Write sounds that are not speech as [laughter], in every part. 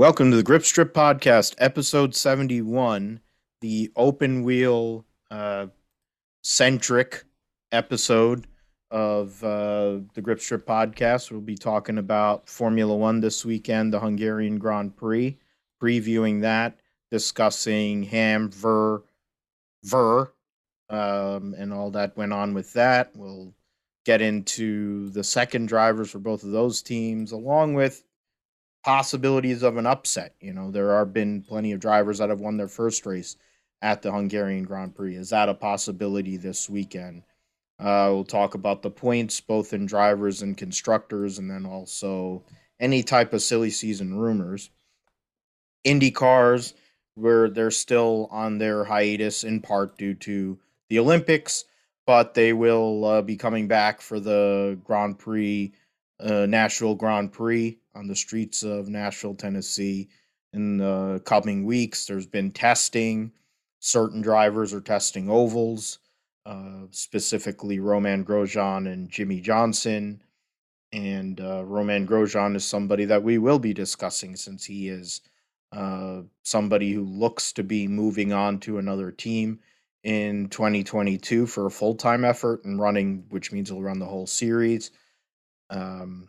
Welcome to the Grip Strip Podcast, episode 71, the open wheel uh, centric episode of uh, the Grip Strip Podcast. We'll be talking about Formula One this weekend, the Hungarian Grand Prix, previewing that, discussing Ham, Ver, Ver, um, and all that went on with that. We'll get into the second drivers for both of those teams, along with possibilities of an upset. You know, there have been plenty of drivers that have won their first race at the Hungarian Grand Prix. Is that a possibility this weekend? Uh, we'll talk about the points, both in drivers and constructors, and then also any type of silly season rumors. Indy cars, where they're still on their hiatus in part due to the Olympics, but they will uh, be coming back for the Grand Prix, uh, Nashville Grand Prix on the streets of Nashville, Tennessee in the coming weeks. There's been testing. Certain drivers are testing ovals, uh, specifically Romain Grosjean and Jimmie Johnson. And uh, Romain Grosjean is somebody that we will be discussing since he is uh, somebody who looks to be moving on to another team in 2022 for a full time effort and running, which means he'll run the whole series. Um,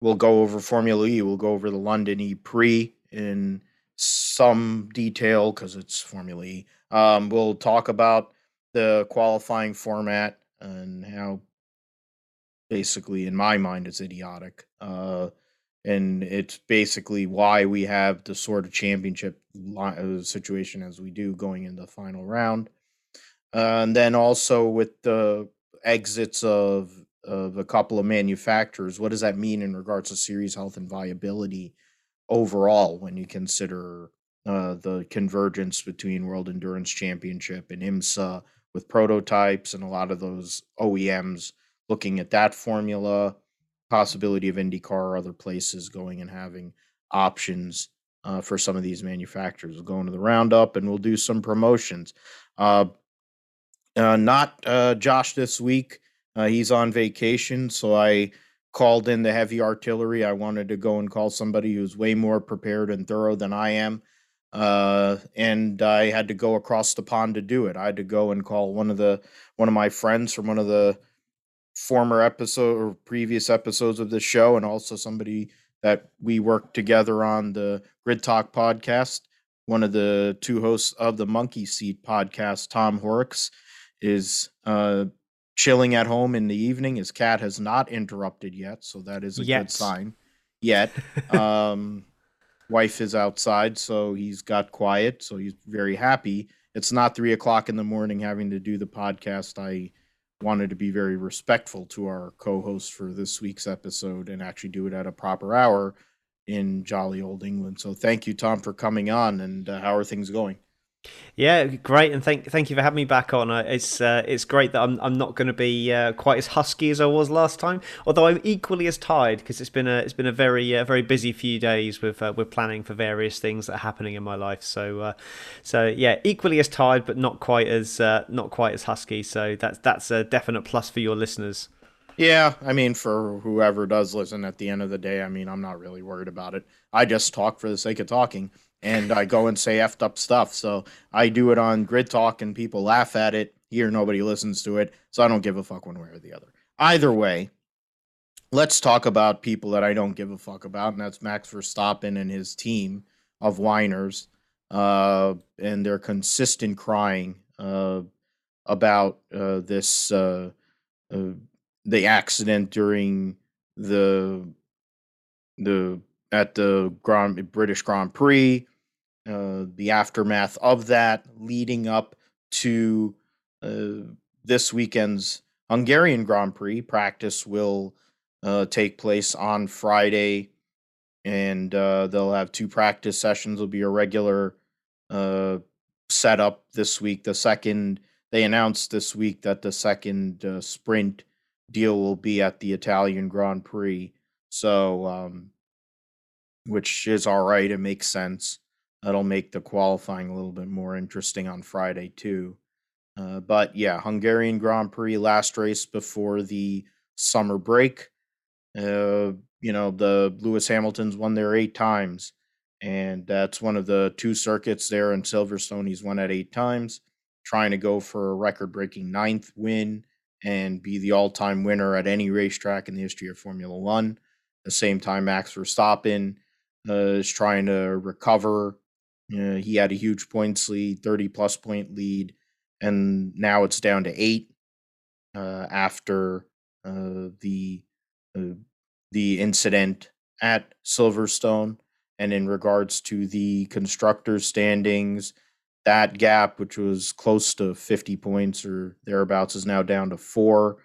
we'll go over Formula E. We'll go over the London E Prix in some detail because it's Formula E. Um, we'll talk about the qualifying format and how, basically, in my mind, it's idiotic. Uh, and it's basically why we have the sort of championship uh, situation as we do going into the final round. Uh, and then also with the exits of of a couple of manufacturers, what does that mean in regards to series health and viability overall when you consider uh, the convergence between World Endurance Championship and IMSA with prototypes and a lot of those OEMs looking at that formula, possibility of IndyCar or other places going and having options uh, for some of these manufacturers. We'll go into the roundup and we'll do some promotions. Uh, uh, not uh, Josh this week. Uh, he's on vacation, so I called in the heavy artillery. I wanted to go and call somebody who's way more prepared and thorough than I am. Uh, and I had to go across the pond to do it. I had to go and call one of the one of my friends from one of the former episode or previous episodes of the show, and also somebody that we worked together on the Grid Talk podcast. One of the two hosts of the Monkey Seat podcast, Tom Horrocks, is uh, chilling at home in the evening. His cat has not interrupted yet, so that is a yet. good sign. Yet, um, wife is outside, so he's got quiet, so he's very happy. It's not three o'clock in the morning having to do the podcast. I wanted to be very respectful to our co-host for this week's episode and actually do it at a proper hour in jolly old England. So thank you, Tom, for coming on. And uh, how are things going? Yeah, great, and thank thank you for having me back on. Uh, it's uh, it's great that I'm I'm not going to be uh, quite as husky as I was last time, although I'm equally as tired because it's been a it's been a very uh, very busy few days with uh, with planning for various things that are happening in my life. So uh, so yeah, equally as tired, but not quite as not quite as husky. So that's that's a definite plus for your listeners. Yeah, I mean, for whoever does listen, at the end of the day, I mean, I'm not really worried about it. I just talk for the sake of talking and I go and say effed up stuff. So I do it on Grid Talk and people laugh at it. Here, nobody listens to it. So I don't give a fuck one way or the other. Either way, let's talk about people that I don't give a fuck about, and that's Max Verstappen and his team of whiners uh, and their consistent crying uh, about uh, this uh, uh, the accident during the the at the Grand British Grand Prix, uh, the aftermath of that, leading up to uh, this weekend's Hungarian Grand Prix. Practice will uh, take place on Friday, and uh, they'll have two practice sessions. Will be a regular uh, setup this week. The second they announced this week that the second uh, sprint deal will be at the Italian Grand Prix. So um, which is all right. It makes sense. That'll make the qualifying a little bit more interesting on Friday too. Uh, but yeah, Hungarian Grand Prix last race before the summer break. Uh, you know, the Lewis Hamiltons won there eight times. and that's one of the two circuits there in Silverstone. He's won at eight times, trying to go for a record breaking ninth win and be the all time winner at any racetrack in the history of Formula One. the same time, Max Verstappen uh, is trying to recover. Uh, he had a huge points lead, 30 plus point lead, and now it's down to eight uh, after uh, the uh, the incident at Silverstone. And in regards to the constructors' standings, that gap, which was close to 50 points or thereabouts, is now down to four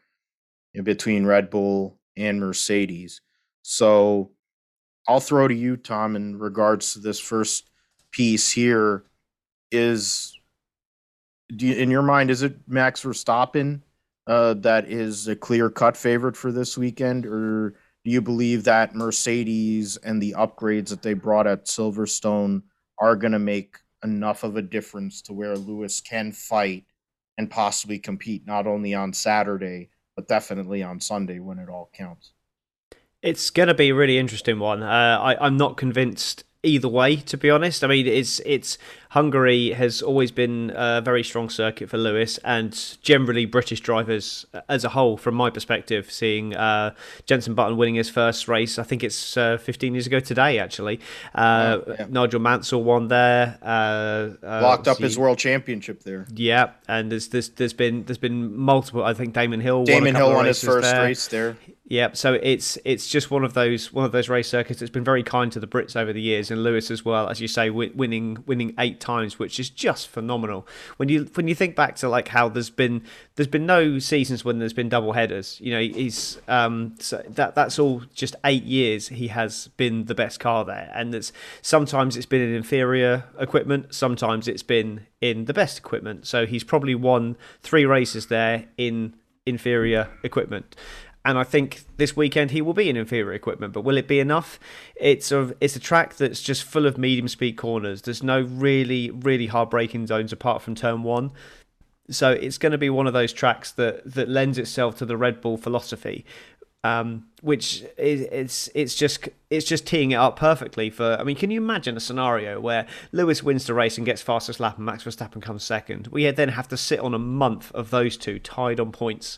between Red Bull and Mercedes. So I'll throw to you, Tom, in regards to this first piece here. Is you, in your mind, is it Max Verstappen uh, that is a clear cut favorite for this weekend, or do you believe that Mercedes and the upgrades that they brought at Silverstone are going to make enough of a difference to where Lewis can fight and possibly compete not only on Saturday, but definitely on Sunday when it all counts? It's going to be a really interesting one. Uh, I, I'm not convinced either way, to be honest. I mean, it's it's Hungary has always been a very strong circuit for Lewis, and generally British drivers as a whole, from my perspective, seeing uh, Jenson Button winning his first race, I think it's uh, 15 years ago today, actually. Uh, oh, yeah. Nigel Mansell won there. Uh, uh, Locked up his world championship there. Yeah, and there's there's there's been there's been multiple. I think Damon Hill. Damon Hill won his first there. race there. Yeah, so it's it's just one of those one of those race circuits that's been very kind to the Brits over the years, and Lewis as well, as you say, winning winning eight times, which is just phenomenal. When you when you think back to like how there's been there's been no seasons when there's been double headers. You know, he's um so that that's all just eight years he has been the best car there, and it's sometimes it's been in inferior equipment, sometimes it's been in the best equipment. So he's probably won three races there in inferior equipment and I think this weekend he will be in inferior equipment. But will it be enough? It's a it's a track that's just full of medium speed corners. There's no really really hard braking zones apart from turn one. So it's going to be one of those tracks that that lends itself to the Red Bull philosophy, um, which is it's it's just it's just teeing it up perfectly for. I mean, can you imagine a scenario where Lewis wins the race and gets fastest lap, and Max Verstappen comes second? We then have to sit on a month of those two tied on points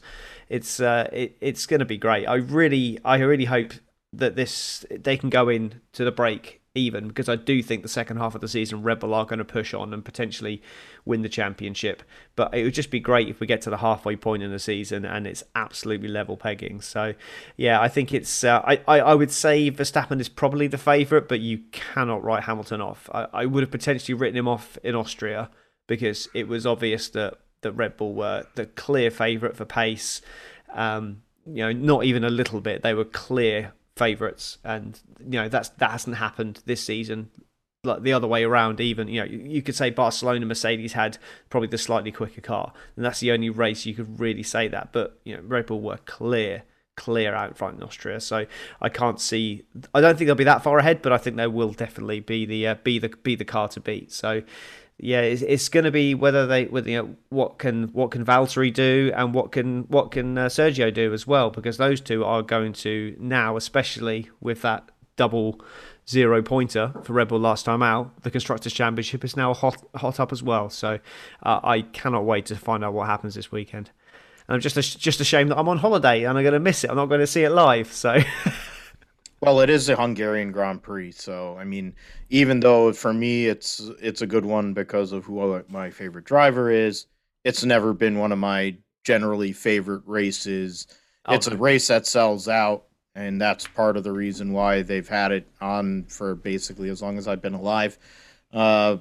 it's uh, it, it's going to be great. I really I really hope that this they can go in to the break even because I do think the second half of the season Red Bull are going to push on and potentially win the championship. But it would just be great if we get to the halfway point in the season and it's absolutely level pegging. So yeah, I think it's uh, I, I, I would say Verstappen is probably the favourite, but you cannot write Hamilton off. I, I would have potentially written him off in Austria because it was obvious that that Red Bull were the clear favourite for pace. Um, you know, not even a little bit. They were clear favourites, and you know that's that hasn't happened this season. Like the other way around, even you know, you could say Barcelona Mercedes had probably the slightly quicker car, and that's the only race you could really say that. But you know, Red Bull were clear clear out front in Austria. So I can't see. I don't think they'll be that far ahead, but I think they will definitely be the uh, be the be the car to beat. So yeah, it's, it's going to be whether they, whether, you know, what can what can Valtteri do and what can what can uh, Sergio do as well, because those two are going to now, especially with that double zero pointer for Red Bull last time out, the constructors' championship is now hot hot up as well. So uh, I cannot wait to find out what happens this weekend. And I'm just a, just ashamed that I'm on holiday and I'm going to miss it. I'm not going to see it live. So. [laughs] Well, it is a Hungarian Grand Prix, so I mean, even though for me it's it's a good one because of who my favorite driver is, it's never been one of my generally favorite races. Okay. It's a race that sells out, and that's part of the reason why they've had it on for basically as long as I've been alive. Uh,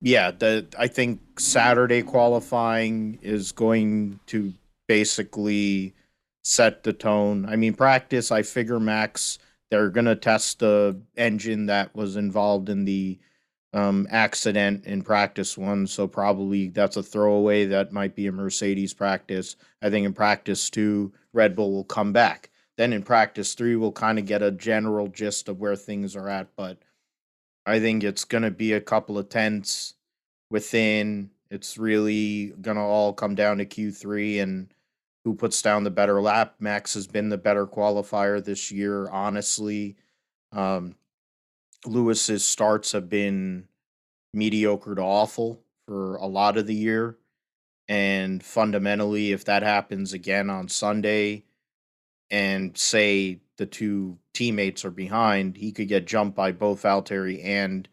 yeah, the I think Saturday qualifying is going to basically set the tone. I mean, practice. I figure Max they're going to test the engine that was involved in the um, accident in practice one. So probably that's a throwaway. That might be a Mercedes practice. I think in practice two, Red Bull will come back. Then in practice three, we'll kind of get a general gist of where things are at. But I think it's going to be a couple of tenths within. It's really going to all come down to Q3 and who puts down the better lap. Max has been the better qualifier this year, honestly. Um, Lewis's starts have been mediocre to awful for a lot of the year. And fundamentally, if that happens again on Sunday, and say the two teammates are behind, he could get jumped by both Valtteri and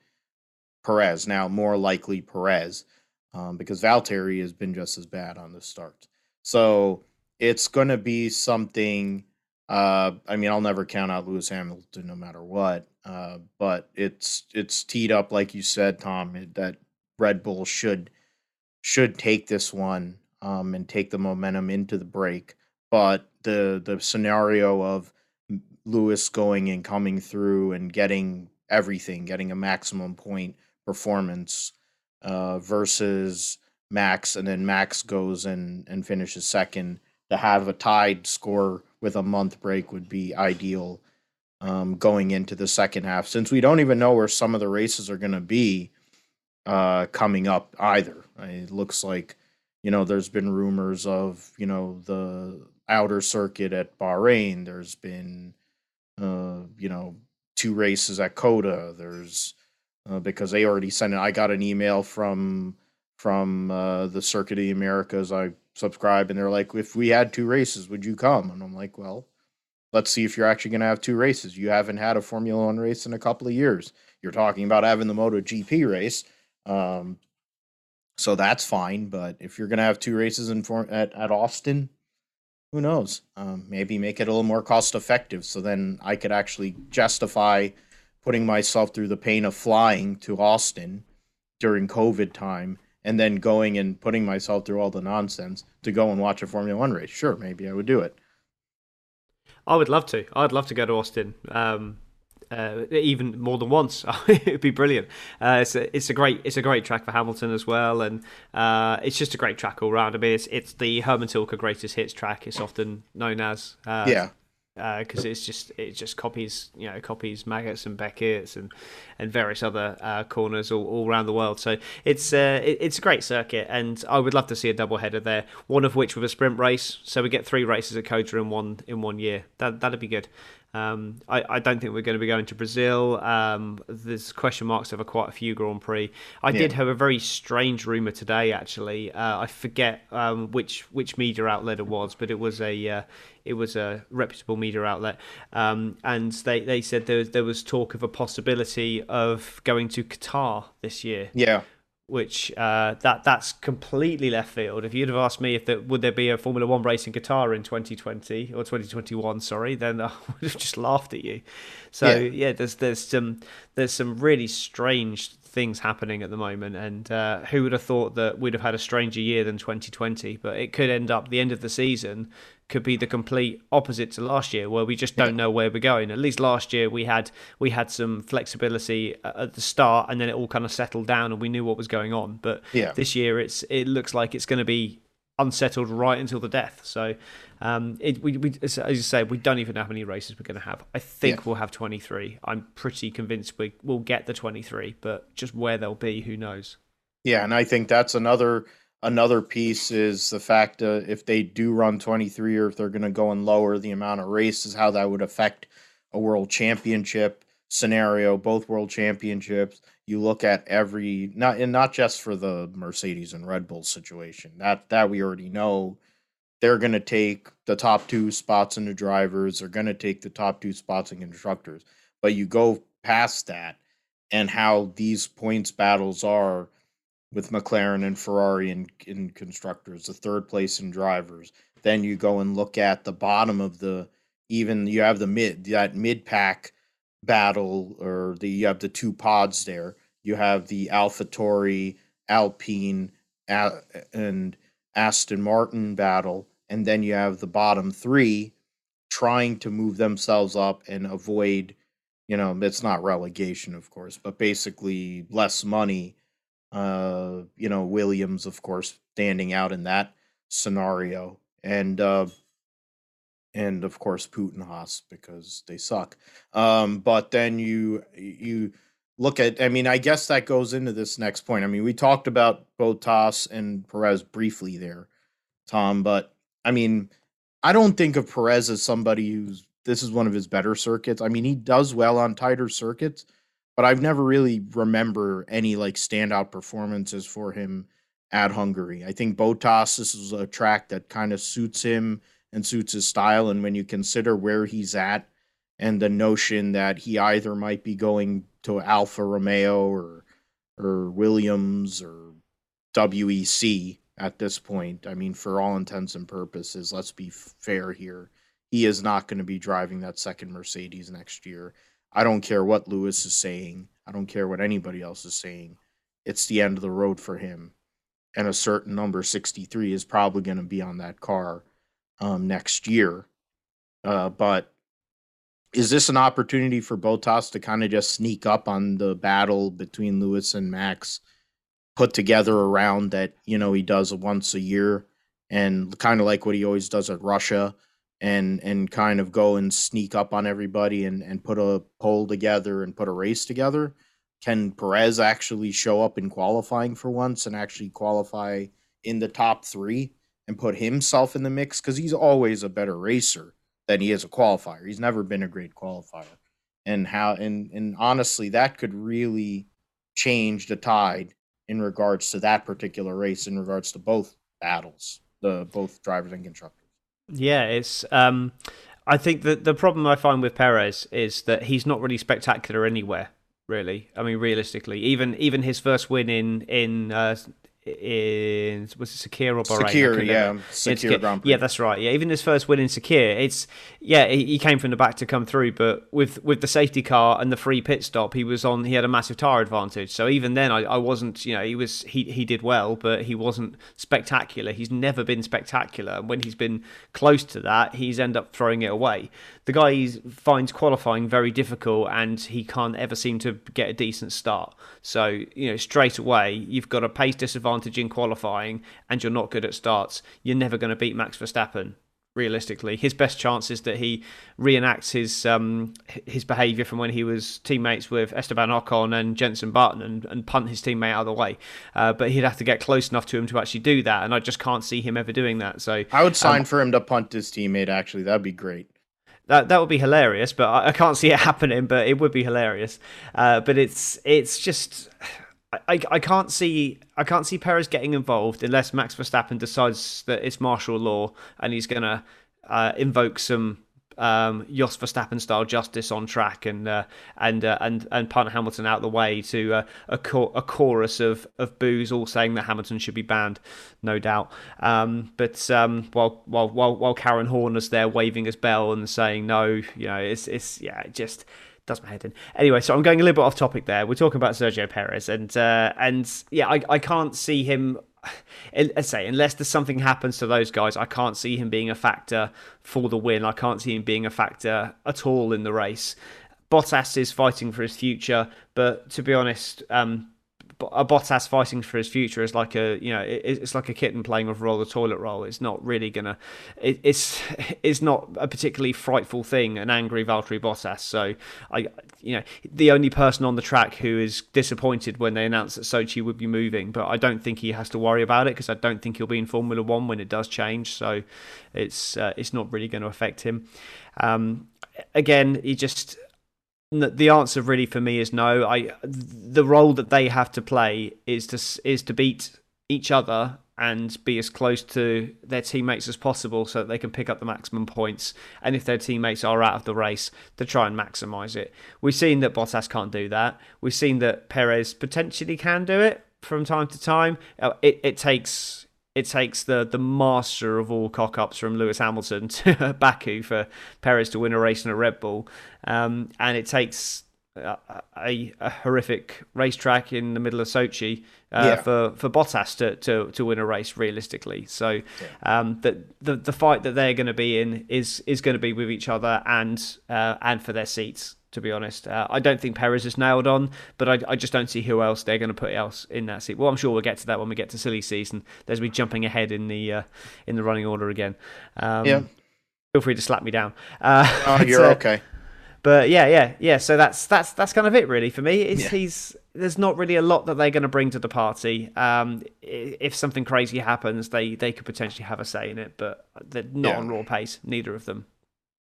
Perez. Now, more likely Perez, um, because Valtteri has been just as bad on the start. So it's going to be something. Uh, I mean, I'll never count out Lewis Hamilton no matter what. Uh, but it's it's teed up like you said, Tom, that Red Bull should should take this one um, and take the momentum into the break. But the the scenario of Lewis going and coming through and getting everything, getting a maximum point performance uh, versus Max, and then Max goes and and finishes second. To have a tied score with a month break would be ideal um, going into the second half, since we don't even know where some of the races are going to be uh, coming up either. It looks like you know there's been rumors of you know the outer circuit at Bahrain. There's been uh, you know two races at COTA. There's uh, because they already sent it. I got an email from from uh, the Circuit of the Americas. I subscribe, and they're like, "If we had two races, would you come?" And I'm like, "Well, let's see if you're actually going to have two races. You haven't had a Formula One race in a couple of years. You're talking about having the MotoGP race, um, so that's fine. But if you're going to have two races in form at at Austin, who knows? Um, maybe make it a little more cost effective, so then I could actually justify." putting myself through the pain of flying to Austin during COVID time and then going and putting myself through all the nonsense to go and watch a Formula One race. Sure, maybe I would do it. I would love to. I'd love to go to Austin. Um, uh, even more than once, [laughs] it'd be brilliant. Uh, it's a it's a great it's a great track for Hamilton as well, and uh, it's just a great track all round. I mean, it's it's the Hermann Tilke greatest hits track. It's often known as. Uh, yeah because uh, it's just it just copies you know copies Maggotts and Becketts and and various other uh, corners all, all around the world. So it's uh, it, it's a great circuit, and I would love to see a double header there. One of which with a sprint race, so we get three races at COTA in one in one year. That that'd be good. Um, I, I, don't think we're going to be going to Brazil. Um, there's question marks over quite a few Grand Prix. I yeah. did have a very strange rumor today. Actually, uh, I forget um, which which media outlet it was, but it was a uh, it was a reputable media outlet, um, and they, they said there was, there was talk of a possibility of going to Qatar this year. Yeah, which uh, that that's completely left field. If you'd have asked me if there, would there be a Formula One race in Qatar in 2020 or 2021, sorry, then [laughs] I would have just laughed at you. So yeah, yeah there's there's some there's some really strange things happening at the moment, and uh, who would have thought that we'd have had a stranger year than 2020? But it could end up the end of the season could be the complete opposite to last year, where we just don't know where we're going. At least last year we had we had some flexibility at the start, and then it all kind of settled down, and we knew what was going on. But yeah. this year, it's it looks like it's going to be unsettled right until the death. So, um, it, we, we, as you say, we don't even know how many races we're going to have. I think yeah. we'll have 23. I'm pretty convinced we, we'll get the 23, but just where they'll be, who knows? Yeah, and I think that's another another piece is the fact uh, if they do run 23 or if they're going to go and lower the amount of races, how that would affect a world championship scenario, both world championships. You look at every not and not just for the Mercedes and Red Bull situation. That that we already know they're going to take the top two spots in the drivers. They're going to take the top two spots in constructors. But you go past that and how these points battles are with McLaren and Ferrari in, in constructors, the third place in drivers. Then you go and look at the bottom of the even you have the mid that mid pack battle or the you have the two pods there. You have the AlphaTauri, Alpine, and Aston Martin battle, and then you have the bottom three trying to move themselves up and avoid, you know, it's not relegation, of course, but basically less money uh, you know, Williams, of course, standing out in that scenario, and uh, and of course Putin Haas because they suck. Um, but then you you look at, I mean, I guess that goes into this next point. I mean, we talked about Bottas and Perez briefly there, Tom, but I mean, I don't think of Perez as somebody who's this is one of his better circuits. I mean, he does well on tighter circuits, but I've never really remember any like standout performances for him at Hungary. I think Bottas this is a track that kind of suits him and suits his style. And when you consider where he's at and the notion that he either might be going to Alfa Romeo or or Williams or WEC at this point. I mean, for all intents and purposes, let's be fair here. He is not going to be driving that second Mercedes next year. I don't care what Lewis is saying. I don't care what anybody else is saying. It's the end of the road for him. And a certain number, 63, is probably going to be on that car um, next year. Uh, but is this an opportunity for Bottas to kind of just sneak up on the battle between Lewis and Max, put together a round that you know he does once a year, and kind of like what he always does at Russia, and and kind of go and sneak up on everybody and and put a pole together and put a race together? Can Perez actually show up in qualifying for once and actually qualify in the top three and put himself in the mix? Because he's always a better racer than he is a qualifier. He's never been a great qualifier. And how and and honestly, that could really change the tide in regards to that particular race, in regards to both battles, the both drivers and constructors. Yeah, it's um I think that the problem I find with Perez is that he's not really spectacular anywhere really. I mean, realistically, even even his first win in in uh, in was it Sakhir or Bahrain? Yeah, Grand Prix. Yeah, that's right. Yeah, even his first win in Sakhir, it's yeah, he, came from the back to come through, but with with the safety car and the free pit stop, he was on. He had a massive tire advantage. So even then, I, I wasn't. You know, he was he he did well, but he wasn't spectacular. He's never been spectacular. and When he's been close to that, he's end up throwing it away. The guy finds qualifying very difficult, and he can't ever seem to get a decent start. So you know, straight away, you've got a pace disadvantage advantage in qualifying and you're not good at starts, you're never going to beat Max Verstappen. Realistically, his best chance is that he reenacts his um, his behaviour from when he was teammates with Esteban Ocon and Jenson Button and, and punt his teammate out of the way. Uh, but he'd have to get close enough to him to actually do that, and I just can't see him ever doing that. So I would sign um, for him to punt his teammate. Actually, that'd be great. That that would be hilarious, but I, I can't see it [laughs] happening. But it would be hilarious. Uh, but it's it's just I, I can't see I can't see Perez getting involved unless Max Verstappen decides that it's martial law and he's to uh, invoke some um, Jos Verstappen style justice on track and uh, and uh, and and punt Hamilton out the way to uh, a, a chorus of of boos all saying that Hamilton should be banned, no doubt. Um, but um, while while while while Karen Horner's there waving his bell and saying no, you know, it's it's yeah, just does my head in. Anyway, so I'm going a little bit off topic there. We're talking about Sergio Perez, and uh, and yeah, I, I can't see him. [sighs] Let's say unless there's something happens to those guys, I can't see him being a factor for the win. I can't see him being a factor at all in the race. Bottas is fighting for his future, but to be honest, um, a Bottas fighting for his future is like a you know it's like a kitten playing with roll the toilet roll. It's not really gonna it, it's [laughs] it's not a particularly frightful thing. An angry Valtteri Bottas. So I you know the only person on the track who is disappointed when they announced that Sochi would be moving, but I don't think he has to worry about it because I don't think he'll be in Formula One when it does change. So it's uh, it's not really going to affect him. Um, again, he just the answer really for me is no. I the role that they have to play is to is to beat each other and be as close to their teammates as possible so that they can pick up the maximum points. And if their teammates are out of the race, to try and maximise it. We've seen that Bottas can't do that. We've seen that Perez potentially can do it from time to time. Uh, it, it takes it takes the the master of all cock ups from Lewis Hamilton [laughs] to Baku for Perez to win a race in a Red Bull, um, and it takes a, a, a, horrific racetrack in the middle of Sochi uh, yeah. for for Bottas to, to to win a race realistically. So yeah. um, the, the the fight that they're going to be in is is going to be with each other and uh, and for their seats to be honest. Uh, I don't think Perez is nailed on, but I, I just don't see who else they're going to put else in that seat. Well, I'm sure we'll get to that when we get to silly season. There's me jumping ahead in the uh, in the running order again. Um, yeah. Feel free to slap me down. Uh, oh, [laughs] you're okay. But yeah, yeah, yeah. So that's that's that's kind of it really for me. Yeah. He's there's not really a lot that they're going to bring to the party. Um, if something crazy happens, they they could potentially have a say in it, but they're not yeah. on raw pace. Neither of them.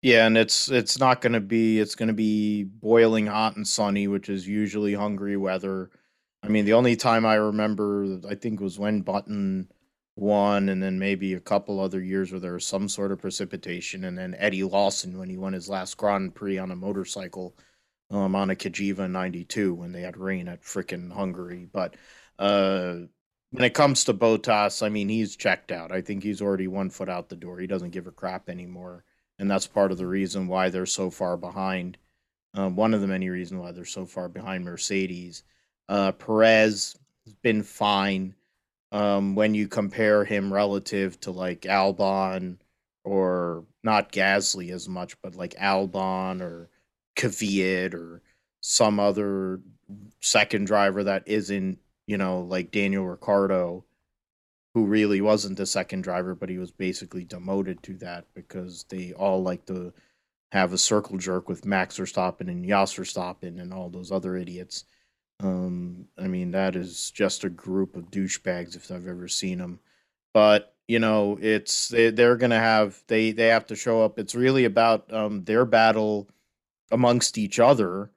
Yeah, and it's it's not going to be it's going to be boiling hot and sunny, which is usually Hungary weather. I mean, the only time I remember, I think, was when Button won, and then maybe a couple other years where there was some sort of precipitation, and then Eddie Lawson when he won his last Grand Prix on a motorcycle um, on a Cagiva '92 when they had rain at frickin' Hungary. But uh, when it comes to Bottas, I mean, he's checked out. I think he's already one foot out the door. He doesn't give a crap anymore, and that's part of the reason why they're so far behind. Uh, one of the many reasons why they're so far behind Mercedes. Uh, Perez has been fine um, when you compare him relative to like Albon or not Gasly as much, but like Albon or Kvyat or some other second driver that isn't, you know, like Daniel Ricciardo, who really wasn't the second driver, but he was basically demoted to that because they all like to have a circle jerk with Max Verstappen and Jos Verstappen and all those other idiots. Um, I mean, that is just a group of douchebags if I've ever seen them. But you know, it's they, they're gonna have they they have to show up. It's really about um, their battle amongst each other,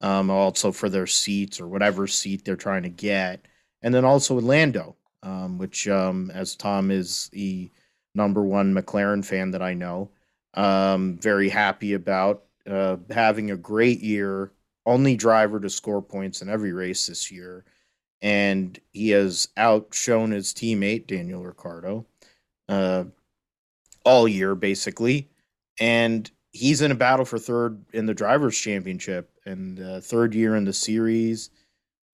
um, also for their seats or whatever seat they're trying to get, and then also with Lando, um, which um, as Tom is the number one McLaren fan that I know, um, very happy about uh, having a great year only driver to score points in every race this year. And he has outshone his teammate, Daniel Ricciardo, uh, all year, basically. And he's in a battle for third in the Drivers' Championship and uh, third year in the series.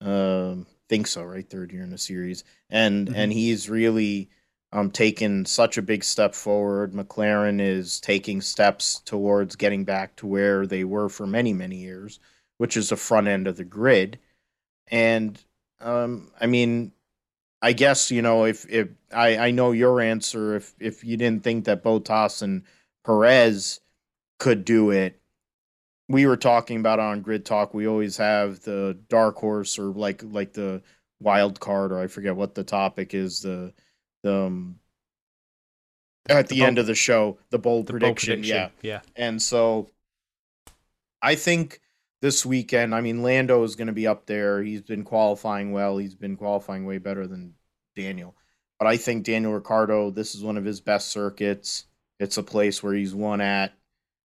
Um, think so, right? Third year in the series. And, mm-hmm. and he's really um, taken such a big step forward. McLaren is taking steps towards getting back to where they were for many, many years which is the front end of the grid. And um, I mean, I guess you know if if I I know your answer if if you didn't think that Bottas and Perez could do it. We were talking about on Grid Talk. We always have the dark horse or like like the wild card or I forget what the topic is. The the um, at the, the bold, end of the show, the bold, the prediction, bold prediction. Yeah, yeah. And so I think this weekend, I mean, Lando is going to be up there. He's been qualifying well. He's been qualifying way better than Daniel. But I think Daniel Ricciardo, this is one of his best circuits. It's a place where he's won at.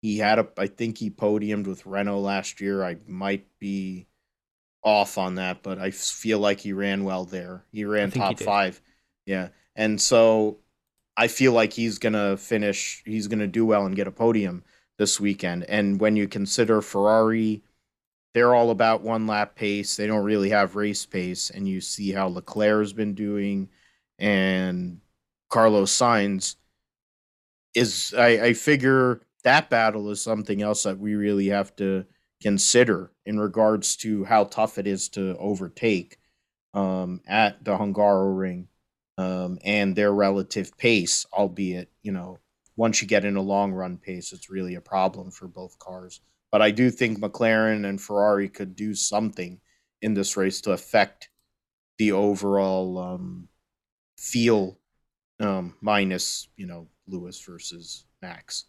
He had a, I think he podiumed with Renault last year. I might be off on that, but I feel like he ran well there. He ran top he five. Yeah. And so I feel like he's going to finish, he's going to do well and get a podium this weekend. And when you consider Ferrari, they're all about one lap pace. They don't really have race pace, and you see how Leclerc's been doing, and Carlos Sainz is. I, I figure that battle is something else that we really have to consider in regards to how tough it is to overtake um, at the Hungaroring um, and their relative pace, albeit you know once you get in a long run pace, it's really a problem for both cars. But I do think McLaren and Ferrari could do something in this race to affect the overall um, feel, um, minus you know Lewis versus Max.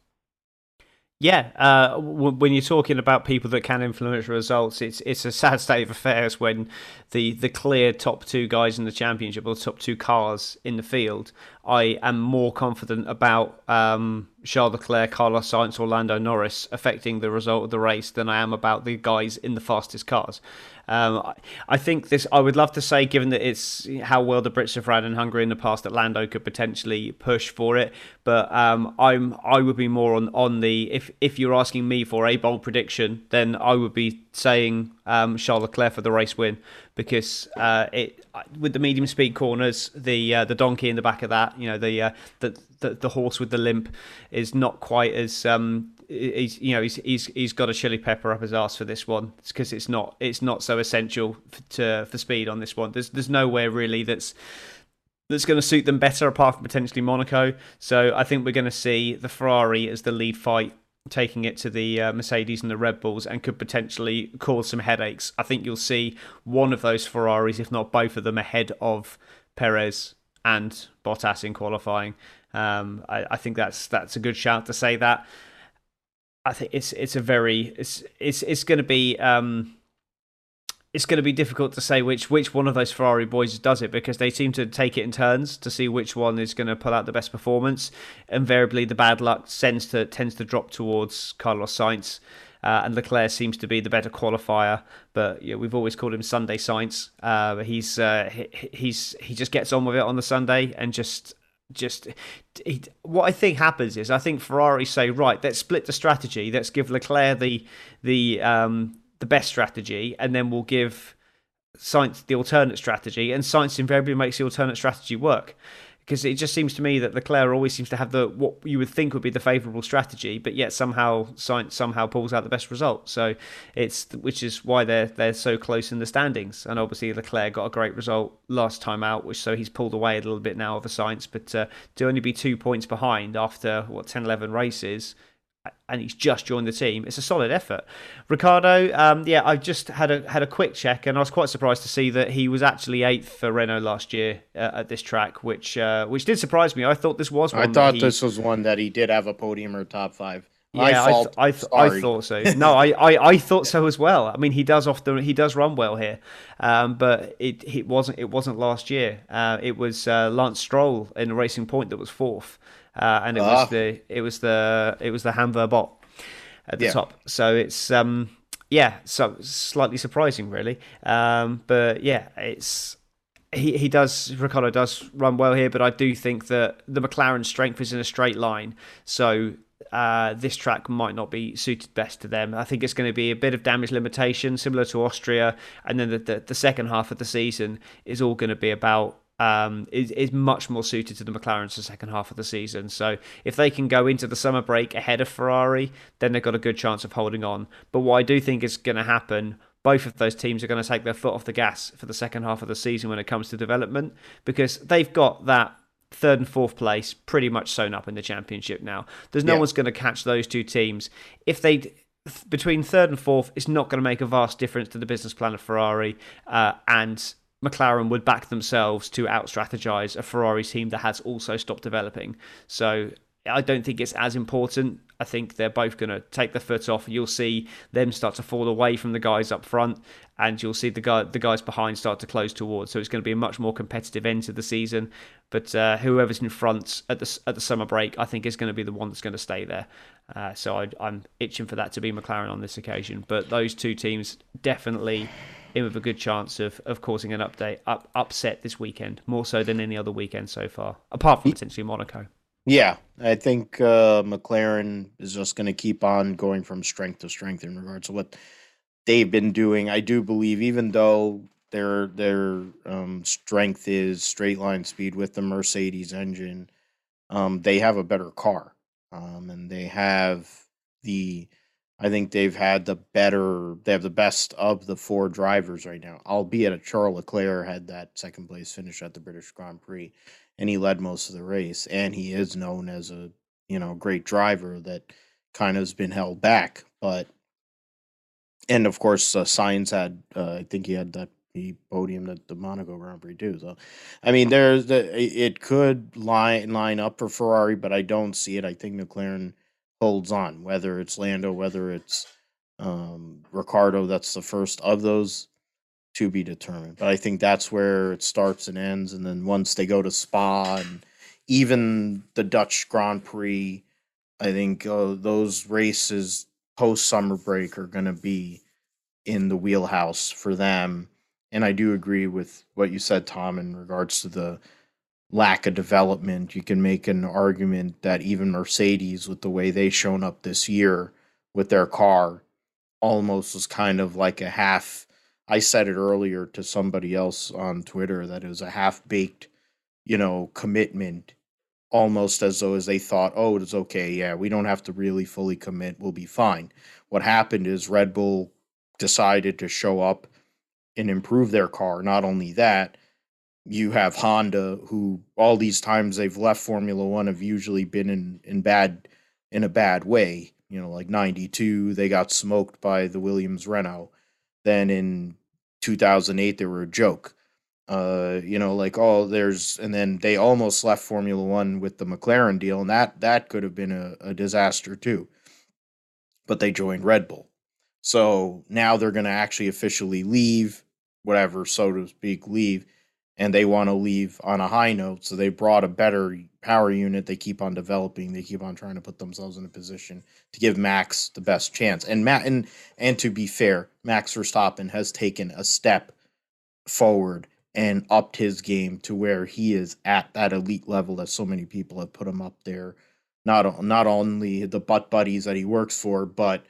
Yeah, uh, w- when you're talking about people that can influence results, it's it's a sad state of affairs when the the clear top two guys in the championship or top two cars in the field. I am more confident about um, Charles Leclerc, Carlos Sainz, or Lando Norris affecting the result of the race than I am about the guys in the fastest cars. Um, I think this. I would love to say, given that it's how well the Brits have ran in Hungary in the past, that Lando could potentially push for it. But um, I'm I would be more on on the if if you're asking me for a bold prediction, then I would be saying um, Charles Leclerc for the race win because uh, it with the medium speed corners, the uh, the donkey in the back of that, you know, the, uh, the, the the horse with the limp is not quite as um, he's you know he's he's he's got a chili pepper up his ass for this one because it's not it's not so essential for, to for speed on this one. There's there's nowhere really that's that's going to suit them better apart from potentially Monaco. So I think we're going to see the Ferrari as the lead fight taking it to the uh, Mercedes and the Red Bulls and could potentially cause some headaches. I think you'll see one of those Ferraris, if not both of them, ahead of Perez and Bottas in qualifying. Um, I, I, think that's that's a good shout to say that. I think it's it's a very it's it's it's going to be um, it's going to be difficult to say which which one of those Ferrari boys does it because they seem to take it in turns to see which one is going to pull out the best performance. Invariably, the bad luck tends to tends to drop towards Carlos Sainz. Uh, and Leclerc seems to be the better qualifier, but yeah, we've always called him Sunday Sainz. Uh, he's uh, he, he's he just gets on with it on the Sunday and just just what I think happens is I think Ferrari say right, let's split the strategy. Let's give Leclerc the the um, the best strategy, and then we'll give Sainz the alternate strategy, and Sainz invariably makes the alternate strategy work because it just seems to me that Leclerc always seems to have the what you would think would be the favourable strategy, but yet somehow Sainz somehow pulls out the best result. So it's which is why they're they're so close in the standings. And obviously Leclerc got a great result last time out, which so he's pulled away a little bit now of a Sainz, but uh, to only be two points behind after what 10, 11 races and he's just joined the team. It's a solid effort. Ricciardo, um, yeah, I just had a had a quick check, and I was quite surprised to see that he was actually eighth for Renault last year uh, at this track, which uh, which did surprise me. I thought this was. I thought he... this was one that he did have a podium or top five. Yeah, I, th- I, th- I, thought so. [laughs] No, I, I, I thought so as well. I mean, he does often he does run well here, um, but it it wasn't it wasn't last year. Uh, it was uh, Lance Stroll in Racing Point that was fourth uh, and it was ah. the it was the it was the Hanwha bot at the yeah. top. So it's um yeah, so slightly surprising really. Um, but yeah, it's he he does Ricciardo does run well here, but I do think that the McLaren strength is in a straight line. So uh, this track might not be suited best to them. I think it's going to be a bit of damage limitation, similar to Austria, and then the, the, the second half of the season is all going to be about um, is, is much more suited to the McLarens the second half of the season. So if they can go into the summer break ahead of Ferrari, then they've got a good chance of holding on. But what I do think is going to happen, both of those teams are going to take their foot off the gas for the second half of the season when it comes to development because they've got that third and fourth place pretty much sewn up in the championship now. There's no yeah. one's going to catch those two teams. If they between third and fourth, it's not going to make a vast difference to the business plan of Ferrari, uh, and McLaren would back themselves to out strategize a Ferrari team that has also stopped developing. So I don't think it's as important. I think they're both going to take the foot off. You'll see them start to fall away from the guys up front, and you'll see the guy, the guys behind start to close towards. So it's going to be a much more competitive end to the season. But uh, whoever's in front at the at the summer break, I think is going to be the one that's going to stay there. Uh, so I, I'm itching for that to be McLaren on this occasion. But those two teams definitely in with a good chance of, of causing an update up, upset this weekend, more so than any other weekend so far, apart from potentially Monaco. Yeah, I think uh, McLaren is just going to keep on going from strength to strength in regards to what they've been doing. I do believe, even though their their um, strength is straight line speed with the Mercedes engine, um, they have a better car, um, and they have the I think they've had the better, they have the best of the four drivers right now, albeit a Charles Leclerc had that second place finish at the British Grand Prix and he led most of the race. And he is known as a, you know, great driver that kind of has been held back. But, and of course, uh, had, uh, I think he had that he podium at the Monaco Grand Prix too. So, I mean, there's the, it could line line up for Ferrari, but I don't see it. I think McLaren holds on, whether it's Lando, whether it's um, Ricciardo. That's the first of those to be determined. But I think that's where it starts and ends. And then once they go to Spa and even the Dutch Grand Prix, I think uh, those races post summer break are going to be in the wheelhouse for them. And I do agree with what you said, Tom, in regards to the lack of development, you can make an argument that even Mercedes, with the way they shown up this year with their car, almost was kind of like a half. I said it earlier to somebody else on Twitter that it was a half baked, you know, commitment, almost as though as they thought, oh, it's okay, yeah, we don't have to really fully commit, we'll be fine. What happened is Red Bull decided to show up and improve their car. Not only that, you have Honda, who all these times they've left Formula One have usually been in in bad in a bad way. You know, like '92, they got smoked by the Williams Renault. Then in 2008, they were a joke. Uh, you know, like oh, there's and then they almost left Formula One with the McLaren deal, and that that could have been a, a disaster too. but they joined Red Bull. So now they're going to actually officially leave, whatever, so to speak, leave, and they want to leave on a high note. So they brought a better power unit. They keep on developing. They keep on trying to put themselves in a position to give Max the best chance. And Matt, and and to be fair, Max Verstappen has taken a step forward and upped his game to where he is at that elite level that so many people have put him up there. Not not only the butt buddies that he works for, but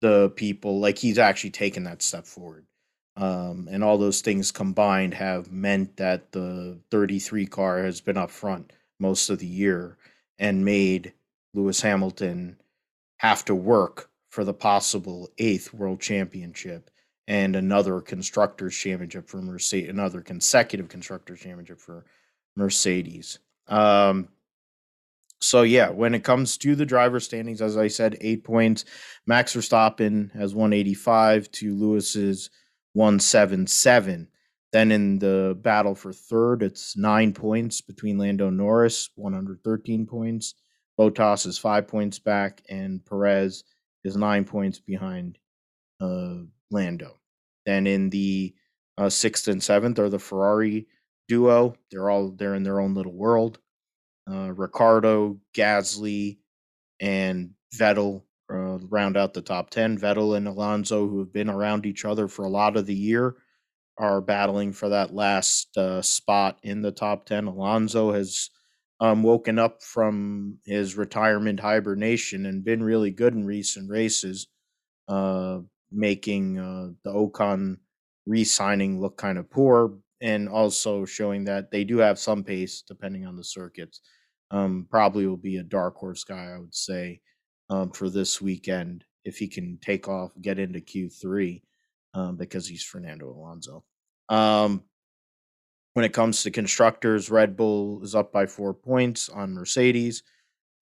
the people like he's actually taken that step forward. Um, and all those things combined have meant that the 33 car has been up front most of the year and made Lewis Hamilton have to work for the possible eighth world championship and another constructors championship for Mercedes, another consecutive constructors championship for Mercedes. Um, so yeah, when it comes to the driver standings, as I said, eight points. Max Verstappen has 185 to Lewis's 177. Then in the battle for third, it's nine points between Lando Norris, 113 points. Bottas is five points back, and Perez is nine points behind uh, Lando. Then in the uh, sixth and seventh are the Ferrari duo. They're all they're in their own little world. Uh, Ricciardo, Gasly, and Vettel uh, round out the top ten. Vettel and Alonso, who have been around each other for a lot of the year, are battling for that last uh, spot in the top ten. Alonso has um, woken up from his retirement hibernation and been really good in recent races. Uh, making uh, the Ocon re-signing look kind of poor, and also showing that they do have some pace depending on the circuits. Um, probably will be a dark horse guy, I would say, um, for this weekend if he can take off, get into Q3, um, because he's Fernando Alonso. Um, when it comes to constructors, Red Bull is up by four points on Mercedes,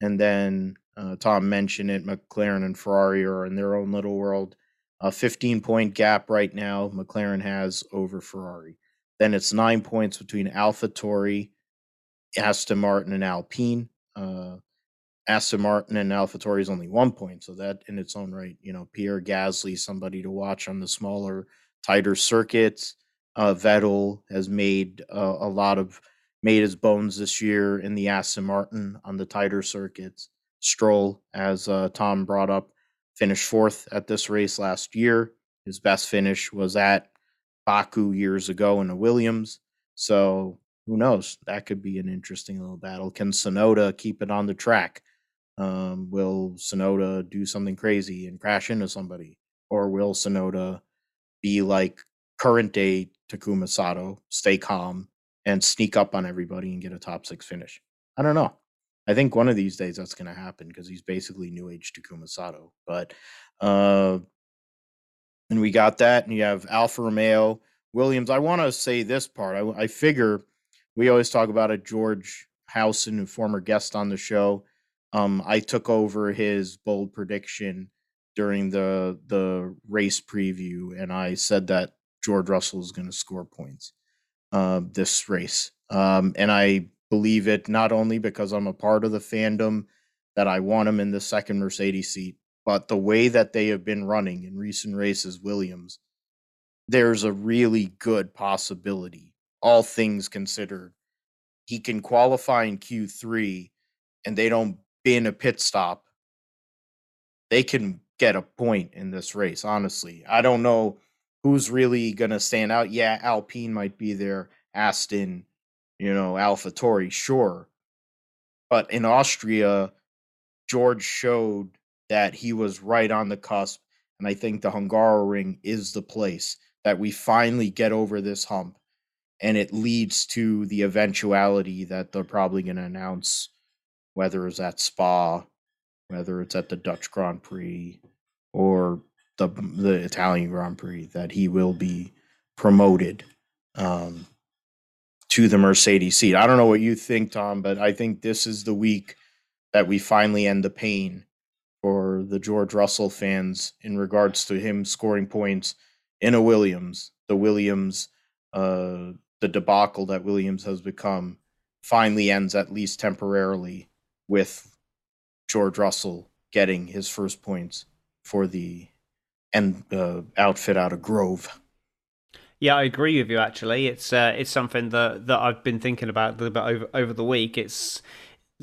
and then uh, Tom mentioned it. McLaren and Ferrari are in their own little world a 15 point gap right now McLaren has over Ferrari. Then it's nine points between AlphaTauri, Aston Martin, and Alpine. Uh, Aston Martin and AlphaTauri is only one point, so that in its own right, you know, Pierre Gasly, somebody to watch on the smaller, tighter circuits. Uh, Vettel has made uh, a lot of made his bones this year in the Aston Martin on the tighter circuits. Stroll, as uh, Tom brought up, finished fourth at this race last year. His best finish was at Baku years ago in a Williams. So who knows? That could be an interesting little battle. Can Tsunoda keep it on the track? Um, will Tsunoda do something crazy and crash into somebody? Or will Tsunoda be like current day Takuma Sato, stay calm and sneak up on everybody and get a top six finish? I don't know. I think one of these days that's going to happen because he's basically new age Takuma Sato. But uh, and we got that, and you have Alfa Romeo, Williams. I want to say this part. I, I figure we always talk about a George Housen, a former guest on the show. Um, I took over his bold prediction during the the race preview, and I said that George Russell is going to score points uh, this race. Um, and I believe it not only because I'm a part of the fandom that I want him in the second Mercedes seat, but the way that they have been running in recent races, Williams, there's a really good possibility, all things considered. He can qualify in Q3 and they don't bin a pit stop. They can get a point in this race, honestly. I don't know who's really going to stand out. Yeah, Alpine might be there, Aston, you know, AlphaTauri, sure. But in Austria, George showed that he was right on the cusp. And I think the Hungaroring is the place that we finally get over this hump. And it leads to the eventuality that they're probably going to announce, whether it's at Spa, whether it's at the Dutch Grand Prix or the the Italian Grand Prix, that he will be promoted. Um, to the Mercedes seat. I don't know what you think, Tom, but I think this is the week that we finally end the pain for the George Russell fans in regards to him scoring points in a Williams. The Williams, uh, the debacle that Williams has become finally ends at least temporarily with George Russell getting his first points for the and uh, outfit out of Grove. Yeah, I agree with you. Actually, it's uh, it's something that that I've been thinking about a bit over over the week. It's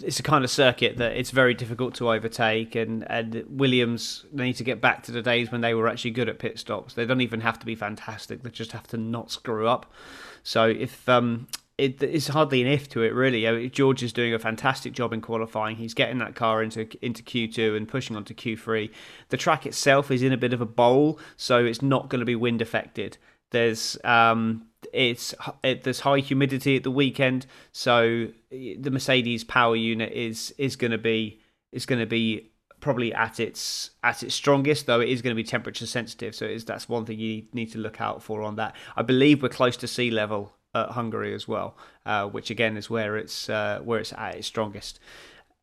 it's a kind of circuit that it's very difficult to overtake, and and Williams need to get back to the days when they were actually good at pit stops. They don't even have to be fantastic; they just have to not screw up. So if um, it, it's hardly an if to it really. George is doing a fantastic job in qualifying. He's getting that car into into Q2 and pushing on to Q3. The track itself is in a bit of a bowl, so it's not going to be wind affected. There's um, it's it, there's high humidity at the weekend, so the Mercedes power unit is is going to be is going to be probably at its at its strongest, though it is going to be temperature sensitive. So that's one thing you need to look out for on that. I believe we're close to sea level at Hungary as well, uh, which again is where it's uh, where it's at its strongest.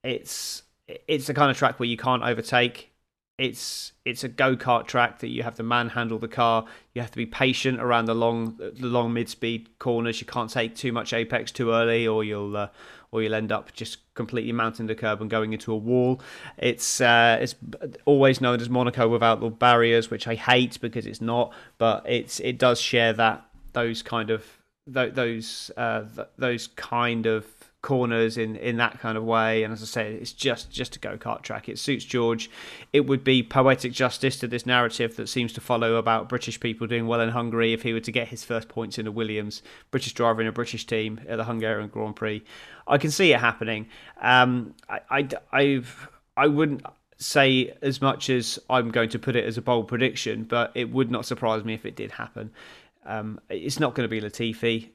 It's it's the kind of track where you can't overtake. It's it's a go kart track that you have to manhandle the car. You have to be patient around the long the long mid speed corners. You can't take too much apex too early, or you'll uh, or you'll end up just completely mounting the curb and going into a wall. It's uh, it's always known as Monaco without the barriers, which I hate because it's not, but it's it does share that those kind of those uh, those kind of corners in in that kind of way. And as i say it's just just a go-kart track. It suits george. It would be poetic justice to this narrative that seems to follow about british people doing well in hungary if he were to get his first points in a williams british driver in a british team at the hungarian grand prix. I can see it happening. Um, I, I i've i wouldn't say as much as i'm going to put it as a bold prediction but it would not surprise me if it did happen um, it's not going to be Latifi.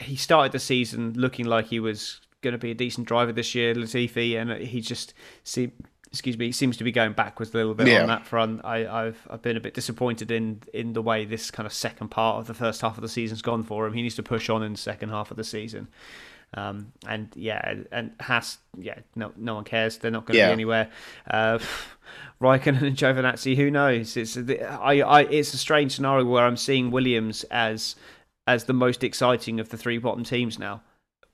He started the season looking like he was going to be a decent driver this year, Latifi, and he just seemed, excuse me, seems to be going backwards a little bit yeah. on that front. I, have I've been a bit disappointed in in the way this kind of second part of the first half of the season's gone for him. He needs to push on in the second half of the season. Um, and yeah, and Haas, yeah, no, no one cares. They're not going to yeah. be anywhere. Uh, [sighs] Raikkonen and Giovinazzi, who knows? It's I, I, it's a strange scenario where I'm seeing Williams as as the most exciting of the three bottom teams now.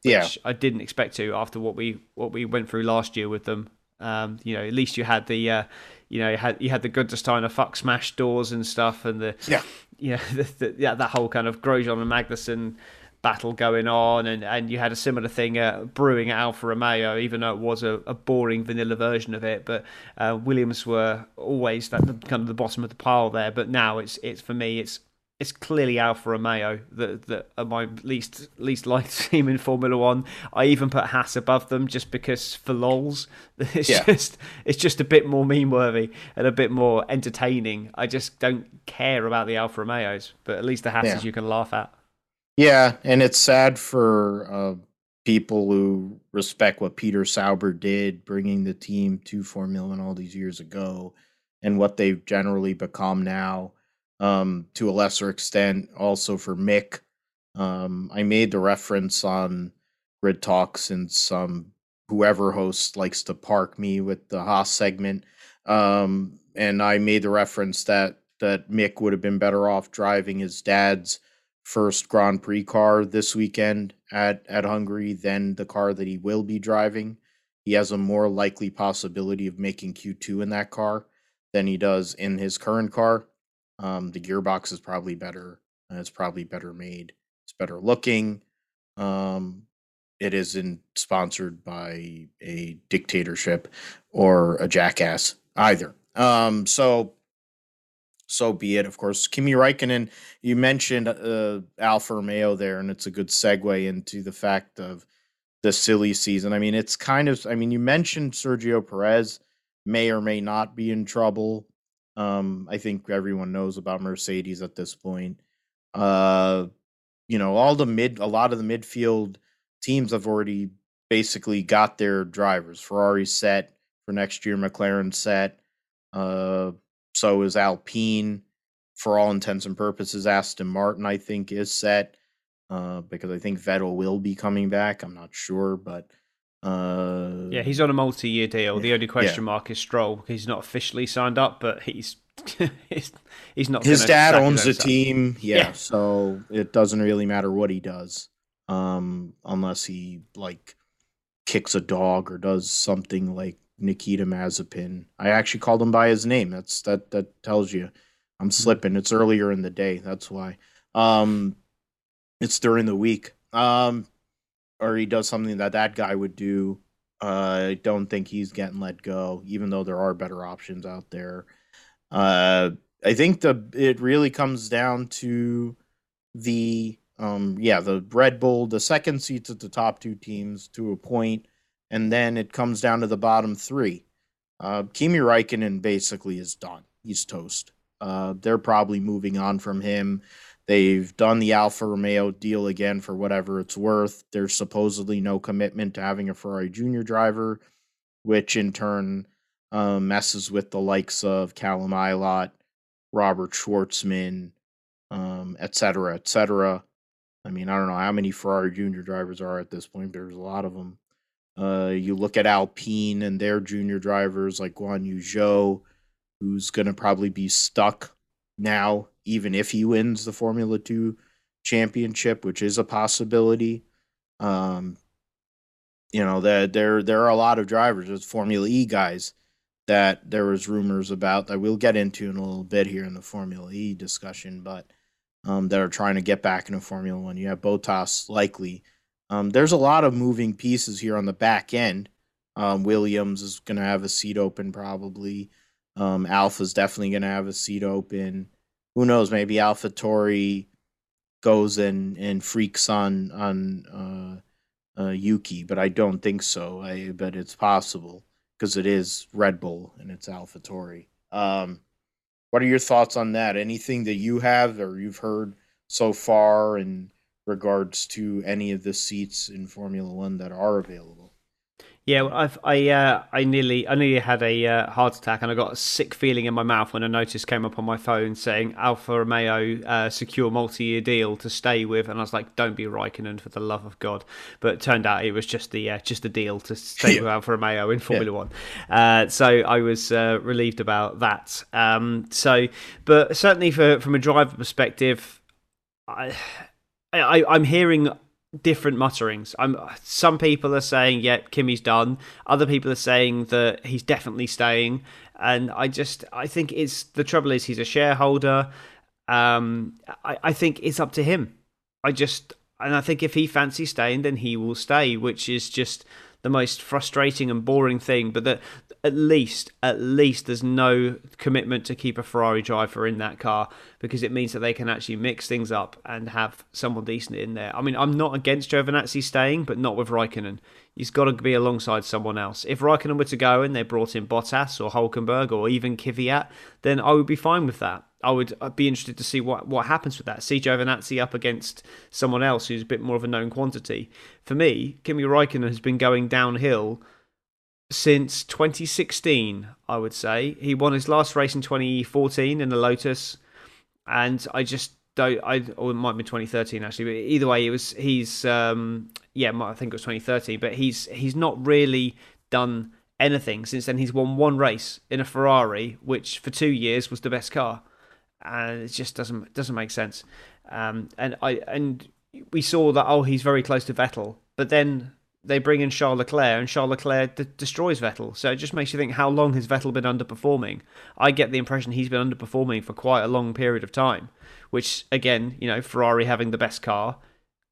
yeah, I didn't expect to after what we what we went through last year with them. Um, you know, at least you had the, uh, you know, you had you had the Gunther fuck smash doors and stuff, and the yeah, [laughs] yeah, the, the, yeah, that whole kind of Grosjean and Magnussen battle going on, and, and you had a similar thing uh, brewing at Alfa Romeo, even though it was a, a boring vanilla version of it. But uh, Williams were always that kind of the bottom of the pile there. But now it's it's for me it's it's clearly Alfa Romeo that that are my least least liked [laughs] team in Formula One. I even put Haas above them just because for lols, [laughs] it's yeah. just it's just a bit more meme worthy and a bit more entertaining. I just don't care about the Alfa Romeos, but at least the Haas yeah. you can laugh at. Yeah, and it's sad for uh, people who respect what Peter Sauber did, bringing the team to Formula One all these years ago, and what they've generally become now. Um, to a lesser extent, also for Mick. Um, I made the reference on Grid Talks, and some whoever hosts likes to park me with the Haas segment. Um, and I made the reference that that Mick would have been better off driving his dad's first Grand Prix car this weekend at at Hungary than the car that he will be driving. He has a more likely possibility of making Q2 in that car than he does in his current car. Um, the gearbox is probably better. it's probably better made. It's better looking. Um, it isn't sponsored by a dictatorship or a jackass either. Um, so so be it. Of course, Kimi Räikkönen. You mentioned uh, Alfa Romeo there, and it's a good segue into the fact of the silly season. I mean, it's kind of. I mean, you mentioned Sergio Perez may or may not be in trouble. Um, I think everyone knows about Mercedes at this point. Uh, you know, all the mid, a lot of the midfield teams have already basically got their drivers. Ferrari set for next year. McLaren set. Uh, so is Alpine. For all intents and purposes, Aston Martin, I think, is set uh, because I think Vettel will be coming back. I'm not sure, but uh, yeah, he's on a multi-year deal. Yeah, the only question yeah. mark is Stroll. He's not officially signed up, but he's [laughs] he's, he's not. His dad owns the team. [laughs] Yeah, yeah, so it doesn't really matter what he does, um, unless he like kicks a dog or does something like Nikita Mazepin. I actually called him by his name. That's that that tells you I'm mm-hmm. slipping. It's earlier in the day. That's why. Um, it's during the week. Um, or he does something that that guy would do. Uh, I don't think he's getting let go, even though there are better options out there. Uh, I think the it really comes down to the um yeah the Red Bull the second seats at the top two teams to a point, and then it comes down to the bottom three. Uh, Kimi Räikkönen basically is done. He's toast. Uh, they're probably moving on from him. They've done the Alfa Romeo deal again for whatever it's worth. There's supposedly no commitment to having a Ferrari junior driver, which in turn um, messes with the likes of Callum Ilott, Robert Shwartzman, um, et cetera, et cetera. I mean, I don't know how many Ferrari junior drivers are at this point. There's a lot of them. Uh, you look at Alpine and their junior drivers like Guan Yu Zhou, who's going to probably be stuck now, even if he wins the Formula Two championship, which is a possibility. Um, you know, that there there are a lot of drivers, there's Formula E guys that there was rumors about that we'll get into in a little bit here in the Formula E discussion, but um, that are trying to get back into Formula One. You have Bottas likely. Um, there's a lot of moving pieces here on the back end. Um, Williams is going to have a seat open probably. Um, Alfa's definitely going to have a seat open. Who knows? Maybe AlphaTauri goes and and freaks on on uh, uh, Yuki, but I don't think so. I but it's possible because it is Red Bull and it's AlphaTauri. Um, what are your thoughts on that? Anything that you have or you've heard so far in regards to any of the seats in Formula One that are available? Yeah, I've, I uh, I nearly I nearly had a uh, heart attack and I got a sick feeling in my mouth when a notice came up on my phone saying Alfa Romeo uh, secure multi-year deal to stay with, and I was like, "Don't be Raikkonen for the love of God!" But it turned out it was just the uh, just a deal to stay yeah. [laughs] with Alfa Romeo in Formula yeah. One. Uh, so I was uh, relieved about that. Um, so, but certainly for from a driver perspective, I, I I'm hearing different mutterings. I'm some people are saying, yeah, Kimi's done. Other people are saying that he's definitely staying. And I just I think it's the trouble is he's a shareholder. Um I, I think it's up to him. I just and I think if he fancies staying, then he will stay, which is just the most frustrating and boring thing. But that at least, at least there's no commitment to keep a Ferrari driver in that car because it means that they can actually mix things up and have someone decent in there. I mean, I'm not against Giovinazzi staying, but not with Raikkonen. He's got to be alongside someone else. If Raikkonen were to go and they brought in Bottas or Hulkenberg or even Kvyat, then I would be fine with that. I would be interested to see what, what happens with that. See Giovinazzi up against someone else who's a bit more of a known quantity. For me, Kimi Raikkonen has been going downhill since 2016, I would say. He won his last race in 2014 in the Lotus, and I just don't. I or it might be 2013 actually, but either way, it was he's um yeah, I think it was 2013, but he's he's not really done anything since then. He's won one race in a Ferrari, which for two years was the best car, and it just doesn't doesn't make sense. Um, and I and we saw that oh he's very close to Vettel, but then they bring in Charles Leclerc, and Charles Leclerc d- destroys Vettel. So it just makes you think how long has Vettel been underperforming? I get the impression he's been underperforming for quite a long period of time, which, again, you know, Ferrari having the best car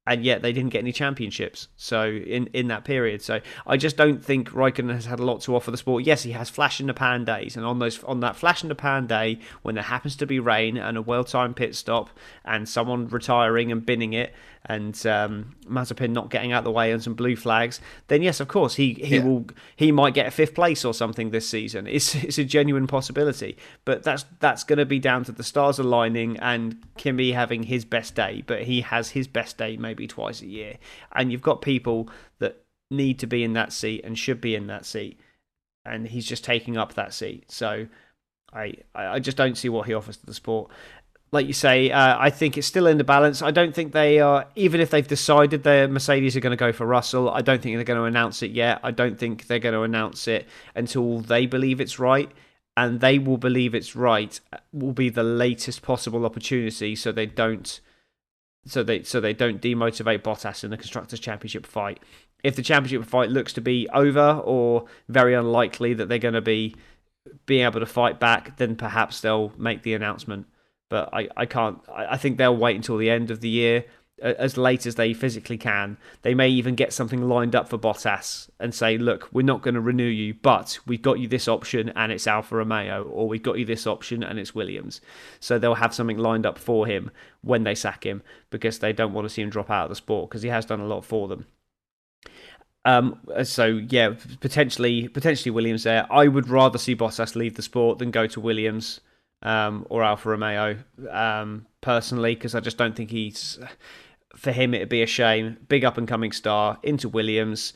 and yet they didn't get any championships. So in in that period, so I just don't think Raikkonen has had a lot to offer the sport. Yes, he has flash in the pan days, and on those on that flash in the pan day when there happens to be rain and a well timed pit stop and someone retiring and binning it, and um, Mazepin not getting out of the way and some blue flags, then yes, of course he he yeah. will he might get a fifth place or something this season. It's it's a genuine possibility, but that's that's going to be down to the stars aligning and Kimi having his best day. But he has his best day maybe twice a year, and you've got people that need to be in that seat and should be in that seat, and he's just taking up that seat. So. I, I just don't see what he offers to the sport like you say, uh, I think it's still in the balance. I don't think they are, even if they've decided their Mercedes are going to go for Russell, I don't think they're going to announce it yet. I don't think they're going to announce it until they believe it's right. And they will believe it's right, will be the latest possible opportunity so they don't. So they so they don't demotivate Bottas in the constructors' championship fight, if the championship fight looks to be over or very unlikely that they're going to be being able to fight back, then perhaps they'll make the announcement. But I, I can't. I think they'll wait until the end of the year, as late as they physically can. They may even get something lined up for Bottas and say, "Look, we're not going to renew you, but we've got you this option, and it's Alfa Romeo, or we've got you this option, and it's Williams." So they'll have something lined up for him when they sack him because they don't want to see him drop out of the sport because he has done a lot for them. Um, so yeah, potentially potentially Williams there. I would rather see Bottas leave the sport than go to Williams um, or Alfa Romeo um, personally, because I just don't think he's for him. It'd be a shame. Big up and coming star into Williams,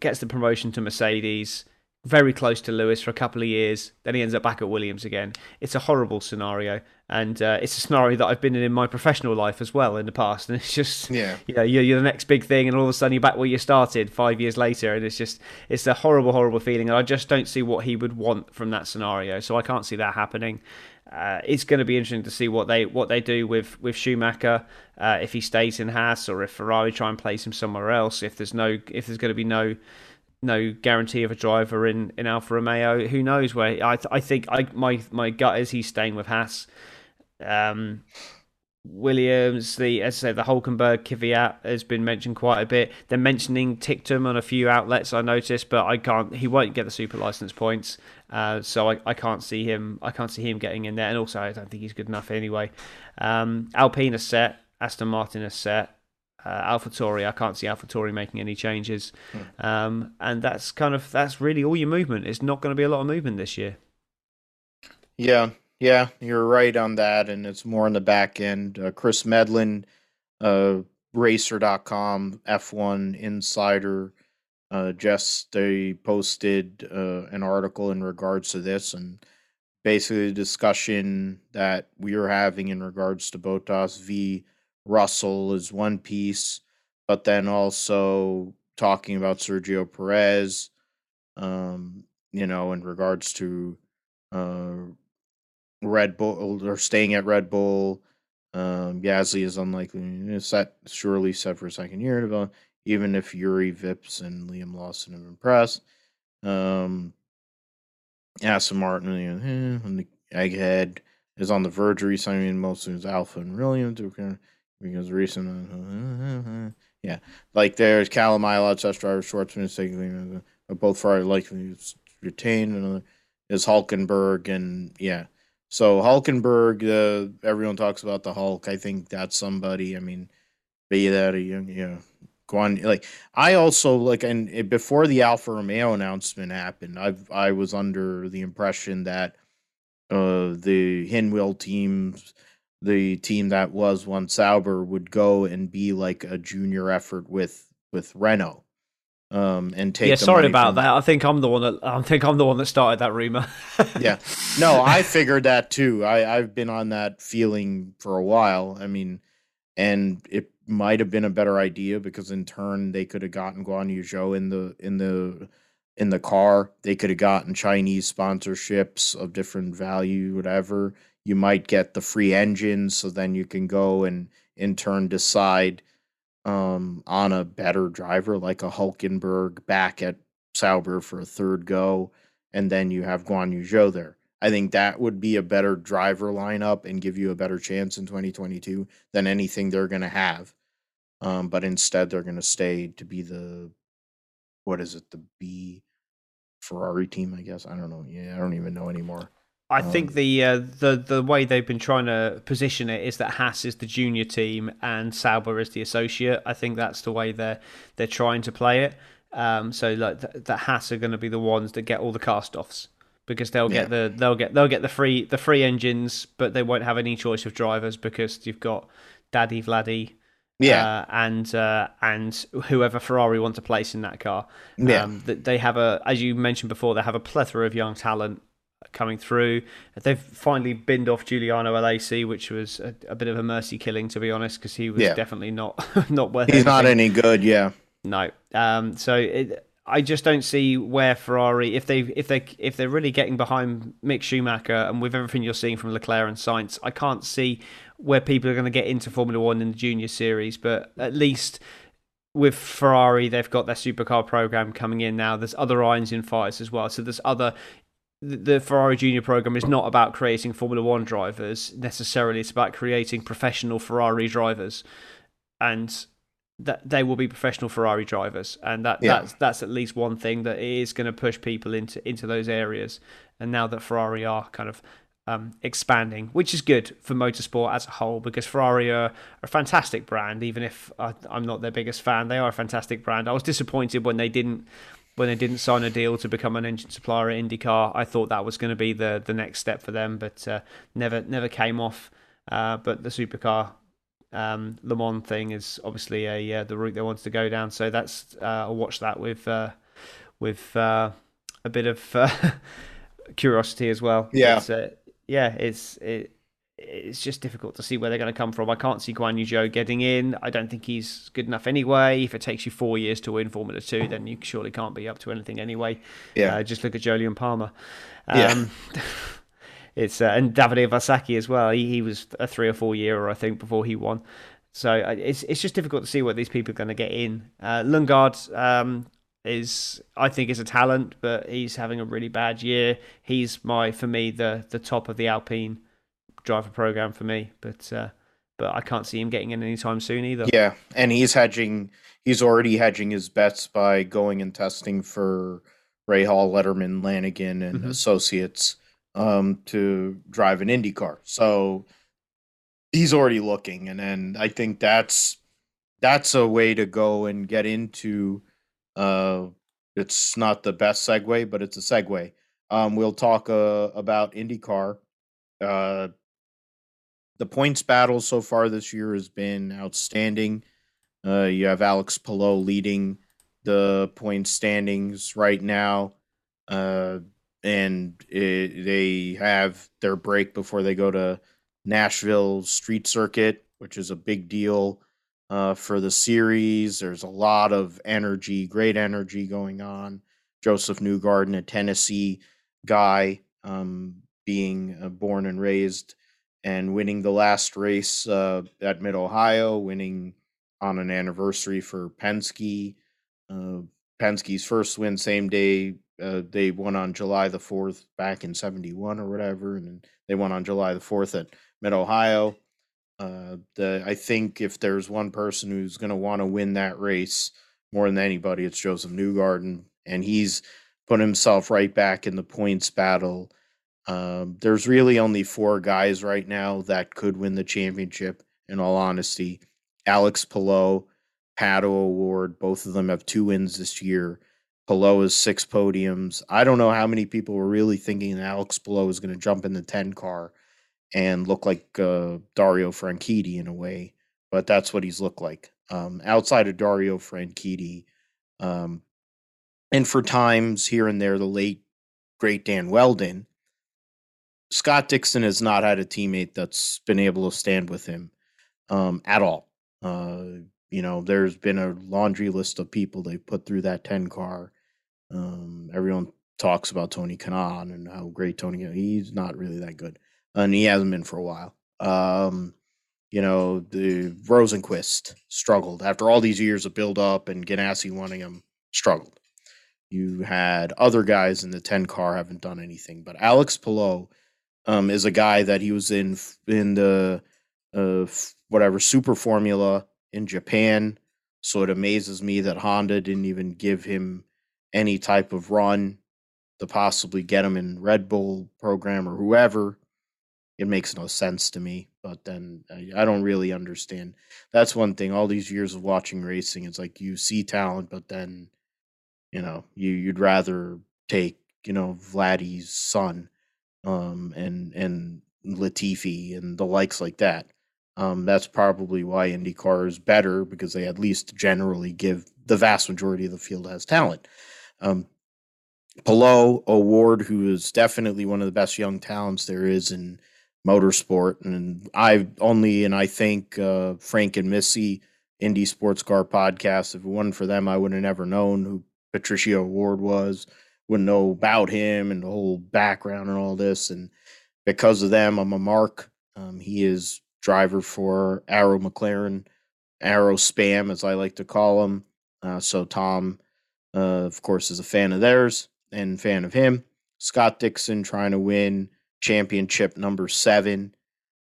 gets the promotion to Mercedes very close to Lewis for a couple of years. Then he ends up back at Williams again. It's a horrible scenario, and uh, it's a scenario that I've been in in my professional life as well in the past. [laughs] And it's just, yeah, you know, you're, you're the next big thing, and all of a sudden you're back where you started five years later, and it's just, it's a horrible, horrible feeling. And I just don't see what he would want from that scenario. So I can't see that happening. Uh, it's going to be interesting to see what they what they do with with Schumacher uh, if he stays in Haas or if Ferrari try and place him somewhere else. If there's no if there's going to be no no guarantee of a driver in, in Alfa Romeo. Who knows where? I I think I my my gut is he's staying with Haas. Um, Williams, the as I say, the Hulkenberg Kvyat has been mentioned quite a bit. They're mentioning Ticktum on a few outlets I noticed, but I can't. He won't get the super license points, uh, so I, I can't see him. I can't see him getting in there. And also, I don't think he's good enough anyway. Um, Alpine is set. Aston Martin is set uh, AlphaTauri. I can't see AlphaTauri making any changes, hmm. um, and that's kind of that's really all your movement. It's not going to be a lot of movement this year. Yeah, yeah, you're right on that, and it's more on the back end. Uh, Chris Medland, uh, Racer.com, F1 Insider, uh, just they posted uh, an article in regards to this, and basically the discussion that we are having in regards to Bottas v Russell is one piece, but then also talking about Sergio Perez, um, you know, in regards to uh, Red Bull or staying at Red Bull. Um, Gasly is unlikely set surely set for a second year even if Jüri Vips and Liam Lawson have impressed. Um, Aston Martin eh, and the egghead is on the verge of resigning most of his Alfa and Williams because recent, [laughs] yeah, like there's Callum Ilott, test driver Shwartzman, taking both Ferrari likely retained. Another is Hulkenberg, and yeah, so Hulkenberg, uh, everyone talks about the Hulk. I think that's somebody. I mean, be that a young, yeah, Guan. Like I also like, and before the Alfa Romeo announcement happened, I've I was under the impression that uh the Hinwil teams the team that was once Sauber would go and be like a junior effort with with Renault. Um, and take yeah. Sorry about from... that. I think I'm the one that I think I'm the one that started that rumor. yeah, no, [laughs] I figured that too. I I've been on that feeling for a while. I mean, and it might have been a better idea because in turn they could have gotten Guan Yu Zhou in the in the in the car. They could have gotten Chinese sponsorships of different value, whatever you might get the free engine so then you can go and in turn decide um, on a better driver like a Hulkenberg back at Sauber for a third go, and then you have Guan Yu Zhou there. I think that would be a better driver lineup and give you a better chance in 2022 than anything they're going to have. Um, but instead, they're going to stay to be the what is it, the B Ferrari team? I guess I don't know. Yeah, I don't even know anymore. I um, think the uh, the the way they've been trying to position it is that Haas is the junior team and Sauber is the associate. I think that's the way they're they're trying to play it. Um, so like the, the Haas are going to be the ones that get all the cast offs because they'll get yeah. the they'll get they'll get the free the free engines, but they won't have any choice of drivers because you've got Daddy Vladdy. Yeah, uh, and uh, and whoever Ferrari want to place in that car. Yeah, um, they have a, as you mentioned before, they have a plethora of young talent coming through. They've finally binned off Giuliano Alesi, which was a, a bit of a mercy killing, to be honest, because he was yeah. definitely not [laughs] not worth. He's anything. not any good. Yeah. No. Um. So it, I just don't see where Ferrari, if they if they if they're really getting behind Mick Schumacher and with everything you're seeing from Leclerc and Sainz, I can't see where people are going to get into Formula One in the junior series. But at least with Ferrari, they've got their supercar program coming in now. There's other irons in fires as well. So there's other. The Ferrari Junior program is not about creating Formula One drivers necessarily. It's about creating professional Ferrari drivers, and that they will be professional Ferrari drivers, and that yeah. that's that's at least one thing that is going to push people into into those areas. And now that Ferrari are kind of um, expanding, which is good for motorsport as a whole because Ferrari are a fantastic brand. Even if I, am not their biggest fan, they are a fantastic brand. I was disappointed when they didn't when they didn't sign a deal to become an engine supplier at IndyCar. I thought that was going to be the the next step for them, but uh, never never came off. Uh, but the supercar um, Le Mans thing is obviously a uh, the route they wanted to go down. So that's uh, I'll watch that with uh, with uh, a bit of [laughs] curiosity as well. Yeah, yeah, it's it, it's just difficult to see where they're going to come from. I can't see Guan Yu Zhou getting in. I don't think he's good enough anyway. If it takes you four years to win Formula Two, then you surely can't be up to anything anyway. Yeah, uh, just look at Jolyon Palmer. Um, yeah. [laughs] it's uh, and Davide Valsecchi as well. He, he was a three or four year, I think, before he won. So uh, it's it's just difficult to see what these people are going to get in. Uh, Lundgaard, um, is I think is a talent, but he's having a really bad year. He's my for me the the top of the Alpine driver program for me, but uh, but I can't see him getting in anytime soon either. Yeah, and he's hedging. He's already hedging his bets by going and testing for Rahal, Letterman, Lanigan, and mm-hmm. associates um, to drive an Indy car. So he's already looking, and then I think that's that's a way to go and get into uh, it's not the best segue, but it's a segue. Um, we'll talk uh, about IndyCar. Uh, the points battle so far this year has been outstanding. Uh, you have Alex Palou leading the point standings right now, uh, and it, they have their break before they go to Nashville Street Circuit, which is a big deal uh, for the series. There's a lot of energy, great energy going on. Josef Newgarden, a Tennessee guy, um, being uh, born and raised and winning the last race uh, at Mid Ohio, winning on an anniversary for Penske. Uh, Penske's first win, same day. Uh, they won on July the 4th back in 71 or whatever. And they won on July the 4th at Mid Ohio. Uh, I think if there's one person who's going to want to win that race more than anybody, it's Josef Newgarden, and he's put himself right back in the points battle. Um, there's really only four guys right now that could win the championship. In all honesty, Alex Palou, Pato O'Ward, both of them have two wins this year. Palou has six podiums. I don't know how many people were really thinking Alex Palou was going to jump in the 10 car and look like uh, Dario Franchitti in a way, but that's what he's looked like. Um, outside of Dario Franchitti, um, and for times here and there, the late great Dan Wheldon, Scott Dixon has not had a teammate that's been able to stand with him um, at all. Uh, you know, there's been a laundry list of people they put through that 10 car. Um, everyone talks about Tony Kanaan and how great Tony he's not really that good and he hasn't been for a while. Um, you know, the Rosenqvist struggled after all these years of build up and Ganassi wanting him struggled. You had other guys in the 10 car haven't done anything, but Alex Palou um, is a guy that he was in in the uh, whatever super formula in Japan. So it amazes me that Honda didn't even give him any type of run to possibly get him in Red Bull program or whoever it makes no sense to me. But then I, I, don't really understand. That's one thing. All these years of watching racing, it's like you see talent, but then you know you you'd rather take you know Vladdy's son, um, and and Latifi and the likes like that. Um, that's probably why IndyCar is better because they at least generally give the vast majority of the field has talent. Um, Pato O'Ward, who is definitely one of the best young talents there is in motorsport. And I only, and I think uh, Frank and Missy Indy Sports Car podcast, if it wasn't for them, I would have never known who Patricio O'Ward was, wouldn't know about him and the whole background and all this. And because of them, I'm a mark. Um, he is driver for Arrow McLaren Arrow Spam, as I like to call him. Uh, so Tom, uh, of course, is a fan of theirs and fan of him. Scott Dixon trying to win championship number seven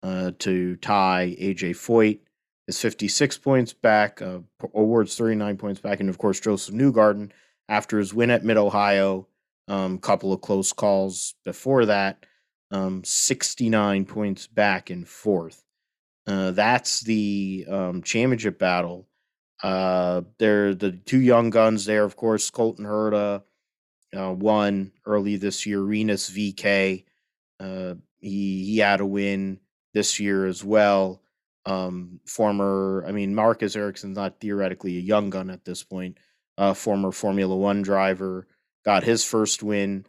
uh, to tie AJ Foyt is 56 points back. Uh, O'Ward's 39 points back, and of course Josef Newgarden after his win at Mid Ohio. Um, couple of close calls before that. Um, 69 points back and forth. Uh, that's the um, championship battle. Uh, they're the two young guns there, of course. Colton Herta uh, won early this year. Rinus VeeKay, uh, he he had a win this year as well. Um, former, I mean, Marcus Ericsson's not theoretically a young gun at this point. Uh, former Formula One driver got his first win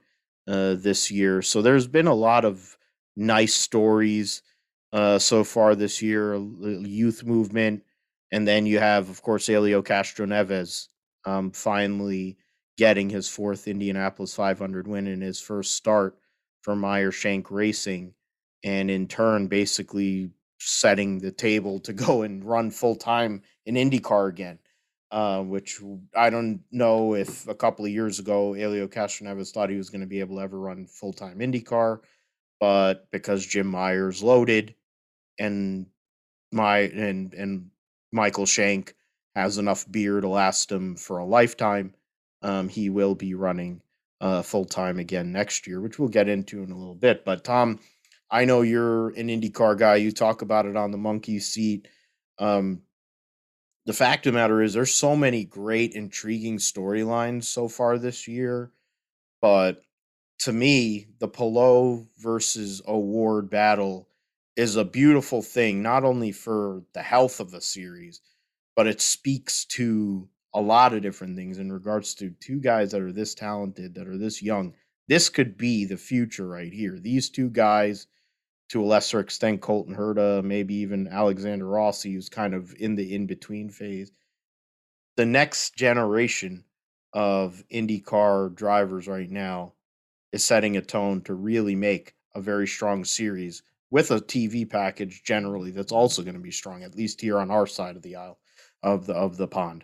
uh, this year. So there's been a lot of nice stories uh, so far this year, youth movement, and then you have, of course, Helio Castroneves um, finally getting his fourth Indianapolis 500 win in his first start for Meyer Shank Racing, and in turn, basically setting the table to go and run full time in IndyCar again. Uh, which I don't know if a couple of years ago Helio Castroneves thought he was going to be able to ever run full time IndyCar, but because Jim Meyer's loaded and my and and Michael Shank has enough beer to last him for a lifetime, um, he will be running uh, full time again next year, which we'll get into in a little bit. But Tom, I know you're an IndyCar guy. You talk about it on the monkey seat. Um, the fact of the matter is, there's so many great, intriguing storylines so far this year. But to me, the Palou versus O'Ward battle is a beautiful thing, not only for the health of the series, but it speaks to a lot of different things in regards to two guys that are this talented, that are this young. This could be the future right here. These two guys, to a lesser extent, Colton Herta, maybe even Alexander Rossi, who's kind of in the in between phase. The next generation of IndyCar drivers right now is setting a tone to really make a very strong series with a TV package generally that's also going to be strong, at least here on our side of the aisle of the of the pond.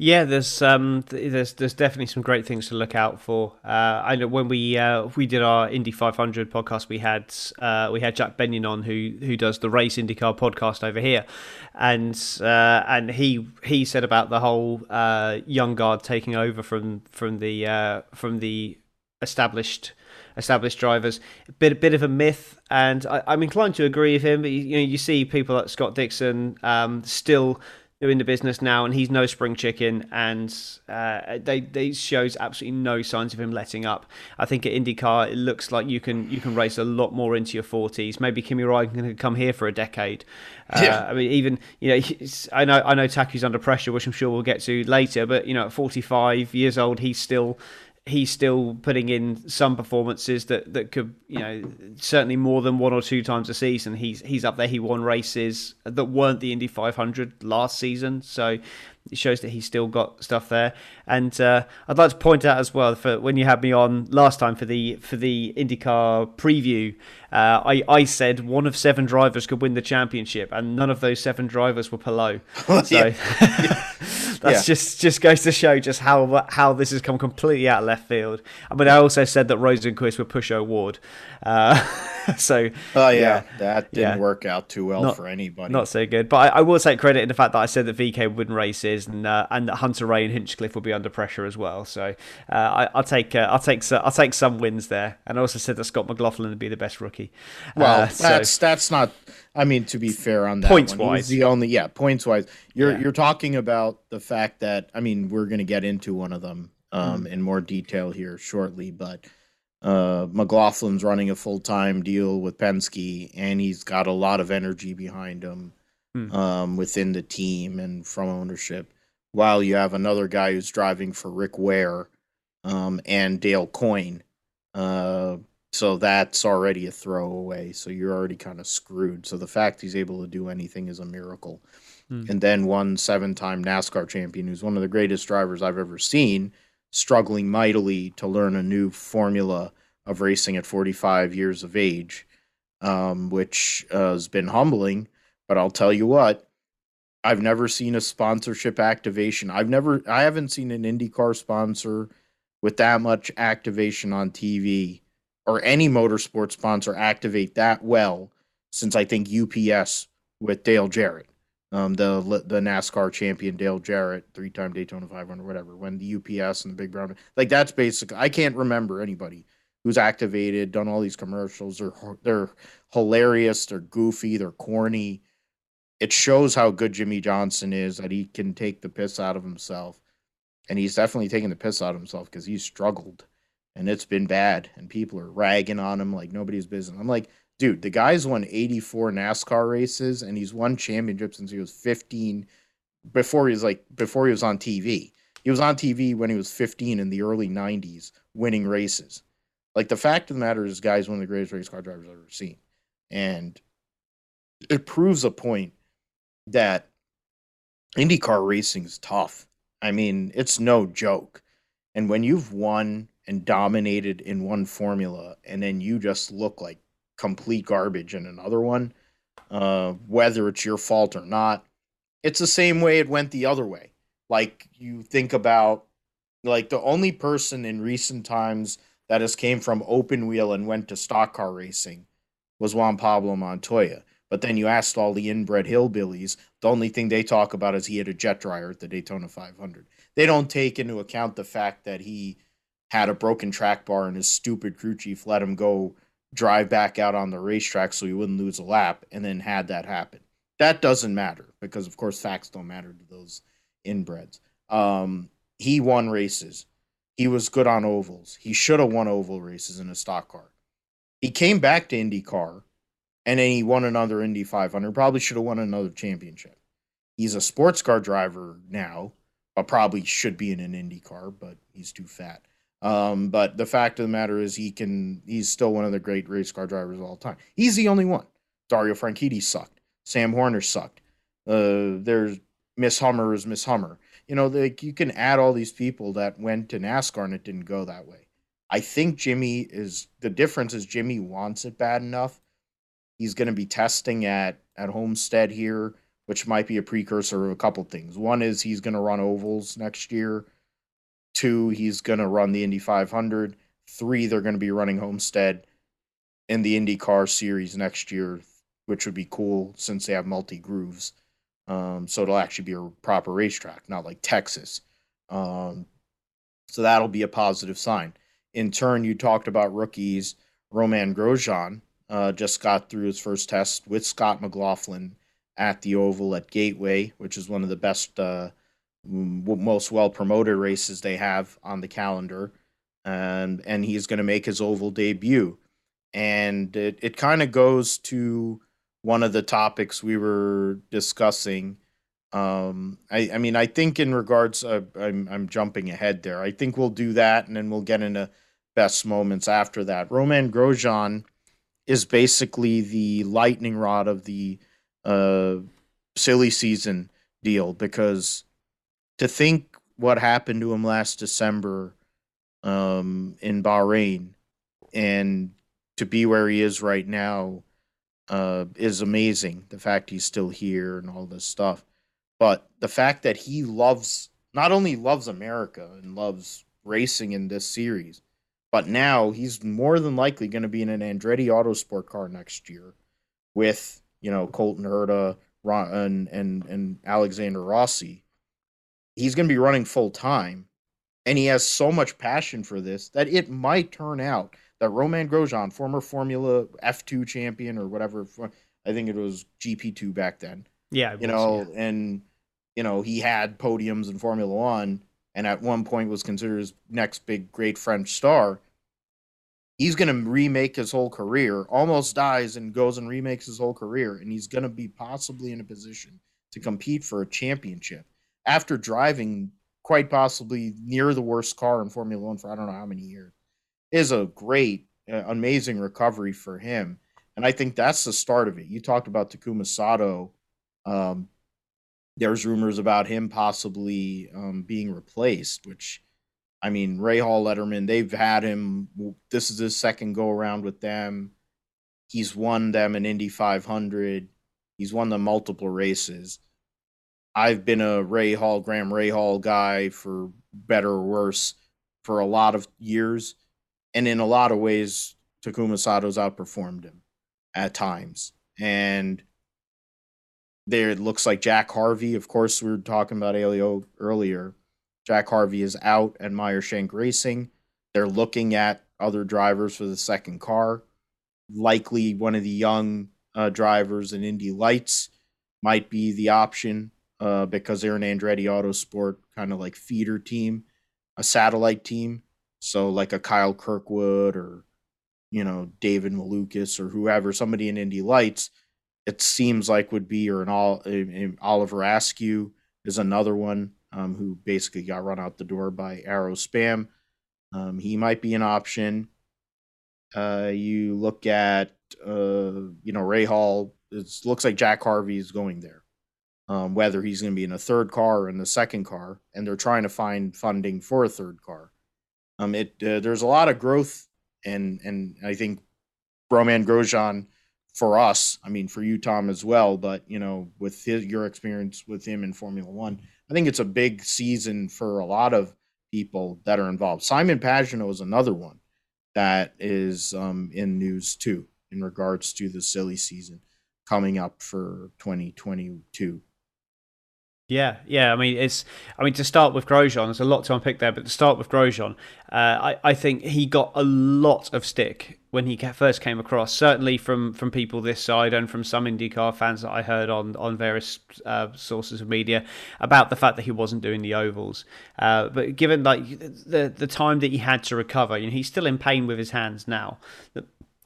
Yeah, there's um, there's there's definitely some great things to look out for. Uh, I know when we uh, we did our Indy 500 podcast, we had uh, we had Jack Benyon on who who does the Race IndyCar podcast over here, and uh, and he he said about the whole uh, young guard taking over from from the uh, from the established established drivers. A bit, a bit of a myth, and I, am inclined to agree with him. But you, you, know, you see people like Scott Dixon um, still doing the business now, and he's no spring chicken, and uh, they they shows absolutely no signs of him letting up. I think at IndyCar, it looks like you can you can race a lot more into your forties. Maybe Kimi Räikkönen can come here for a decade. Uh, yeah. I mean, even you know, I know I know Taku's under pressure, which I'm sure we'll get to later. But you know, at 45 years old, he's still he's still putting in some performances that, that could, you know, certainly more than one or two times a season. He's he's up there. He won races that weren't the Indy 500 last season, so it shows that he's still got stuff there. And uh, I'd like to point out as well for when you had me on last time for the for the IndyCar preview, uh, I I said one of seven drivers could win the championship, and none of those seven drivers were Palou. [laughs] So [laughs] [laughs] that's just just goes to show just how how this has come completely out of left field. I mean, I also said that Rosenqvist would push O'Ward. Uh, [laughs] [laughs] so oh yeah, yeah that didn't yeah. work out too well not, for anybody. Not so good. But I, I, will take credit in the fact that I said that VeeKay would win races and uh, and that Hunter-Reay and Hinchcliffe will be under pressure as well. So uh, I, will take uh, I'll take I'll take some wins there. And I also said that Scott McLaughlin would be the best rookie. Well, uh, that's so. that's not. I mean, to be fair on that points one, wise, the only yeah points wise. You're yeah. you're talking about the fact that I mean we're going to get into one of them um, mm. in more detail here shortly, but uh, McLaughlin's running a full time deal with Penske, and he's got a lot of energy behind him hmm. um, within the team and from ownership. While you have another guy who's driving for Rick Ware um, and Dale Coyne. Uh, so that's already a throwaway. So you're already kind of screwed. So the fact he's able to do anything is a miracle. Hmm. And then one seven time NASCAR champion who's one of the greatest drivers I've ever seen struggling mightily to learn a new formula of racing at 45 years of age, um, which uh, has been humbling. But I'll tell you what, I've never seen a sponsorship activation. I've never I haven't seen an IndyCar sponsor with that much activation on TV or any motorsport sponsor activate that well since I think UPS with Dale Jarrett, um, the the NASCAR champion Dale Jarrett, three time Daytona 500, whatever. When the UPS and the Big Brown, like that's basically I can't remember anybody who's activated, done all these commercials. They're they're hilarious, they're goofy, they're corny. It shows how good Jimmie Johnson is that he can take the piss out of himself and he's definitely taking the piss out of himself because he's struggled and it's been bad and people are ragging on him like nobody's business. I'm like, dude, the guy's won 84 NASCAR races and he's won championships since he was 15 before he was like before he was on TV. He was on TV when he was 15 in the early 90s winning races. Like the fact of the matter is guy's one of the greatest race car drivers I've ever seen. And it proves a point that IndyCar racing is tough I mean, it's no joke. And when you've won and dominated in one formula and then you just look like complete garbage in another one, uh, whether it's your fault or not, it's the same way it went the other way. Like you think about like the only person in recent times that has came from open wheel and went to stock car racing was Juan Pablo Montoya. But then you asked all the inbred hillbillies, the only thing they talk about is he had a jet dryer at the Daytona 500. They don't take into account the fact that he had a broken track bar and his stupid crew chief let him go drive back out on the racetrack so he wouldn't lose a lap and then had that happen. That doesn't matter because, of course, facts don't matter to those inbreds. Um, he won races. He was good on ovals. He should have won oval races in a stock car. He came back to IndyCar and then he won another Indy 500. Probably should have won another championship. He's a sports car driver now, but probably should be in an Indy car, but he's too fat. Um, but the fact of the matter is, he can. He's still one of the great race car drivers of all time. He's the only one. Dario Franchitti sucked. Sam Hornish sucked. Uh, there's Miss Hummer is Miss Hummer. You know, like you can add all these people that went to NASCAR and it didn't go that way. I think Jimmy is the difference is Jimmy wants it bad enough He's going to be testing at at Homestead here, which might be a precursor of a couple things. One is he's going to run ovals next year. Two, he's going to run the Indy 500. Three, they're going to be running Homestead in the IndyCar series next year, which would be cool since they have multi grooves. Um, so it'll actually be a proper racetrack, not like Texas. Um, so that'll be a positive sign. In turn, you talked about rookies. Romain Grosjean uh, just got through his first test with Scott McLaughlin at the Oval at Gateway, which is one of the best, uh, most well promoted races they have on the calendar. And, and he's going to make his Oval debut. And it, it kind of goes to one of the topics we were discussing. Um, I, I mean, I think in regards, uh, I'm, I'm jumping ahead there. I think we'll do that and then we'll get into best moments after that. Romain Grosjean is basically the lightning rod of the uh, silly season deal because to think what happened to him last December um, in Bahrain and to be where he is right now uh, is amazing. The fact he's still here and all this stuff, but the fact that he loves not only loves America and loves racing in this series, but now he's more than likely going to be in an Andretti Autosport car next year with, you know, Colton Herta and, and, and Alexander Rossi. He's going to be running full time. And he has so much passion for this that it might turn out that Romain Grosjean, former Formula F2 champion or whatever, I think it was GP2 back then. Yeah. You know, yeah. and, you know, he had podiums in Formula One and at one point was considered his next big great French star. He's going to remake his whole career, almost dies and goes and remakes his whole career, and he's going to be possibly in a position to compete for a championship after driving quite possibly near the worst car in Formula One for I don't know how many years. Is a great, uh, amazing recovery for him, and I think that's the start of it. You talked about Takuma Sato um, there's rumors about him possibly um, being replaced, which I mean, Rahal Letterman, they've had him. This is his second go around with them. He's won them an Indy 500. He's won them multiple races. I've been a Rahal, Graham Rahal guy for better or worse for a lot of years. And in a lot of ways, Takuma Sato's outperformed him at times. And there it looks like Jack Harvey. Of course, we were talking about Alio earlier. Jack Harvey is out at Meyer Shank Racing. They're looking at other drivers for the second car. Likely one of the young uh, drivers in Indy Lights might be the option uh, because they're an Andretti Autosport kind of like feeder team, a satellite team. So like a Kyle Kirkwood or you know David Malukas or whoever, somebody in Indy Lights it seems like would be, or an all Oliver Askew is another one um, who basically got run out the door by Arrow Spam. Um, he might be an option. Uh, you look at, uh, you know, Rahal. It looks like Jack Harvey is going there. Um, whether he's going to be in a third car or in the second car, and they're trying to find funding for a third car. Um, it uh, there's a lot of growth, and and I think Romain Grosjean for us, I mean, for you, Tom, as well. But you know, with his, your experience with him in Formula One, I think it's a big season for a lot of people that are involved. Simon Pagenaud is another one that is um, in news too in regards to the silly season coming up for 2022. Yeah, yeah. I mean, it's. I mean, to start with Grosjean, there's a lot to unpick there. But to start with Grosjean, uh, I I think he got a lot of stick when he first came across. Certainly from from people this side and from some IndyCar fans that I heard on on various uh, sources of media about the fact that he wasn't doing the ovals. Uh, but given like the the time that he had to recover, you know, he's still in pain with his hands now the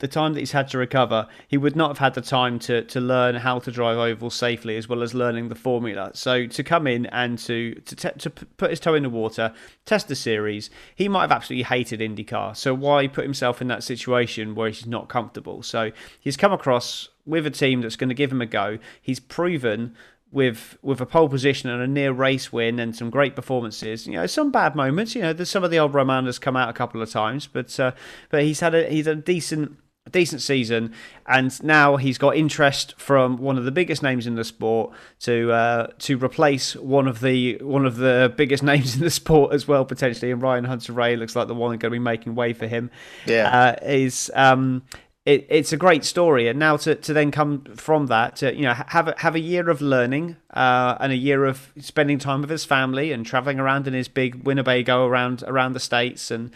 time that he's had to recover, he would not have had the time to to learn how to drive oval safely, as well as learning the formula. So to come in and to to te- to put his toe in the water, test the series, he might have absolutely hated IndyCar. So why put himself in that situation where he's not comfortable? So he's come across with a team that's going to give him a go. He's proven with with a pole position and a near race win and some great performances. You know, some bad moments. You know, there's some of the old Romanas come out a couple of times, but uh, but he's had a he's a decent a decent season, and now he's got interest from one of the biggest names in the sport to uh, to replace one of the one of the biggest [laughs] names in the sport as well potentially. And Ryan Hunter-Reay looks like the one going to be making way for him. Yeah, uh, is um, it, it's a great story, and now to, to then come from that to you know have a, have a year of learning uh, and a year of spending time with his family and traveling around in his big Winnebago around around the states, and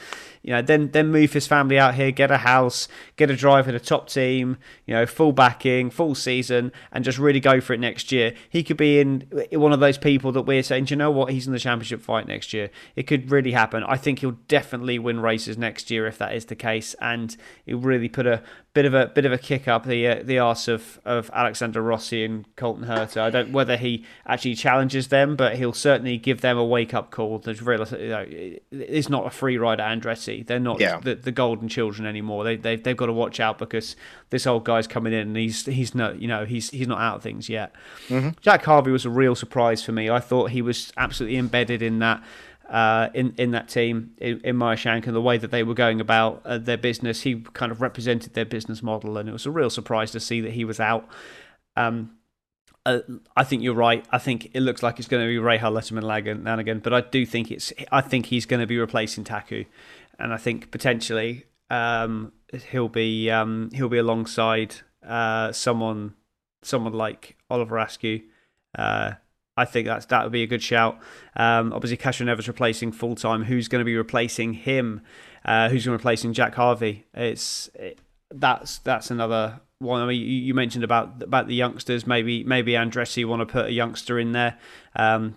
you know, then then move his family out here, get a house, get a drive in a top team, you know, full backing, full season, and just really go for it next year. He could be in one of those people that we're saying, you know what, he's in the championship fight next year. It could really happen. I think he'll definitely win races next year if that is the case, and he'll really put a bit of a bit of a kick up the uh, the arse of, of Alexander Rossi and Colton Herta. I don't whether he actually challenges them, but he'll certainly give them a wake up call. There's real, you know, it's not a free ride at Andretti. They're not yeah. the, the golden children anymore. They they they've got to watch out because this old guy's coming in and he's he's not you know he's he's not out of things yet. Mm-hmm. Jack Harvey was a real surprise for me. I thought he was absolutely embedded in that uh, in in that team in, in Meyer Shank and the way that they were going about uh, their business. He kind of represented their business model, and it was a real surprise to see that he was out. Um, uh, I think you're right. I think it looks like it's going to be Rahal Letterman Lanigan, but I do think it's. I think he's going to be replacing Taku, and I think potentially um, he'll be um, he'll be alongside uh, someone someone like Oliver Askew. I think that's that would be a good shout. Um, obviously, Castroneves replacing full time. Who's going to be replacing him? Uh, who's going to replacing Jack Harvey? It's it, that's that's another one. I mean, you, you, mentioned about about the youngsters. Maybe maybe Andretti want to put a youngster in there. Um,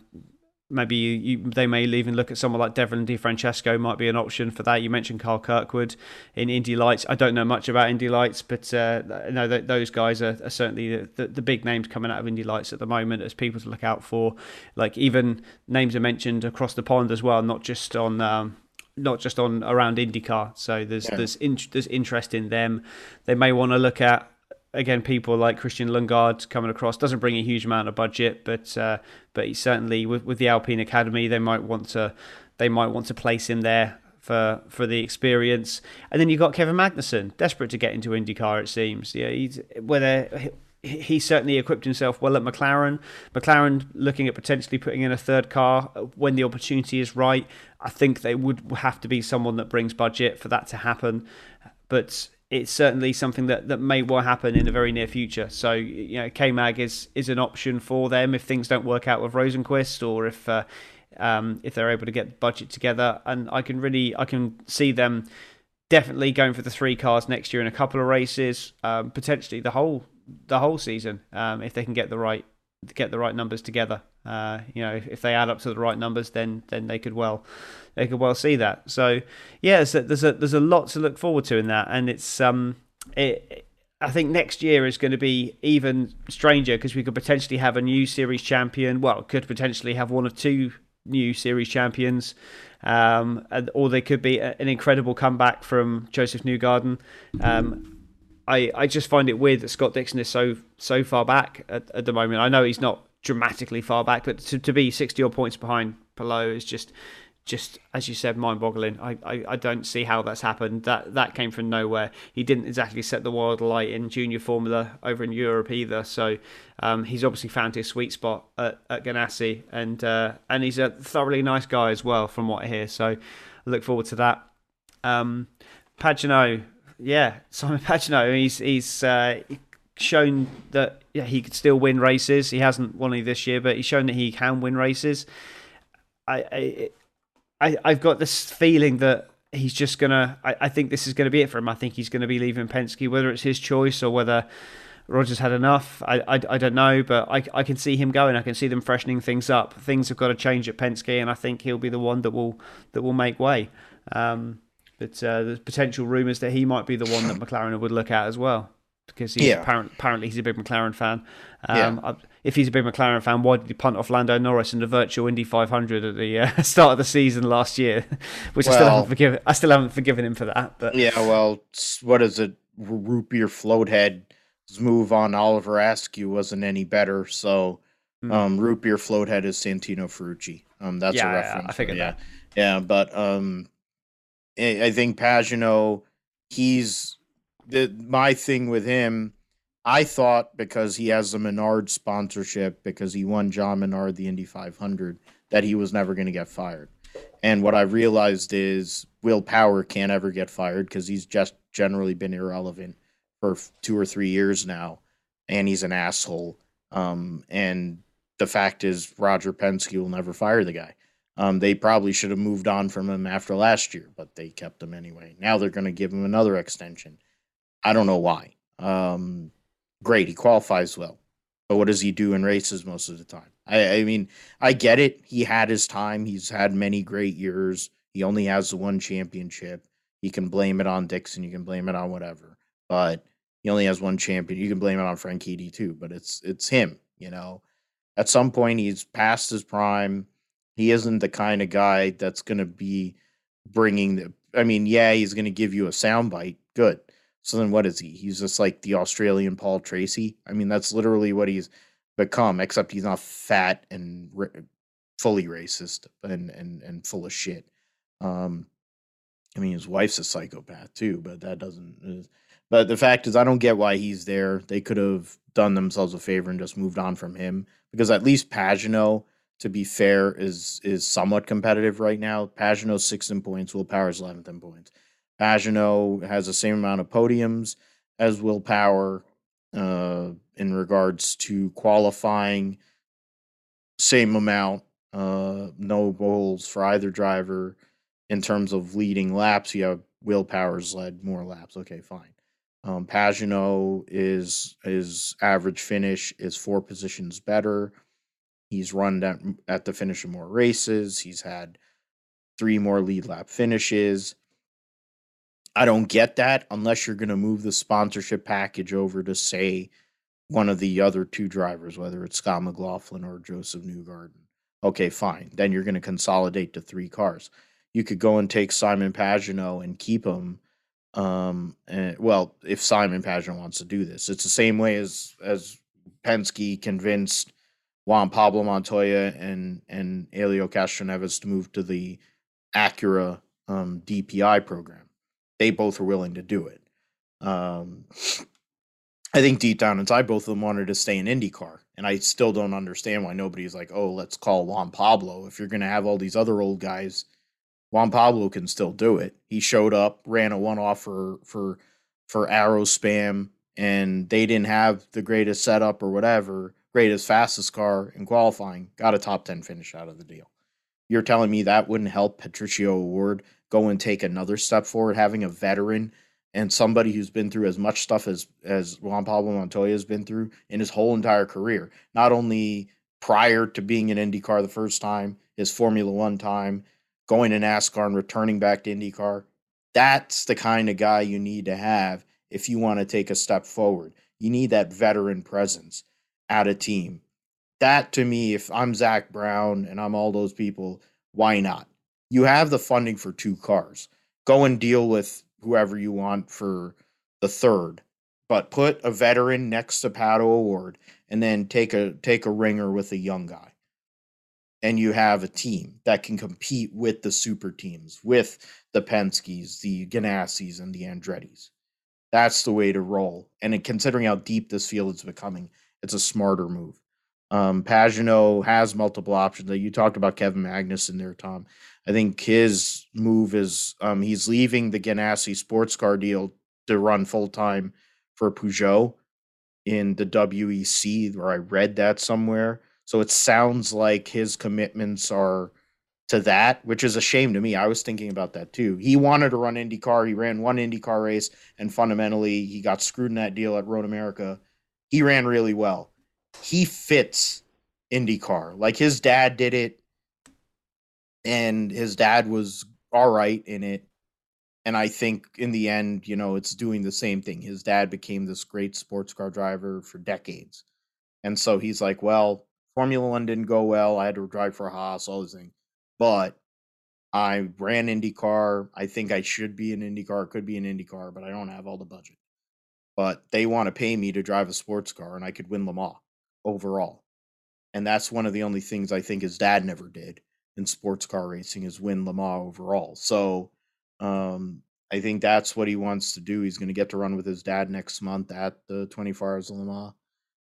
maybe you, you, they may even look at someone like Devlin DeFrancesco might be an option for that. You mentioned Kyle Kirkwood in Indy Lights. I don't know much about Indy Lights, but uh, no, those guys are, are certainly the, the, the, big names coming out of Indy Lights at the moment as people to look out for. Like even names are mentioned across the pond as well, not just on. Um, not just on around IndyCar, so there's yeah. there's in, there's interest in them. They may want to look at again, people like Christian Lundgaard coming across doesn't bring a huge amount of budget, but uh, but he certainly with, with the Alpine Academy, they might want to they might want to place him there for for the experience. And then you've got Kevin Magnussen, desperate to get into IndyCar. It seems, yeah, he's whether he certainly equipped himself well at McLaren. McLaren looking at potentially putting in a third car when the opportunity is right. I think they would have to be someone that brings budget for that to happen. But it's certainly something that, that may well happen in the very near future. So, you know, K Mag is, is an option for them if things don't work out with Rosenqvist or if uh, um, if they're able to get the budget together. And I can really I can see them definitely going for the three cars next year in a couple of races, um, potentially the whole the whole season um, if they can get the right get the right numbers together. Uh, you know, if, if, they add up to the right numbers, then then they could well they could well see that. So yeah, so there's a there's a lot to look forward to in that, and it's um it. I think next year is going to be even stranger because we could potentially have a new series champion. Well, could potentially have one of two new series champions, um, or they could be an incredible comeback from Josef Newgarden. Um, I, I just find it weird that Scott Dixon is so so far back at, at the moment. I know he's not dramatically far back, but to, to be 60 odd points behind Palou is just just as you said, mind boggling. I, I, I, don't see how that's happened. That that came from nowhere. He didn't exactly set the world alight in junior formula over in Europe either. So um, he's obviously found his sweet spot at, at Ganassi, and uh, and he's a thoroughly nice guy as well, from what I hear. So I look forward to that. Um, Pagenaud, yeah, [laughs] Simon Pagenaud. He's he's uh, shown that yeah, he could still win races. He hasn't won any this year, but he's shown that he can win races. I, I, I have got this feeling that he's just gonna. I, I think this is going to be it for him. I think he's going to be leaving Penske, whether it's his choice or whether Rogers had enough. I, I, I don't know, but I, I can see him going. I can see them freshening things up. Things have got to change at Penske, and I think he'll be the one that will that will make way. Um, but uh, there's potential rumours that he might be the one that McLaren would look at as well, because he's yeah. apparent, apparently he's a big McLaren fan. Um, yeah. If he's a big McLaren fan, why did he punt off Lando Norris in the virtual Indy 500 at the uh, [laughs] start of the season last year? [laughs] Which well, I still haven't forgiven. I still haven't forgiven him for that. But yeah, well, what is it? Root beer floathead's move on Oliver Askew wasn't any better, so. Mm. Um, root beer floathead is Santino Ferrucci. Um, that's yeah, a reference. Yeah, I figured yeah. that. Yeah, but um, I think Pagenaud, he's the my thing with him. I thought because he has the Menard sponsorship, because he won John Menard the Indy 500, that he was never going to get fired. And what I realized is Will Power can't ever get fired because he's just generally been irrelevant for two or three years now, and he's an asshole. Um, and the fact is, Roger Penske will never fire the guy. Um, they probably should have moved on from him after last year, but they kept him anyway. Now they're going to give him another extension. I don't know why. Um, great, he qualifies well, but what does he do in races most of the time? I, I mean, I get it. He had his time. He's had many great years. He only has the one championship. You can blame it on Dixon. You can blame it on whatever, but he only has one champion. You can blame it on Franchitti too, but it's it's him. You know, at some point he's past his prime he isn't the kind of guy that's going to be bringing the. I mean, yeah, he's going to give you a soundbite. Good. So then, what is he? He's just like the Australian Paul Tracy. I mean, that's literally what he's become. Except he's not fat and fully racist and and and full of shit. Um, I mean, his wife's a psychopath too, but that doesn't. Uh, but the fact is, I don't get why he's there. They could have done themselves a favor and just moved on from him because at least Pagenaud to be fair, is is somewhat competitive right now. Pagenaud's six in points, Will Power's eleventh in points. Pagenaud has the same amount of podiums as Will Power uh, in regards to qualifying. Same amount, uh, no goals for either driver. In terms of leading laps, you have Will Power's led more laps. Okay, fine. Um, Pagenaud is his average finish is four positions better. He's run at, at the finish of more races. He's had three more lead lap finishes. I don't get that unless you're going to move the sponsorship package over to, say, one of the other two drivers, whether it's Scott McLaughlin or Josef Newgarden. Okay, fine. Then you're going to consolidate to three cars. You could go and take Simon Pagenaud and keep him. Um, and, well, if Simon Pagenaud wants to do this, it's the same way as as Penske convinced Juan Pablo Montoya and and Helio Castroneves to move to the Acura um, DPI program. They both were willing to do it. Um, I think deep down inside, both of them wanted to stay in IndyCar, and I still don't understand why nobody's like, "Oh, let's call Juan Pablo." If you're going to have all these other old guys, Juan Pablo can still do it. He showed up, ran a one-off for for for arrow spam, and they didn't have the greatest setup or whatever, greatest fastest car in qualifying. Got a top ten finish out of the deal. You're telling me that wouldn't help Patricio O'Ward go and take another step forward, having a veteran and somebody who's been through as much stuff as as Juan Pablo Montoya has been through in his whole entire career. Not only prior to being in IndyCar the first time, his Formula One time, going to NASCAR and returning back to IndyCar. That's the kind of guy you need to have if you want to take a step forward. You need that veteran presence at a team. That to me, if I'm Zak Brown and I'm all those people, why not? You have the funding for two cars. Go and deal with whoever you want for the third, but put a veteran next to Pato O'Ward and then take a take a ringer with a young guy. And you have a team that can compete with the super teams, with the Penske's, the Ganassis, and the Andretti's. That's the way to roll. And considering how deep this field is becoming, it's a smarter move. Um, Pagenaud has multiple options. You talked about Kevin Magnussen there, Tom. I think his move is um, he's leaving the Ganassi sports car deal to run full time for Peugeot in the WEC, where I read that somewhere. So it sounds like his commitments are to that, which is a shame to me. I was thinking about that too. He wanted to run IndyCar. He ran one IndyCar race, and fundamentally, he got screwed in that deal at Road America. He ran really well. He fits IndyCar. Like his dad did it and his dad was all right in it. And I think in the end, you know, it's doing the same thing. His dad became this great sports car driver for decades. And so he's like, well, Formula One didn't go well. I had to drive for Haas, all these things. But I ran IndyCar. I think I should be an IndyCar, could be an IndyCar, but I don't have all the budget. But they want to pay me to drive a sports car and I could win Le Mans overall. And that's one of the only things I think his dad never did in sports car racing is win Le Mans overall. So um, I think that's what he wants to do. He's going to get to run with his dad next month at the 24 Hours of Le Mans.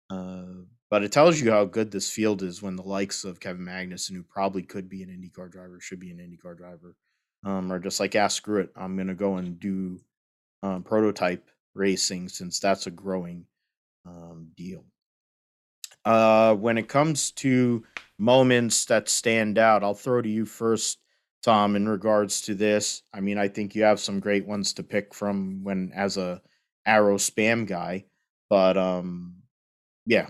Uh, but it tells you how good this field is when the likes of Kevin Magnussen, who probably could be an IndyCar driver, should be an IndyCar driver, um, are just like, ah, screw it. I'm going to go and do um, prototype racing since that's a growing um, deal. Uh, when it comes to moments that stand out, I'll throw to you first, Tom, in regards to this. I mean, I think you have some great ones to pick from when as a arrow spam guy, but um, yeah,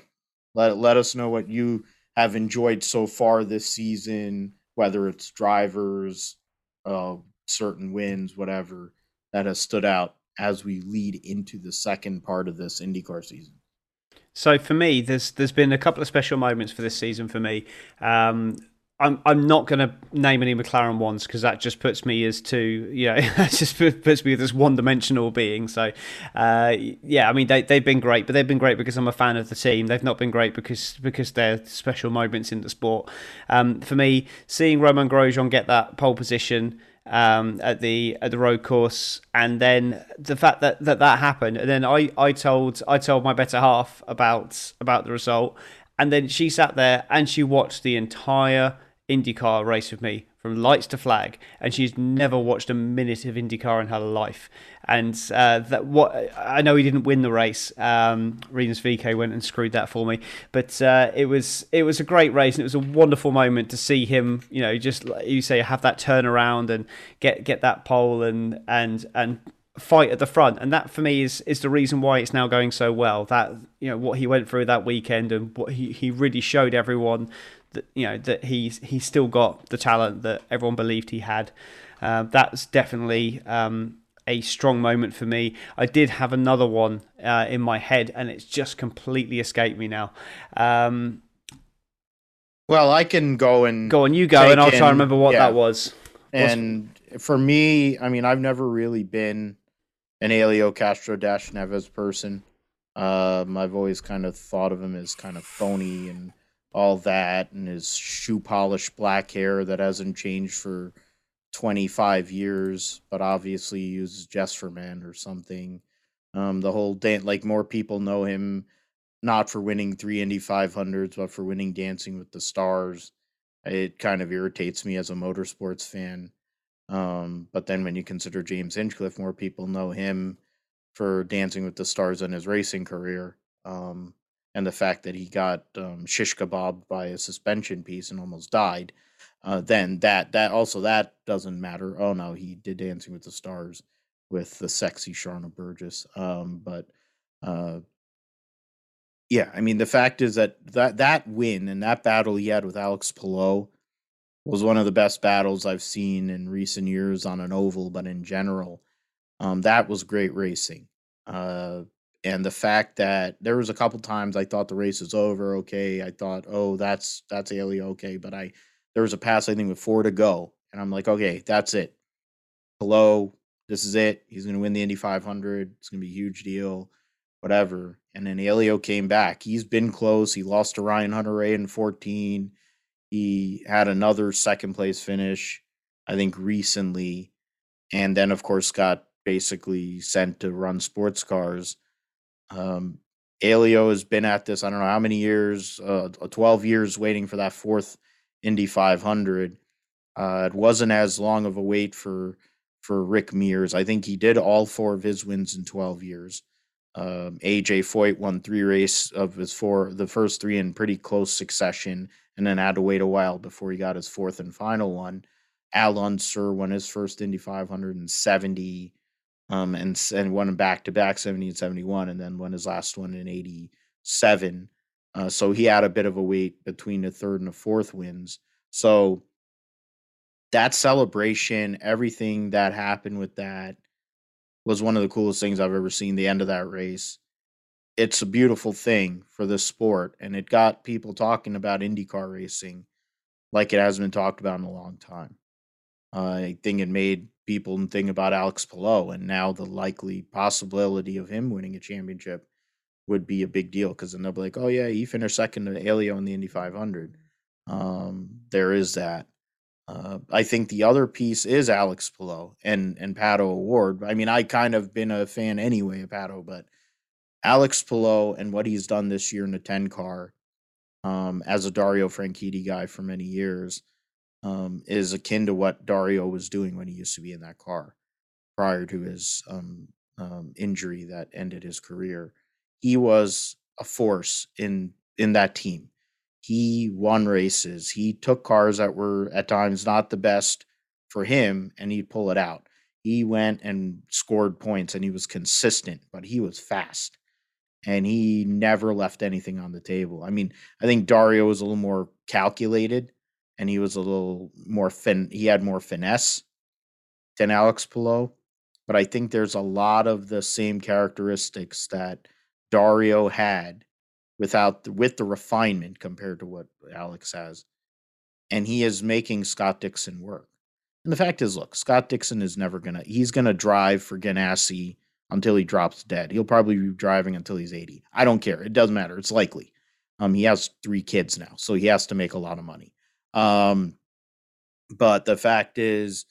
let let us know what you have enjoyed so far this season, whether it's drivers, uh, certain wins, whatever that has stood out as we lead into the second part of this IndyCar season. So for me, there's there's been a couple of special moments for this season for me. Um, I'm I'm not going to name any McLaren ones because that just puts me as too you know [laughs] that just puts me as this one dimensional being. So uh, yeah, I mean they they've been great, but they've been great because I'm a fan of the team. They've not been great because because they're special moments in the sport. Um, for me, seeing Romain Grosjean get that pole position um, at the at the road course, and then the fact that, that that happened, and then I, I told I told my better half about about the result, and then she sat there and she watched the entire IndyCar race with me from lights to flag, and she's never watched a minute of IndyCar in her life. And uh, that what I know he didn't win the race. Um, Rinus VeeKay went and screwed that for me, but uh, it was it was a great race, and it was a wonderful moment to see him. You know, just like you say, have that turnaround and get get that pole and and and fight at the front and that for me is is the reason why it's now going so well that you know what he went through that weekend and what he, he really showed everyone that you know that he's he's still got the talent that everyone believed he had. Uh, that's definitely um, a strong moment for me. I did have another one uh, in my head, and it's just completely escaped me now. Um, well, I can go and go on. You go, and I'll in, try and remember what yeah. that was. And for me, I mean, I've never really been an Helio Castro Dash Neves person. Um, I've always kind of thought of him as kind of phony and all that and his shoe polish black hair that hasn't changed for 25 years, but obviously uses Men or something. Um, the whole dance, like more people know him not for winning three Indy 500s, but for winning Dancing with the Stars. It kind of irritates me as a motorsports fan. Um, but then when you consider James Hinchcliffe, more people know him for Dancing with the Stars in his racing career. Um, and the fact that he got um, shish kebab by a suspension piece and almost died. Uh, then that that also that doesn't matter. Oh no, he did Dancing with the Stars with the sexy Sharna Burgess. Um, but uh, yeah, I mean the fact is that that that win and that battle he had with Alex Palou was one of the best battles I've seen in recent years on an oval, but in general, um, that was great racing. Uh, and the fact that there was a couple times I thought the race was over. Okay, I thought, oh, that's that's Helio. Okay, but I there was a pass I think with four to go, and I'm like, okay, that's it. Hello, this is it. He's going to win the Indy 500. It's going to be a huge deal whatever. And then Helio came back. He's been close. He lost to Ryan Hunter-Reay in 14. He had another second place finish, I think, recently. And then, of course, got basically sent to run sports cars. Um, Helio has been at this, I don't know how many years, uh, 12 years waiting for that fourth Indy 500. Uh, it wasn't as long of a wait for for Rick Mears. I think he did all four of his wins in 12 years. Um, AJ Foyt won three race of his four, the first three in pretty close succession, and then had to wait a while before he got his fourth and final one. Al Unser won his first Indy 570, um, and and won him back to back 70 and 71, and then won his last one in 87. Uh, so he had a bit of a wait between the third and the fourth wins. So that celebration, everything that happened with that, was one of the coolest things I've ever seen. The end of that race. It's a beautiful thing for this sport, and it got people talking about IndyCar racing like it hasn't been talked about in a long time. Uh, I think it made people think about Alex Palou, and now the likely possibility of him winning a championship would be a big deal because then they'll be like, "Oh yeah, he finished second to Helio in the Indy 500." Um, there is that. Uh, I think the other piece is Alex Palou and and Pato O'Ward. I mean, I kind of been a fan anyway of Pato, but Alex Palou and what he's done this year in the 10 car um, as a Dario Franchitti guy for many years um, is akin to what Dario was doing when he used to be in that car prior to his um, um injury that ended his career. He was a force in in that team he won races. He took cars that were at times not the best for him and he'd pull it out. He went and scored points and he was consistent, but he was fast and he never left anything on the table. I mean, I think Dario was a little more calculated and he was a little more fin he had more finesse than Alex Palou, but I think there's a lot of the same characteristics that Dario had without the, with the refinement compared to what Alex has. And he is making Scott Dixon work. And the fact is, look, Scott Dixon is never gonna he's gonna drive for Ganassi until he drops dead. He'll probably be driving until he's 80. I don't care. It doesn't matter. It's likely. Um, he has three kids now, so he has to make a lot of money. Um, but the fact is,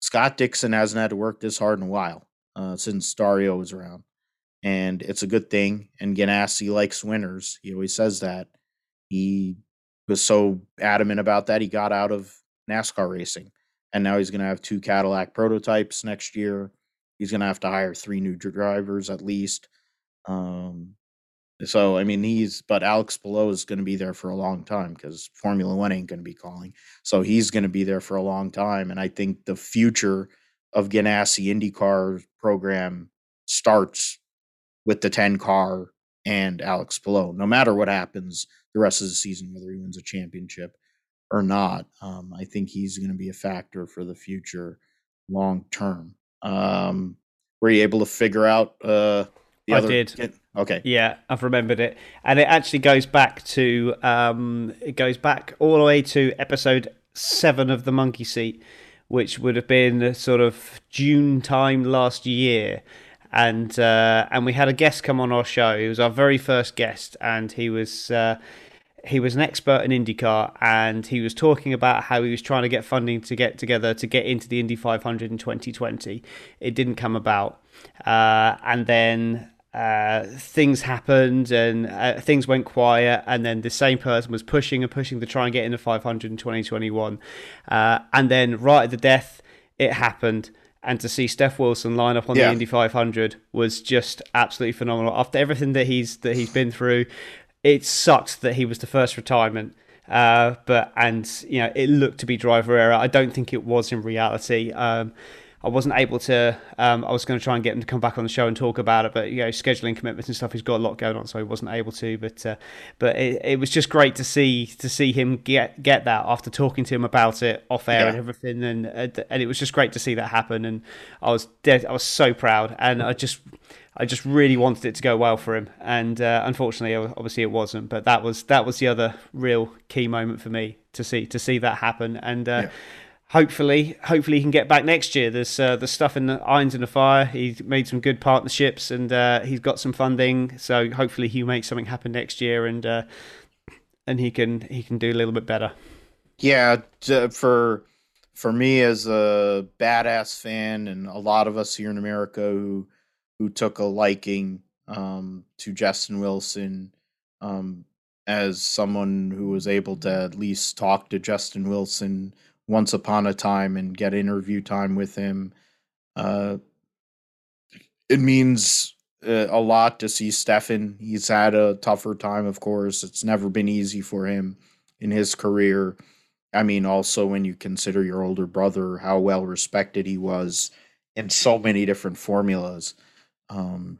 Scott Dixon hasn't had to work this hard in a while uh, since Dario was around and it's a good thing. And Ganassi likes winners. He always says that. He was so adamant about that. He got out of NASCAR racing, and now he's going to have two Cadillac prototypes next year. He's going to have to hire three new drivers at least. Um, so I mean, he's but Alex Palou is going to be there for a long time because Formula One ain't going to be calling. So he's going to be there for a long time, and I think the future of Ganassi IndyCar program starts with the 10 car and Alex Palou. No matter what happens the rest of the season, whether he wins a championship or not, um, I think he's going to be a factor for the future long term. Um, were you able to figure out uh, the I other? did. Okay. Yeah, I've remembered it, and it actually goes back to um, it goes back all the way to episode seven of the Monkey Seat, which would have been sort of June time last year, and uh, and we had a guest come on our show. He was our very first guest, and he was uh, he was an expert in IndyCar, and he was talking about how he was trying to get funding to get together to get into the Indy 500 in 2020. It didn't come about, uh, and then uh, things happened and uh, things went quiet, and then the same person was pushing and pushing to try and get into 500 in 2021, uh, and then right at the death, it happened. And to see Stef Wilson line up on yeah. the Indy 500 was just absolutely phenomenal. After everything that he's that he's been through, it sucked that he was the first retirement. Uh, but and you know it looked to be driver error. I don't think it was in reality. Um, I wasn't able to. Um, I was going to try and get him to come back on the show and talk about it, but you know, scheduling commitments and stuff. He's got a lot going on, so he wasn't able to. But uh, but it, it, was just great to see to see him get get that after talking to him about it off air yeah. and everything, and and it was just great to see that happen. And I was dead. I was so proud, and I just I just really wanted it to go well for him, and uh, unfortunately, obviously, it wasn't. But that was that was the other real key moment for me to see to see that happen, and uh, yeah. hopefully, hopefully, he can get back next year. There's uh, the stuff in the irons in the fire. He's made some good partnerships, and uh, he's got some funding. So hopefully, he makes something happen next year, and uh, and he can he can do a little bit better. Yeah, for for me as a badass fan, and a lot of us here in America who who took a liking um, to Justin Wilson um, as someone who was able to at least talk to Justin Wilson once upon a time and get interview time with him. Uh, it means uh, a lot to see Stefan. He's had a tougher time, of course. It's never been easy for him in his career. I mean, also when you consider your older brother, how well respected he was in so many different formulas um,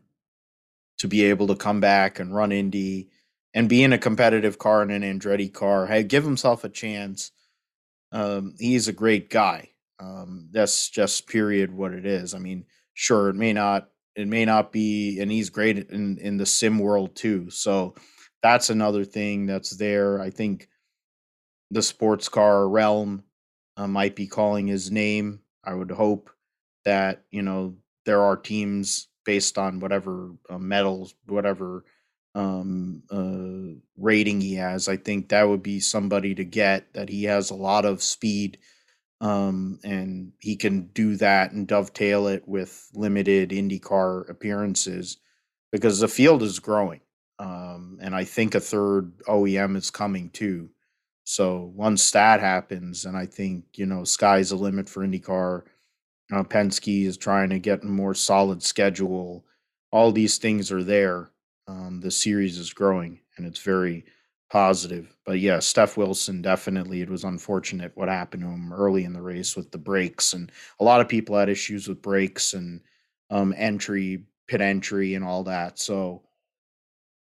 to be able to come back and run Indy and be in a competitive car in an Andretti car. Hey, give himself a chance. Um, he's a great guy. Um, that's just period what it is. I mean, sure, it may not it may not be, and he's great in in the sim world too. So that's another thing that's there. I think the sports car realm uh, might be calling his name. I would hope that you know there are teams based on whatever uh, medals, whatever um, uh, rating he has. I think that would be somebody to get that he has a lot of speed um, and he can do that and dovetail it with limited IndyCar appearances because the field is growing. Um, and I think a third OEM is coming too. So once that happens, and I think, you know, sky's the limit for IndyCar uh, Penske is trying to get a more solid schedule. All these things are there. Um, the series is growing and it's very positive. But yeah, Stef Wilson definitely. It was unfortunate what happened to him early in the race with the brakes, and a lot of people had issues with brakes and um, entry, pit entry, and all that. So.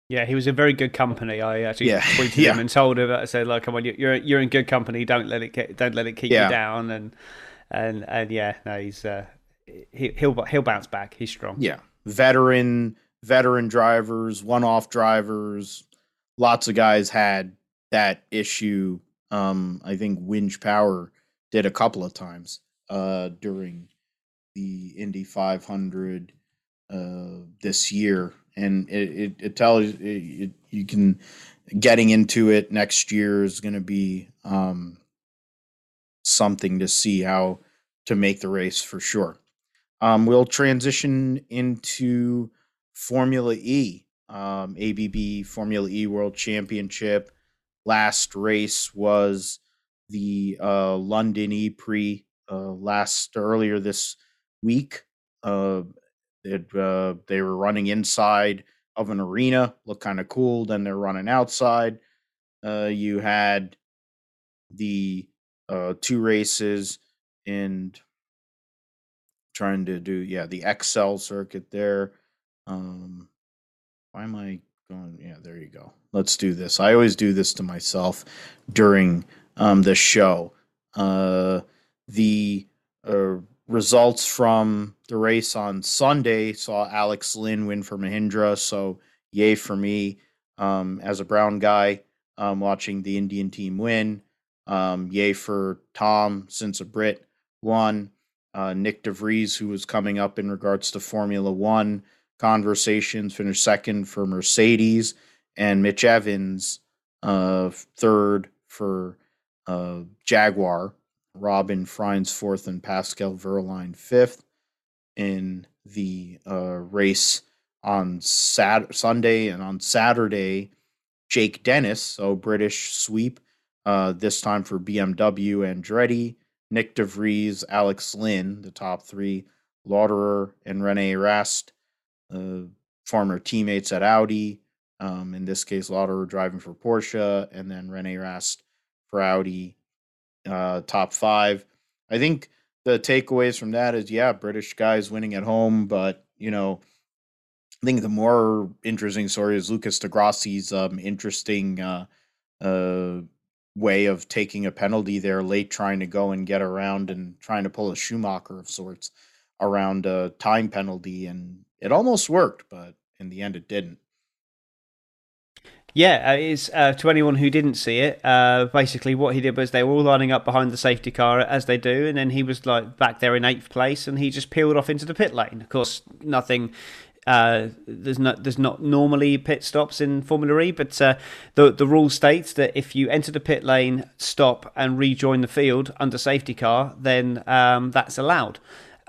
Yeah, he was in very good company. I actually yeah. [laughs] tweeted yeah. him and told him. I said, "Like, come on, you're you're in good company. Don't let it get, don't let it keep yeah. you down." And and and yeah, no, he's uh, he, he'll he'll bounce back. He's strong. Yeah, veteran veteran drivers, one off drivers. Lots of guys had that issue. Um, I think Winch Power did a couple of times uh, during the Indy 500 uh, this year, and it it, it tells it, it, you can getting into it next year is going to be um, something to see how to make the race for sure. Um, we'll transition into Formula E, um, ABB Formula E World Championship. Last race was the uh, London E Prix uh, last earlier this week. Uh, it, uh, they were running inside of an arena, looked kind of cool. Then they're running outside. Uh, you had the uh, two races and trying to do yeah the Excel circuit there. Um, why am I going? Yeah, there you go. Let's do this. I always do this to myself during um, the show. Uh, the uh, results from the race on Sunday saw Alex Lynn win for Mahindra, so yay for me um, as a Brown guy um, watching the Indian team win. Um, yay for Tom, since a Brit won. Uh, Nyck de Vries, who was coming up in regards to Formula One conversations, finished second for Mercedes. And Mitch Evans uh, third for uh, Jaguar, Robin Frijns fourth, and Pascal Wehrlein fifth in the uh, race on Sat- Sunday and on Saturday. Jake Dennis, so British sweep, uh, this time for BMW Andretti, Nyck de Vries, Alex Lynn, the top three, Lotterer and Rene Rast, uh, former teammates at Audi. Um, in this case, Lotterer driving for Porsche, and then Rene Rast for Audi, uh, top five. I think the takeaways from that is yeah, British guys winning at home, but you know, I think the more interesting story is Lucas di Grassi's um, interesting uh, uh, way of taking a penalty there late, trying to go and get around and trying to pull a Schumacher of sorts around a time penalty, and it almost worked, but in the end, it didn't. Yeah, uh, it's uh, to anyone who didn't see it. Uh, basically, what he did was they were all lining up behind the safety car as they do, and then he was like back there in eighth place, and he just peeled off into the pit lane. Of course, nothing. Uh, there's not there's not normally pit stops in Formula E, but uh, the the rule states that if you enter the pit lane, stop and rejoin the field under safety car, then um, that's allowed.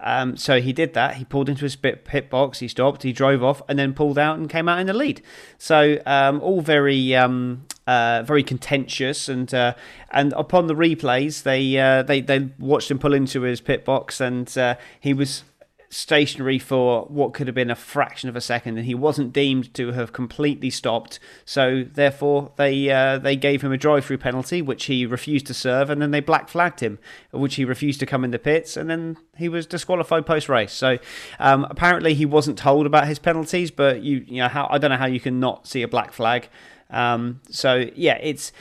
Um, so he did that. He pulled into his pit pit box. He stopped. He drove off, and then pulled out and came out in the lead. So um, all very, um, uh, very contentious. And uh, and upon the replays, they uh, they they watched him pull into his pit box, and uh, he was stationary for what could have been a fraction of a second, and he wasn't deemed to have completely stopped. So therefore, they uh, they gave him a drive-through penalty, which he refused to serve, and then they black flagged him, which he refused to come in the pits, and then he was disqualified post-race. So um, apparently, he wasn't told about his penalties, but you you know how I don't know how you can not see a black flag. Um, so yeah, it's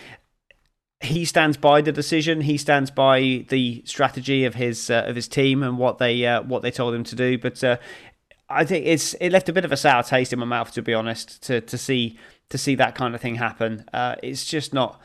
he stands by the decision. He stands by the strategy of his uh, of his team and what they uh, what they told him to do. But uh, I think it's it left a bit of a sour taste in my mouth, to be honest, to to see to see that kind of thing happen. Uh, it's just not.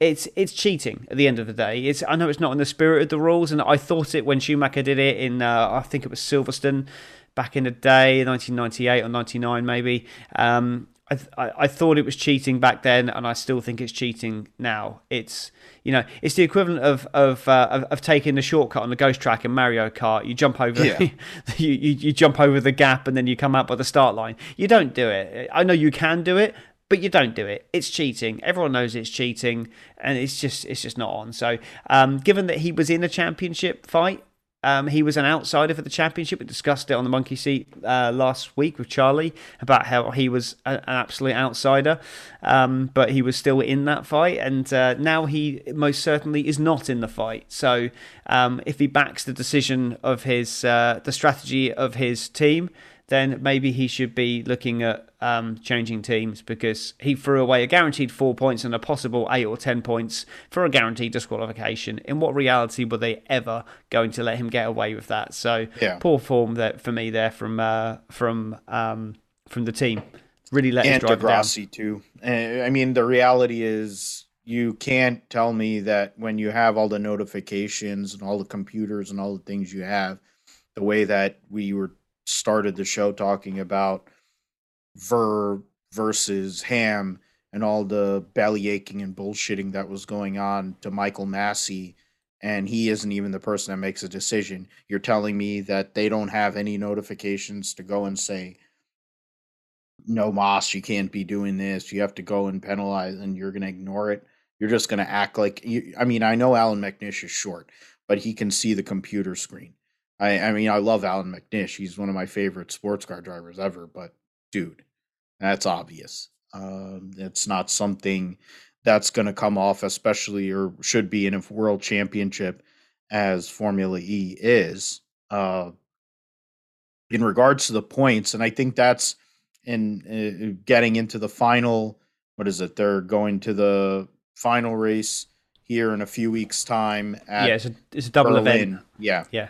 It's it's cheating at the end of the day. It's I know it's not in the spirit of the rules, and I thought it when Schumacher did it in uh, I think it was Silverstone back in the day, 1998 or 99 maybe. Um, I, th- I thought it was cheating back then, and I still think it's cheating now. It's you know it's the equivalent of of uh, of, of, taking the shortcut on the ghost track in Mario Kart. You jump over yeah. [laughs] you, you you jump over the gap and then you come out by the start line. You don't do it. I know you can do it, but you don't do it. It's cheating. Everyone knows it's cheating, and it's just it's just not on. So, um, given that he was in a championship fight, um, he was an outsider for the championship. We discussed it on the monkey seat uh, last week with Charlie about how he was a, an absolute outsider, um, but he was still in that fight, and uh, now he most certainly is not in the fight. So, um, if he backs the decision of his uh, the strategy of his team, then maybe he should be looking at um, changing teams because he threw away a guaranteed four points and a possible eight or ten points for a guaranteed disqualification. In what reality were they ever going to let him get away with that? So yeah. poor form that for me there from uh, from um, from the team. Really let and his driver down. too. I mean, the reality is you can't tell me that when you have all the notifications and all the computers and all the things you have, the way that we were started the show talking about Ver versus Ham and all the belly aching and bullshitting that was going on to Michael Masi. and he isn't even the person that makes a decision. You're telling me that they don't have any notifications to go and say, no, Moss, you can't be doing this. You have to go and penalize, and you're going to ignore it. You're just going to act like you. I mean, I know Allan McNish is short, but he can see the computer screen. I, I mean, I love Allan McNish. He's one of my favorite sports car drivers ever. But dude, that's obvious. Um, it's not something that's going to come off, especially or should be in a world championship as Formula E is. Uh, in regards to the points, and I think that's in uh, getting into the final. What is it? They're going to the final race here in a few weeks' time. yeah, it's a, it's a double Berlin. event. Yeah, yeah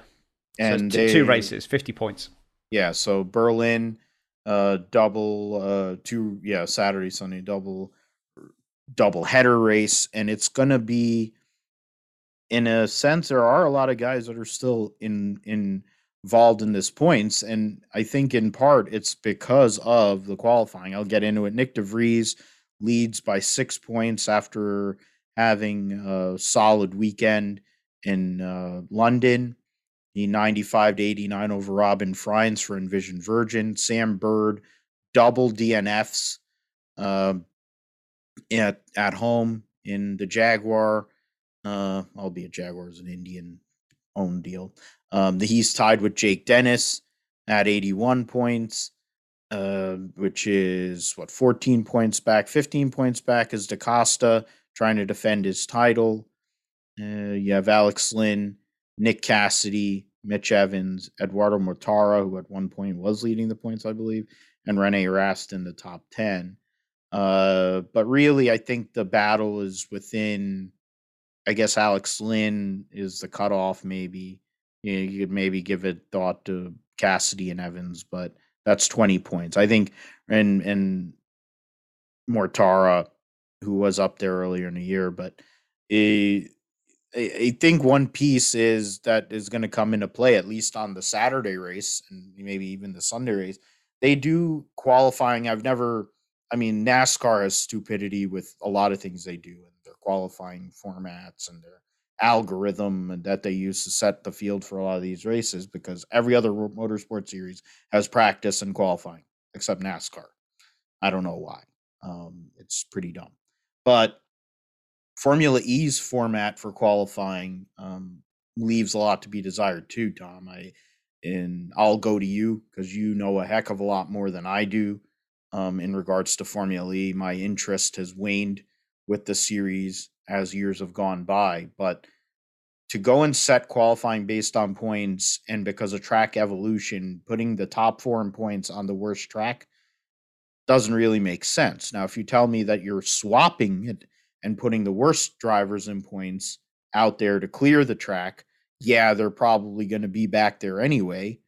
and so they, two races, fifty points. Yeah, so Berlin, uh, double, uh, two, yeah, Saturday, Sunday, double, double header race, and it's gonna be, in a sense, there are a lot of guys that are still in in involved in this points, and I think in part it's because of the qualifying. I'll get into it. Nyck de Vries leads by six points after having a solid weekend in uh, London. The 95 to 89 over Robin Frijns for Envision Virgin. Sam Bird, double DNFs uh, at, at home in the Jaguar. Uh, albeit Jaguar is an Indian owned deal. Um, he's tied with Jake Dennis at 81 points, uh, which is what 14 points back. 15 points back is da Costa trying to defend his title. Uh, you have Alex Lynn, Nick Cassidy, Mitch Evans, Eduardo Mortara, who at one point was leading the points, I believe, and Rene Rast in the top 10. Uh, but really, I think the battle is within. I guess Alex Lynn is the cutoff. Maybe you, know, you could maybe give it thought to Cassidy and Evans, but that's twenty points. I think, and and Mortara, who was up there earlier in the year, but it, I think one piece is that is going to come into play at least on the Saturday race and maybe even the Sunday race. They do qualifying. I've never I mean, NASCAR has stupidity with a lot of things they do and their qualifying formats and their algorithm and that they use to set the field for a lot of these races because every other motorsport series has practice and qualifying except NASCAR. I don't know why. Um, it's pretty dumb. But Formula E's format for qualifying um, leaves a lot to be desired too, Tom. I and I'll go to you because you know a heck of a lot more than I do um, in regards to Formula E. My interest has waned with the series as years have gone by, but to go and set qualifying based on points and because of track evolution, putting the top four in points on the worst track doesn't really make sense. Now, if you tell me that you're swapping it and putting the worst drivers in points out there to clear the track, yeah, they're probably going to be back there anyway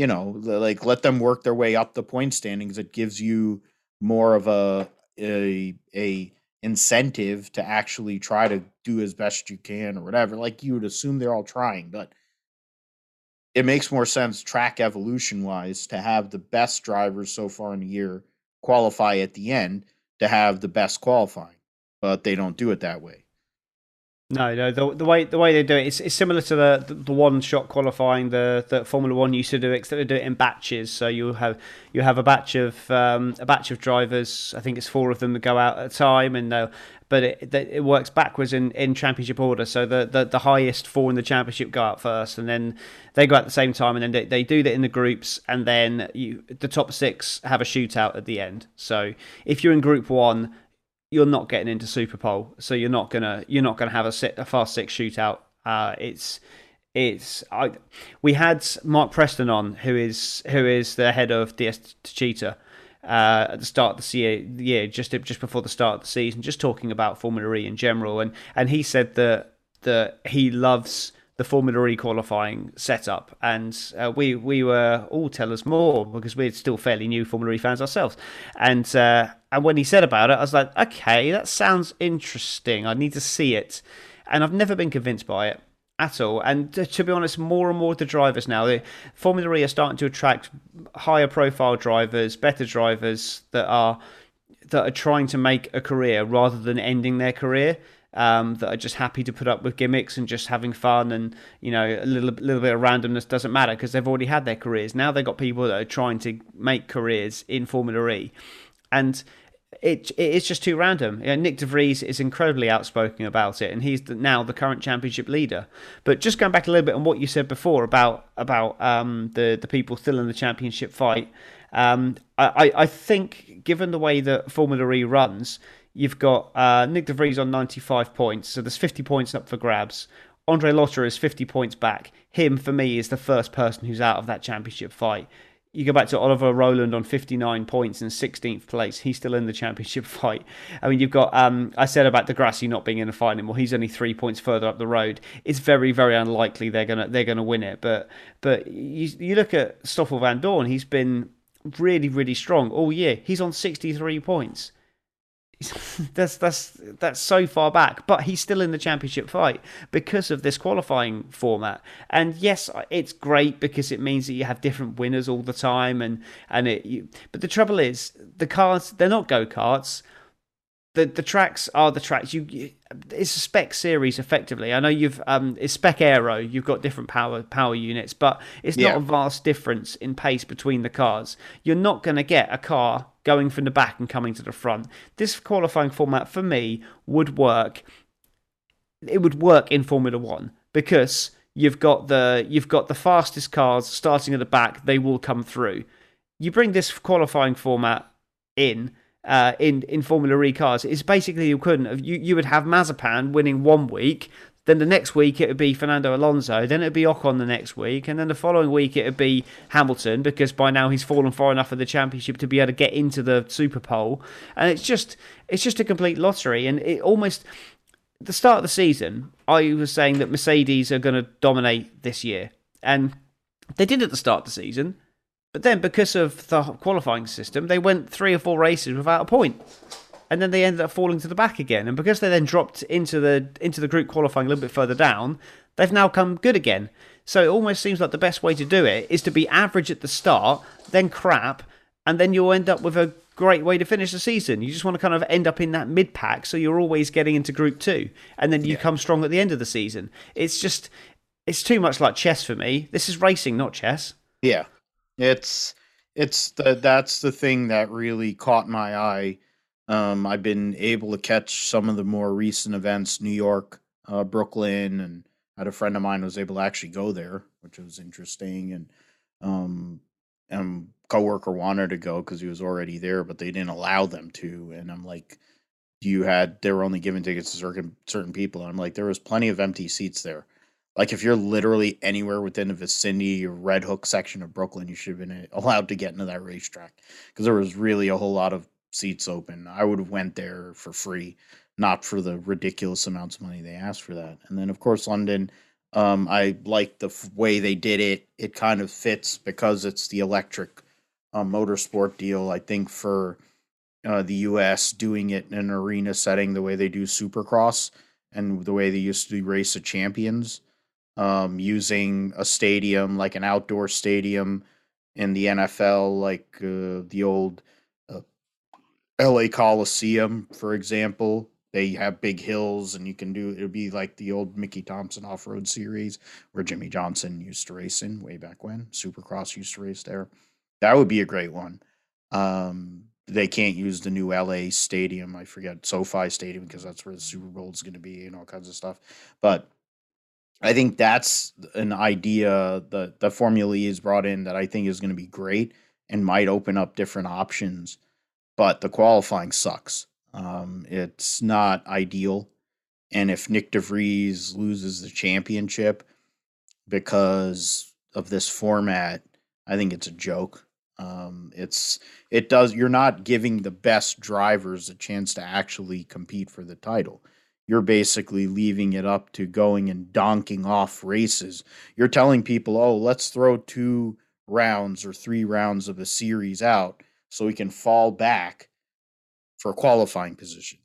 you know, like let them work their way up the point standings. It gives you more of a a a incentive to actually try to do as best you can or whatever. Like you would assume they're all trying, but it makes more sense track evolution wise to have the best drivers so far in the year qualify at the end to have the best qualifying. But they don't do it that way. No, no. The, the way the way they do it, it's, it's similar to the, the, the one shot qualifying the, the Formula One used to do, except they do it in batches. So you have you have a batch of um, a batch of drivers. I think it's four of them that go out at a time, and they'll but it, it works backwards in, in championship order. So the, the, the highest four in the championship go out first, and then they go out at the same time, and then they, they do that in the groups, and then you the top six have a shootout at the end. So if you're in Group One, you're not getting into Super Pole, so you're not gonna you're not gonna have a, sit, a fast six shootout. Uh, it's it's I, we had Mark Preston on, who is who is the head of DS Techeetah uh, at the start of the year, year just just before the start of the season, just talking about Formula E in general, and and he said that that he loves the Formula E qualifying setup, and uh, we we were all tell us more because we're still fairly new Formula E fans ourselves, and uh, and when he said about it, I was like, okay, that sounds interesting. I need to see it, and I've never been convinced by it at all. And to, be honest, more and more of the drivers now, the Formula E are starting to attract higher profile drivers, better drivers that are that are trying to make a career rather than ending their career um, that are just happy to put up with gimmicks and just having fun and you know a little little bit of randomness doesn't matter because they've already had their careers. Now they've got people that are trying to make careers in Formula E, and it it is just too random. You know, Nyck de Vries is incredibly outspoken about it, and he's the, now the current championship leader. But just going back a little bit on what you said before about about um, the the people still in the championship fight, um, I I think given the way that Formula E runs, You've got uh, Nyck de Vries on 95 points, so there's 50 points up for grabs. Andre Lotterer is 50 points back. Him, for me, is the first person who's out of that championship fight. You go back to Oliver Rowland on 59 points in 16th place. He's still in the championship [laughs] fight. I mean, you've got, um, I said about di Grassi not being in the fight anymore. He's only three points further up the road. It's very, very unlikely they're going to they're gonna win it. But but you, you look at Stoffel Vandoorne, he's been really, really strong all year. He's on 63 points [laughs] that's that's that's so far back, but he's still in the championship fight because of this qualifying format. And yes, it's great because it means that you have different winners all the time, and and it. You, but the trouble is, the cars they're not go karts the the tracks are the tracks. You, you, it's a spec series effectively. I know you've um it's spec aero. You've got different power power units, but it's not a vast difference in pace between the cars. You're not going to get a car going from the back and coming to the front. This qualifying format for me would work. It would work in Formula One because you've got the you've got the fastest cars starting at the back. They will come through. You bring this qualifying format in uh, in in Formula E cars. It's basically you couldn't you you would have Mazepin winning one week, then the next week it would be Fernando Alonso, then it would be Ocon the next week, and then the following week it would be Hamilton because by now he's fallen far enough of the championship to be able to get into the Super Pole, and it's just it's just a complete lottery, and it almost. The start of the season, I was saying that Mercedes are going to dominate this year, and they did at the start of the season. But then, because of the qualifying system, they went three or four races without a point. and then they ended up falling to the back again. And because they then dropped into the into the group qualifying a little bit further down, they've now come good again. So it almost seems like the best way to do it is to be average at the start, then crap, and then you'll end up with a great way to finish the season. You just want to kind of end up in that mid pack, so you're always getting into Group Two, and then you yeah. come strong at the end of the season. It's just, it's too much like chess for me. This is racing, not chess. Yeah, it's it's the that's the thing that really caught my eye. Um, I've been able to catch some of the more recent events, New York, uh, Brooklyn, and I had a friend of mine was able to actually go there, which was interesting. And um, and coworker wanted to go because he was already there, but they didn't allow them to. And I'm like, you had they were only giving tickets to certain certain people. And I'm like, there was plenty of empty seats there. Like if you're literally anywhere within the vicinity or Red Hook section of Brooklyn, you should have been [laughs] allowed to get into that racetrack because there was really a whole lot of seats open. I would have went there for free, not for the ridiculous amounts of money they asked for that. And then of course London, um, I like the f- way they did it. It kind of fits because it's the electric uh, motorsport deal. I think for uh, the U.S. doing it in an arena setting the way they do Supercross and the way they used to Race of Champions um, using a stadium like an outdoor stadium in the NFL, like uh, the old uh, LA Coliseum, for example. They have big hills, and you can do it. Would be like the old Mickey Thompson off road series where Jimmie Johnson used to race in way back when. Supercross used to race there. That would be a great one. Um, they can't use the new LA stadium. I forget SoFi Stadium because that's where the Super Bowl is going to be and all kinds of stuff. But I think that's an idea that the Formula is brought in that I think is going to be great and might open up different options. But the qualifying sucks. Um, it's not ideal. And if Nyck de Vries loses the championship because of this format, I think it's a joke. Um, it's it does you're not giving the best drivers a chance to actually compete for the title you're basically leaving it up to going and donking off races. You're telling people, oh, let's throw two rounds or three rounds of a series out so we can fall back for a qualifying position.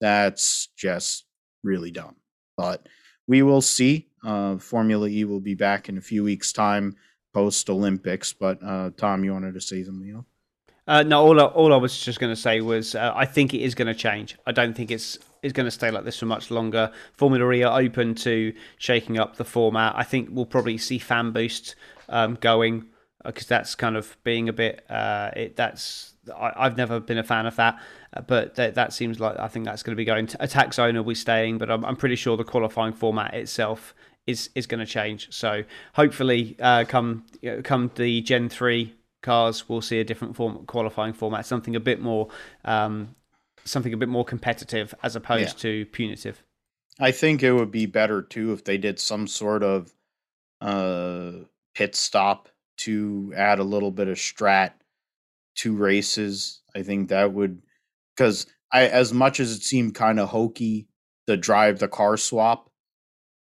That's just really dumb. But we will see. Uh, Formula E will be back in a few weeks' time post Olympics. But uh, Tom, you wanted to say something? Uh, no, all I, all I was just going to say was uh, I think it is going to change. I don't think it's is going to stay like this for much longer. Formula E are open to shaking up the format. I think we'll probably see fan boost um, going because uh, that's kind of being a bit. Uh, it that's I, have never been a fan of that, uh, but that, that seems like I think that's going to be going. To, attack zone will be staying, but I'm, I'm pretty sure the qualifying format itself is is going to change. So hopefully, uh, come you know, come the Gen three cars, we'll see a different form qualifying format, something a bit more um, something a bit more competitive as opposed yeah. to punitive. I think it would be better too if they did some sort of uh, pit stop to add a little bit of strat to races. I think that would because I as much as it seemed kind of hokey to drive the car swap,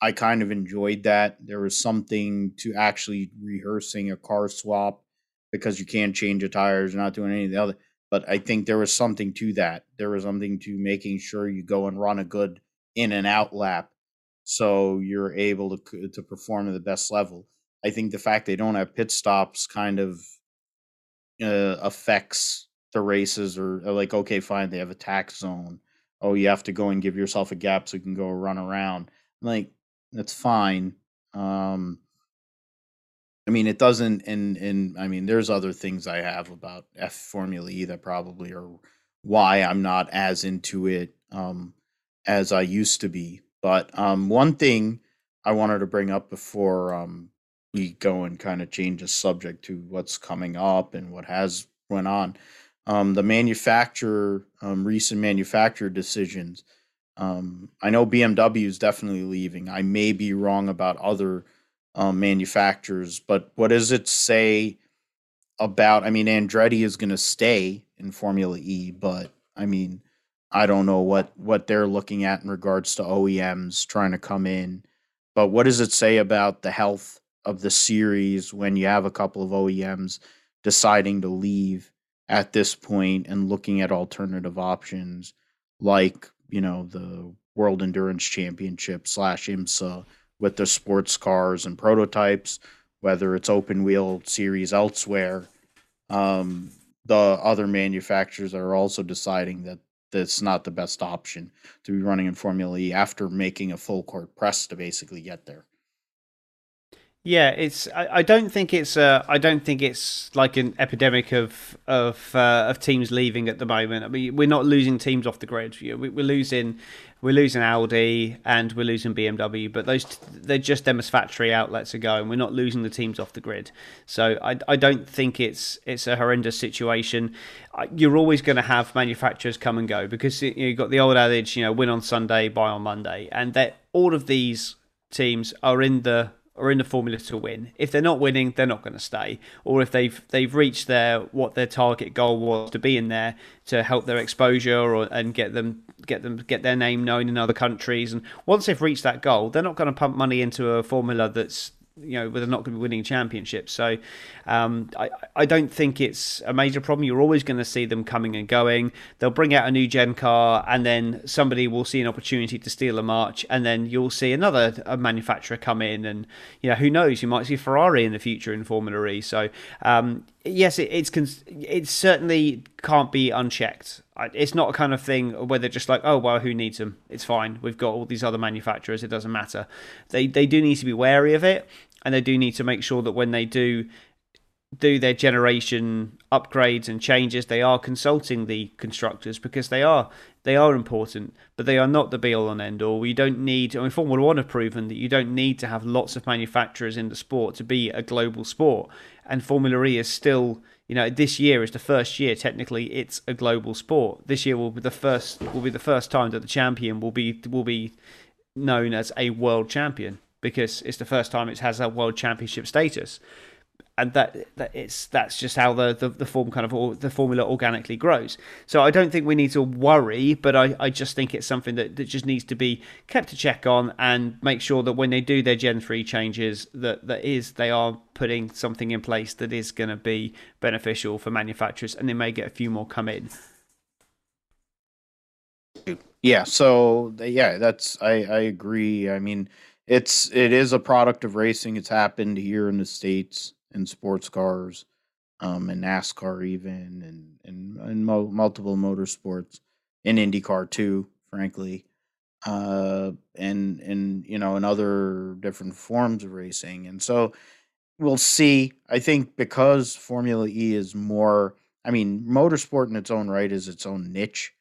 I kind of enjoyed that. There was something to actually rehearsing a car swap because you can't change the tires, you're not doing any of the other but I think there was something to that. There was something to making sure you go and run a good in and out lap so you're able to to perform at the best level. I think the fact they don't have pit stops kind of uh, affects the races or, or like okay fine they have attack zone oh you have to go and give yourself a gap so you can go run around like that's fine um I mean, it doesn't, and and I mean, there's other things I have about F Formula E that probably are why I'm not as into it um, as I used to be. But um, one thing I wanted to bring up before um, we go and kind of change the subject to what's coming up and what has went on, um, the manufacturer, um, recent manufacturer decisions. Um, I know BMW is definitely leaving. I may be wrong about other um, manufacturers. But what does it say about? I mean, Andretti is going to stay in Formula E, but I mean, I don't know what what they're looking at in regards to OEMs trying to come in. But what does it say about the health of the series when you have a couple of OEMs deciding to leave at this point and looking at alternative options like you know the World Endurance Championship slash IMSA with the sports cars and prototypes, whether it's open wheel series elsewhere. Um, the other manufacturers are also deciding that that's not the best option to be running in Formula E after making a full court press to basically get there. Yeah, it's. I, I don't think it's. Uh, I don't think it's like an epidemic of of uh, of teams leaving at the moment. I mean, we're not losing teams off the grid. We're losing we're losing Audi and we're losing BMW, but those they're just them as factory outlets ago, and we're not losing the teams off the grid. So I, I don't think it's it's a horrendous situation. You're always going to have manufacturers come and go because you've got the old adage, you know, win on Sunday, buy on Monday, and that all of these teams are in the are in the formula to win. If they're not winning, they're not going to stay. Or if they've they've reached their what their target goal was to be in there to help their exposure or and get them get them get their name known in other countries. And once they've reached that goal, they're not going to pump money into a formula that's you know, they're not going to be winning championships. So um, I, I don't think it's a major problem. You're always going to see them coming and going. They'll bring out a new gen car, and then somebody will see an opportunity to steal a march, and then you'll see another manufacturer come in, and you know, who knows? You might see Ferrari in the future in Formula E. So um, yes, it, it's it certainly can't be unchecked. It's not a kind of thing where they're just like, oh well, who needs them? It's fine. We've got all these other manufacturers. It doesn't matter. They they do need to be wary of it, and they do need to make sure that when they do do their generation upgrades and changes, they are consulting the constructors because they are they are important, but they are not the be all and end all. You don't need. I mean, Formula One have proven that you don't need to have lots of manufacturers in the sport to be a global sport, and Formula E is still. You know, this year is the first year. Technically, it's a global sport. This year will be the first. Will be the first time that the champion will be will be known as a world champion because it's the first time it has a world championship status and that, that it's that's just how the, the, the form kind of the formula organically grows. So I don't think we need to worry, but I, I just think it's something that, that just needs to be kept a check on and make sure that when they do their Gen three changes, that that is they are putting something in place that is going to be beneficial for manufacturers, and they may get a few more come in. Yeah. So yeah, that's I I agree. I mean. It's it is a product of racing. It's happened here in the states in sports cars, um, and NASCAR even, and and, and mo- multiple motorsports, in IndyCar too, frankly, uh, and and you know, in other different forms of racing, and so we'll see. I think because Formula E is more, I mean, motorsport in its own right is its own niche.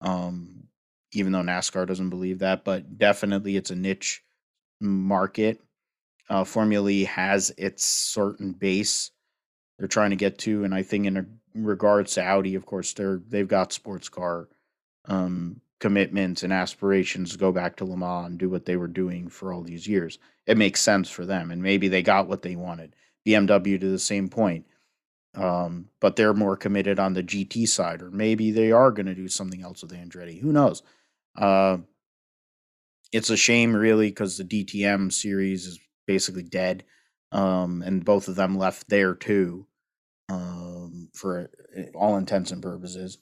Um, even though NASCAR doesn't believe that, but definitely it's a niche market uh, Formula E has its certain base they're trying to get to, and I think in, regards to Audi, of course, they're they've got sports car um, commitments and aspirations to go back to Le Mans and do what they were doing for all these years. It makes sense for them, and maybe they got what they wanted. BMW to the same point, um, but they're more committed on the GT side, or maybe they are going to do something else with Andretti. Who knows? Uh, it's a shame, really, because the DTM series is basically dead. Um, and both of them left there too um, for all intents and purposes,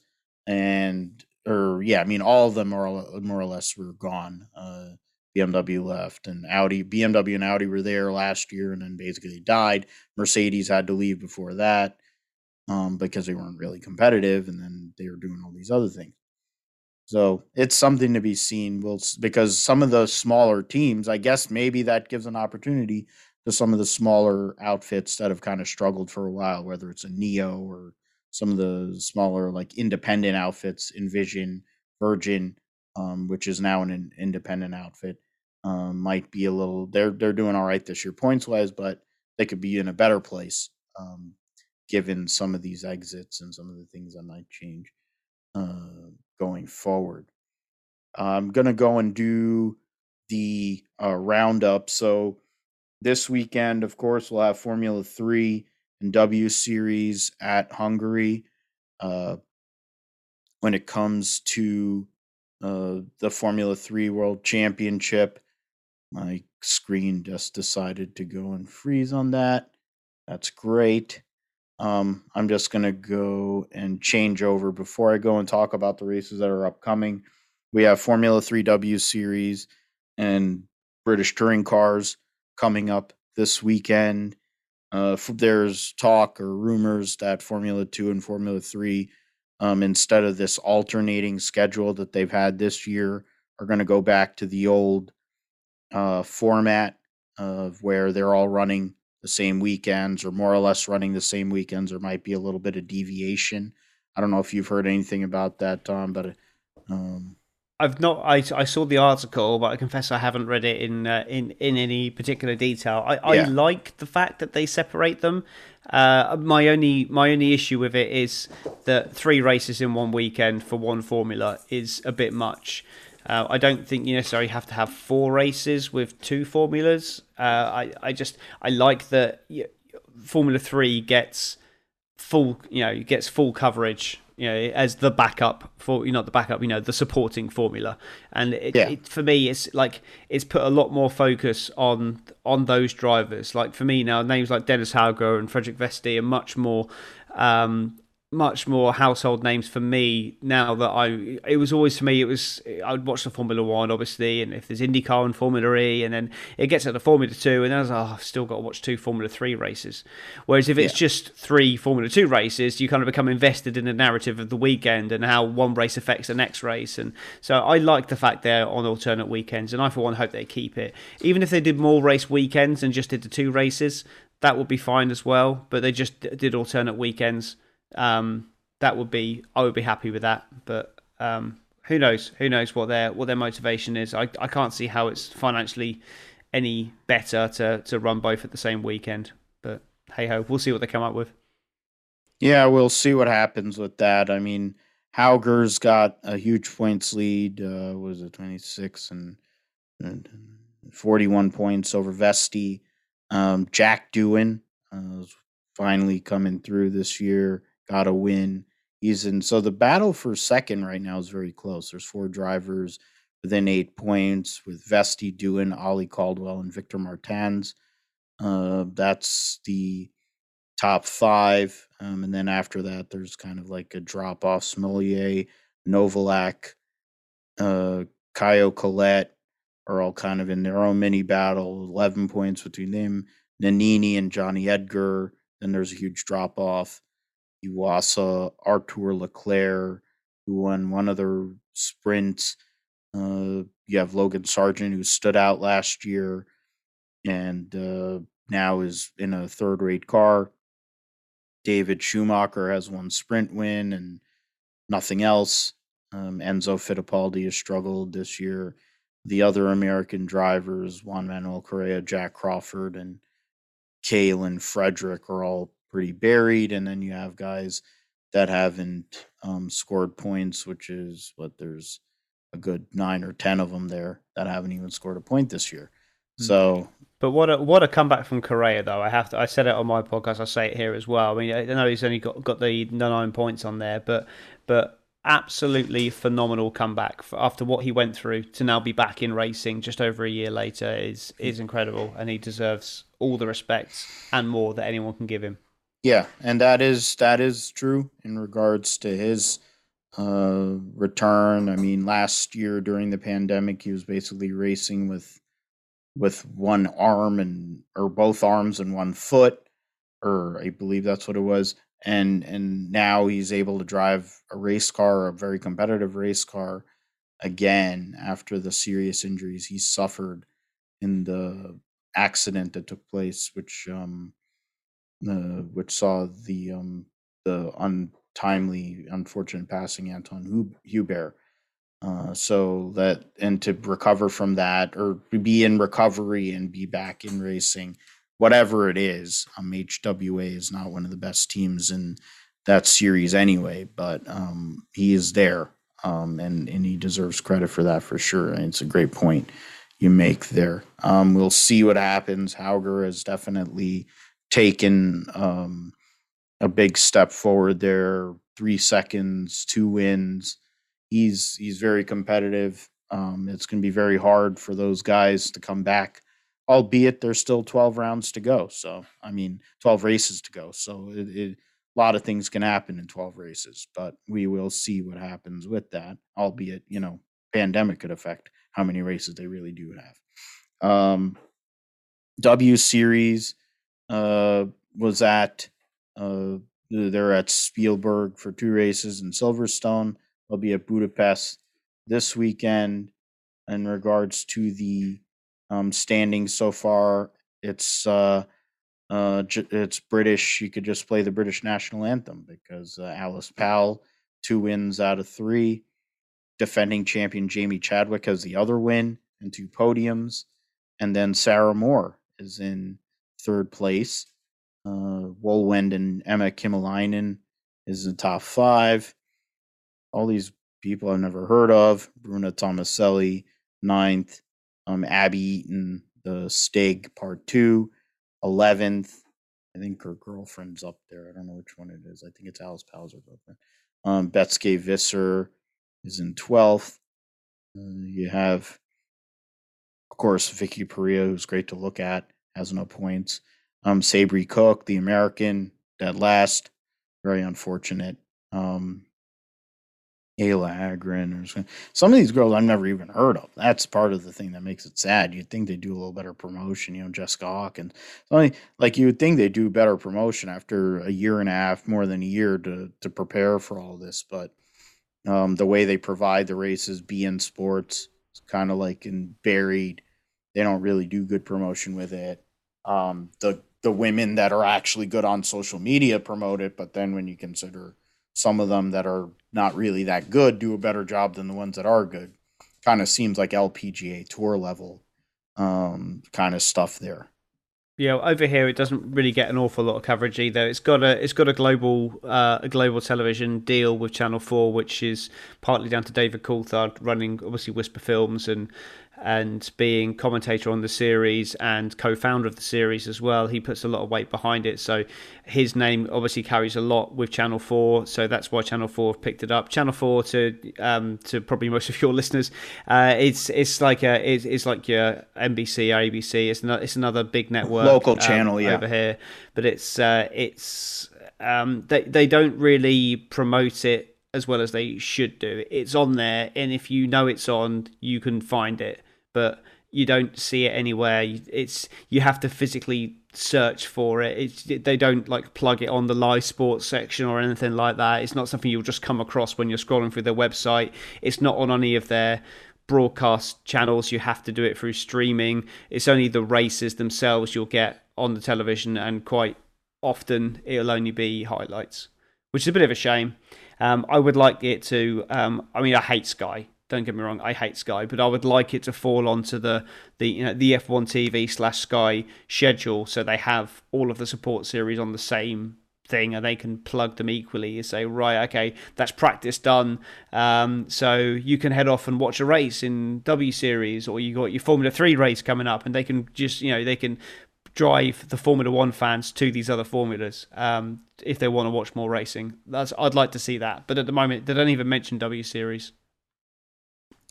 and or yeah, I mean all of them are more or less were gone. Uh, BMW left, and Audi, BMW and Audi were there last year, and then basically died. Mercedes had to leave before that um, because they weren't really competitive, and then they were doing all these other things. So it's something to be seen. Will because some of the smaller teams, I guess maybe that gives an opportunity to some of the smaller outfits that have kind of struggled for a while, whether it's a NIO or some of the smaller like independent outfits, Envision, Virgin, um, which is now an independent outfit, um, might be a little. They're they're doing all right this year points wise, but they could be in a better place um, given some of these exits and some of the things that might change uh, going forward. I'm gonna go and do the uh, roundup. So this weekend, of course, we'll have Formula Three and W Series at Hungary. Uh, when it comes to uh, the Formula Three World Championship, my screen just decided to go and freeze on that. That's great. Um, I'm just going to go and change over before I go and talk about the races that are upcoming. We have Formula 3W Series and British Touring Cars coming up this weekend. Uh, there's talk or rumors that Formula 2 and Formula 3, um, instead of this alternating schedule that they've had this year, are going to go back to the old uh, format of where they're all running the same weekends or more or less running the same weekends. There might be a little bit of deviation. I don't know if you've heard anything about that, Tom, but um, I've not. I, I saw the article, but I confess I haven't read it in uh, in in any particular detail. I, I yeah. like the fact that they separate them. Uh, my only my only issue with it is that three races in one weekend for one formula is a bit much. Uh, I don't think you necessarily have to have four races with two formulas. Uh, I I just I like that Formula Three gets full you know gets full coverage you know as the backup for you know the backup you know the supporting formula and it, yeah. it, for me it's like it's put a lot more focus on on those drivers like for me now names like Dennis Hauger and Frederik Vesti are much more um, much more household names for me now that I. It was always for me. It was I would watch the Formula One, obviously, and if there's IndyCar and Formula E, and then it gets at the Formula Two, and then I was like, oh, I've still got to watch two Formula Three races. Whereas if it's yeah. just three Formula Two races, you kind of become invested in the narrative of the weekend and how one race affects the next race. And so I like the fact they're on alternate weekends, and I for one hope they keep it. Even if they did more race weekends and just did the two races, that would be fine as well. But they just did alternate weekends um, that would be I would be happy with that. But um, who knows? Who knows what their what their motivation is? I, I can't see how it's financially any better to to run both at the same weekend. But hey ho, we'll see what they come up with. Yeah, we'll see what happens with that. I mean, Hauger's got a huge points lead. Uh, was it twenty six and, and forty one points over Vesti. Um, Jack Doohan uh, finally coming through this year got a win. He's in. So the battle for second right now is very close. There's four drivers within eight points with Vesti Doohan Olli Caldwell and Victor Martins. Uh, that's the top five. Um, and then after that, there's kind of like a drop off. Smolyar, Novalak, uh, Collet are all kind of in their own mini battle. 11 points between them. Nannini and Jonny Edgar. Then there's a huge drop off. Iwasa, Arthur Leclerc, who won one other sprint. Uh, you have Logan Sargent, who stood out last year and uh, now is in a third rate car. David Schumacher has one sprint win and nothing else. Um, Enzo Fittipaldi has struggled this year. The other American drivers, Juan Manuel Correa, Jack Crawford, and Kaylen Frederick, are all pretty buried, and then you have guys that haven't um, scored points, which is what there's a good nine or ten of them there that haven't even scored a point this year. Hmm. So, but what a what a comeback from Correa though. I have to. I said it on my podcast. I say it here as well. I mean, I know he's only got got the nine points on there, but but absolutely phenomenal comeback after what he went through to now be back in racing just over a year later is is incredible, and he deserves all the respect and more that anyone can give him. Yeah, and that is that is true in regards to his uh, return. I mean, last year during the pandemic, he was basically racing with with one arm and or both arms and one foot, or I believe that's what it was. And and now he's able to drive a race car, a very competitive race car, again after the serious injuries he suffered in the accident that took place, which um, uh, which saw the um, the untimely, unfortunate passing Anthoine Hubert. Uh, so that and to recover from that or be in recovery and be back in racing, whatever it is. Um, HWA is not one of the best teams in that series anyway, but um, he is there, um, and and he deserves credit for that for sure. And it's a great point you make there. Um, we'll see what happens. Hauger is definitely taken um, a big step forward there. Three seconds, two wins. He's he's very competitive. Um, it's going to be very hard for those guys to come back, albeit there's still 12 rounds to go. So I mean, 12 races to go. So it, it, a lot of things can happen in 12 races, but we will see what happens with that. Albeit, you know, pandemic could affect how many races they really do have. Um, w Series uh, was at uh, they're at Spielberg for two races in Silverstone. They'll be at Budapest this weekend. In regards to the um, standings so far, it's uh, uh, it's British. You could just play the British national anthem because uh, Alice Powell two wins out of three. Defending champion Jamie Chadwick has the other win and two podiums, and then Sarah Moore is in third place. Uh, Wohlwend and Emma Kimiläinen is in the top five. All these people I've never heard of. Bruna Tomaselli, ninth. Um, Abby Eaton, the Stig Part Two, 11th. I think her girlfriend's up there. I don't know which one it is. I think it's Alice Powell's girlfriend. Um, Beitske Visser is in 12th. Uh, you have, of course, Vicky Piria, who's great to look at has no points. Um, Sabré Cook, the American, that last, very unfortunate. Um, Ayla Agren or some of these girls I've never even heard of. That's part of the thing that makes it sad. You'd think they do a little better promotion, you know, Jessica Hawkins. Only like you would think they do better promotion after a year and a half, more than a year to to prepare for all this. But um, the way they provide the races, beIN Sports, it's kind of like in buried. They don't really do good promotion with it um, the the women that are actually good on social media promote it, but then when you consider some of them that are not really that good do a better job than the ones that are good, kind of seems like LPGA tour level um, kind of stuff there. Yeah, over here it doesn't really get an awful lot of coverage either. It's got a it's got a global uh, a global television deal with Channel Four, which is partly down to David Coulthard running obviously Whisper Films and and being commentator on the series and co-founder of the series as well he puts a lot of weight behind it. So his name obviously carries a lot with channel 4 so that's why channel 4 have picked it up. Channel 4 to um, to probably most [laughs] of your listeners uh, it's it's like a it's, it's like your NBC ABC it's not it's another big network local um, channel yeah. over here. But it's uh, it's um, they they don't really promote it as well as they should do. It's on there, and if you know it's on, you can find it but you don't see it anywhere. It's you have to physically search for it. It's, they don't like plug it on the live sports section or anything like that. It's not something you'll just come across when you're scrolling through their website. It's not on any of their broadcast channels. You have to do it through streaming. It's only the races themselves you'll get on the television, and quite often it'll only be highlights, which is a bit of a shame. Um, I would like it to. Um, I mean, I hate Sky don't get me wrong, I hate Sky, but I would like it to fall onto the the you know the F1 TV slash Sky schedule, so they have all of the support series on the same thing, and they can plug them equally. You say, right, okay, that's practice done. Um, so you can head off and watch a race in W Series, or you got your Formula Three race coming up, and they can just you know they can drive the Formula One fans to these other formulas um, if they want to watch more racing. That's I'd like to see that, but at the moment they don't even mention W Series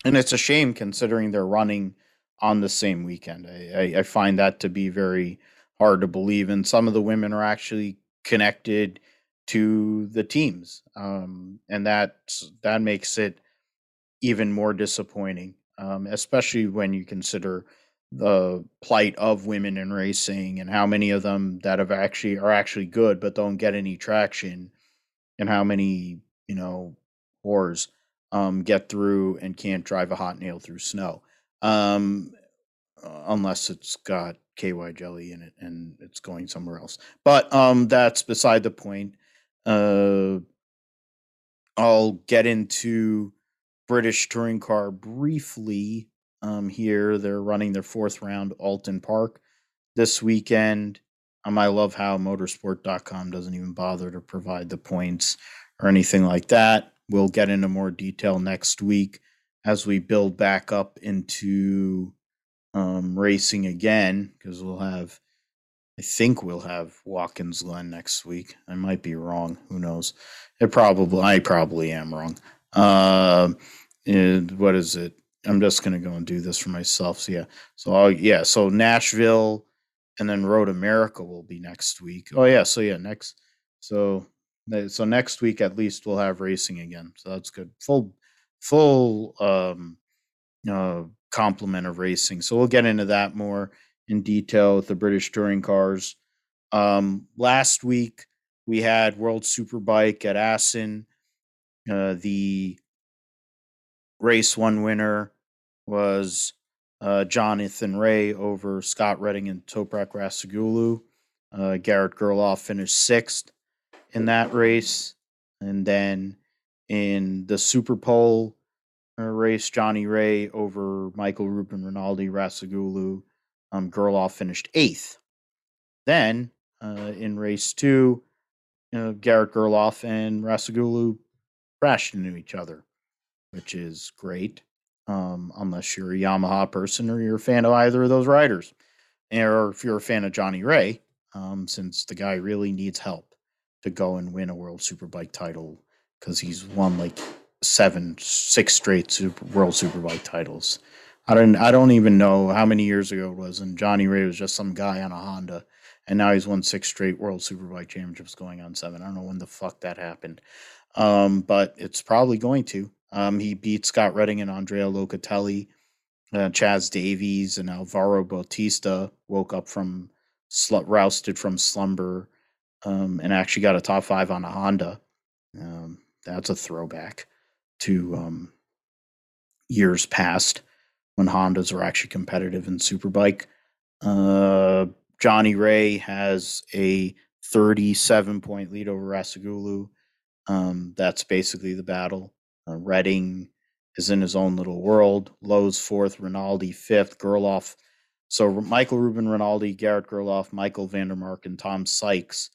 and it's a shame considering they're running on the same weekend. I, I, I, find that to be very hard to believe. And some of the women are actually connected to the teams, um, and that that makes it even more disappointing, um, especially when you consider the plight of women in racing and how many of them that have actually are actually good but don't get any traction, and how many you know whores um, get through and can't drive a hot nail through snow, um, unless it's got KY jelly in it and it's going somewhere else. But um, that's beside the point. Uh, I'll get into British touring car briefly um, here. They're running their fourth round Oulton Park this weekend. Um, I love how motorsport.com doesn't even bother to provide the points or anything like that. We'll get into more detail next week as we build back up into um, racing again because we'll have I think we'll have Watkins Glen next week. I might be wrong. Who knows? It probably I probably am wrong. Uh, what is it? I'm just gonna go and do this for myself. So yeah. So I'll, yeah. So Nashville, and then Road America will be next week. Oh yeah. So yeah. Next. So so next week at least we'll have racing again. So that's good. Full full um uh complement of racing. So we'll get into that more in detail with the British touring cars. Um, last week we had World Superbike at Assen. Uh, the race one winner was uh, Jonathan Rea over Scott Redding and Toprak Razgatlioglu. Uh, Garrett Gerloff finished sixth in that race. And then in the Super Pole uh, race, Johnny Rea over Michael Ruben Rinaldi Razgatlioglu um, Gerloff finished eighth. Then uh, in race two, you know, Garrett Gerloff and Razgatlioglu crashed into each other, which is great. Um, unless you're a Yamaha person or you're a fan of either of those riders, or if you're a fan of Johnny Rea, um, since the guy really needs help to go and win a World Superbike title because he's won like seven, six straight super, World Superbike titles. I don't I don't even know how many years ago it was, and Johnny Rea was just some guy on a Honda, and now he's won six straight World Superbike championships, going on seven. I don't know when the fuck that happened, um, but it's probably going to. Um, he beat Scott Redding and Andrea Locatelli, uh, Chaz Davies, and Alvaro Bautista woke up from sl- rousted from slumber, um, and actually got a top five on a Honda. Um, that's a throwback to um, years past when Hondas were actually competitive in Superbike. Uh, Johnny Rea has a 37 point lead over Razgatlioglu. Um, that's basically the battle. Uh, Redding is in his own little world. Lowes fourth, Rinaldi fifth, Gerloff. So Michael Ruben Rinaldi, Garrett Gerloff, Michael van der Mark, and Tom Sykes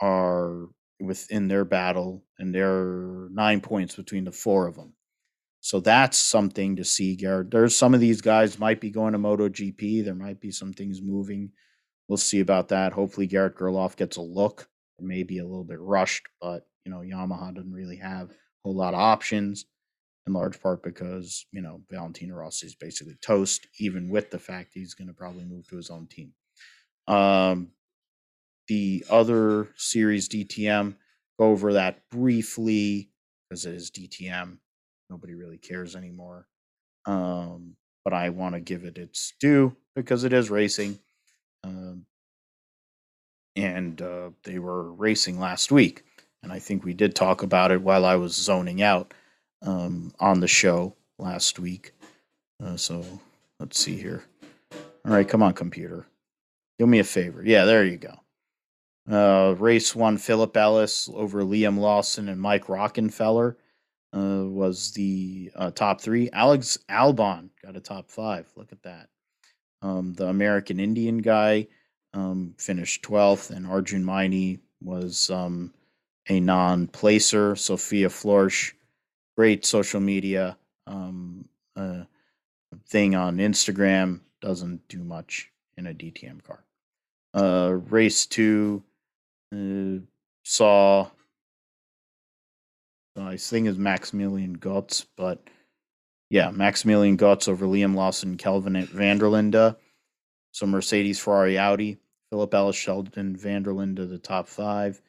are within their battle, and there are nine points between the four of them. So that's something to see, Garrett. There's some of these guys might be going to MotoGP. There might be some things moving. We'll see about that. Hopefully, Garrett Gerloff gets a look. Maybe a little bit rushed, but you know, Yamaha doesn't really have a whole lot of options, in large part because you know Valentino Rossi is basically toast, even with the fact he's going to probably move to his own team. Um, the other series DTM, go over that briefly because it is DTM nobody really cares anymore. Um, but I want to give it its due because it is racing. Um, and uh, they were racing last week. And I think we did talk about it while I was zoning out um, on the show last week. Uh, so let's see here. All right, come on, computer. Do me a favor. Yeah, there you go. Uh, race one, Philip Ellis over Liam Lawson and Mike Rockenfeller uh, was the uh, top three. Alex Albon got a top five. Look at that. Um, the American Indian guy um, finished 12th, and Arjun Maini was um, a non placer. Sophia Florsch, great social media um, uh, thing on Instagram, doesn't do much in a DTM car. Uh, race two uh, saw I think is Maximilian Gotz, but yeah, Maximilian Gotz over Liam Lawson, Kelvin Van der Linde. So Mercedes, Ferrari, Audi. Philip Ellis, Sheldon Vanderlinde the top five.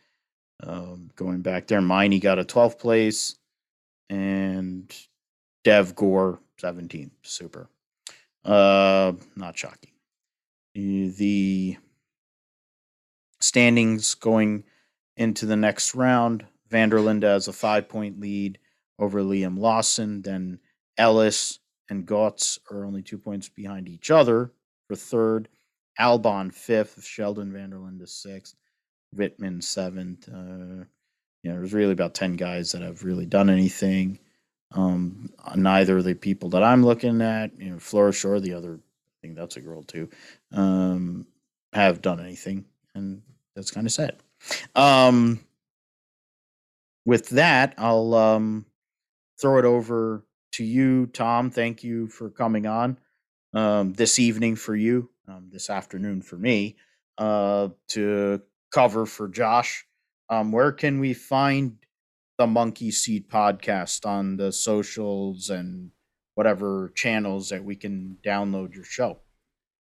Um, going back there, Maini got a 12th place, and Dev Gore 17th. Super. Uh, not shocking. The standings going into the next round. Vanderlinde has a five point lead over Liam Lawson. Then Ellis and Gotz are only two points behind each other for third. Albon fifth, Sheldon Vanderlinde sixth, Wittmann seventh. Uh, you know, there's really about 10 guys that have really done anything. Um, neither the people that I'm looking at, you know, Florsch or the other, I think that's a girl too, um, have done anything. And that's kind of sad. Um, with that, I'll um, throw it over to you, Tom. Thank you for coming on um, this evening for you, um, this afternoon for me, uh, to cover for Josh. Um, where can we find the Monkey Seat podcast on the socials and whatever channels that we can download your show?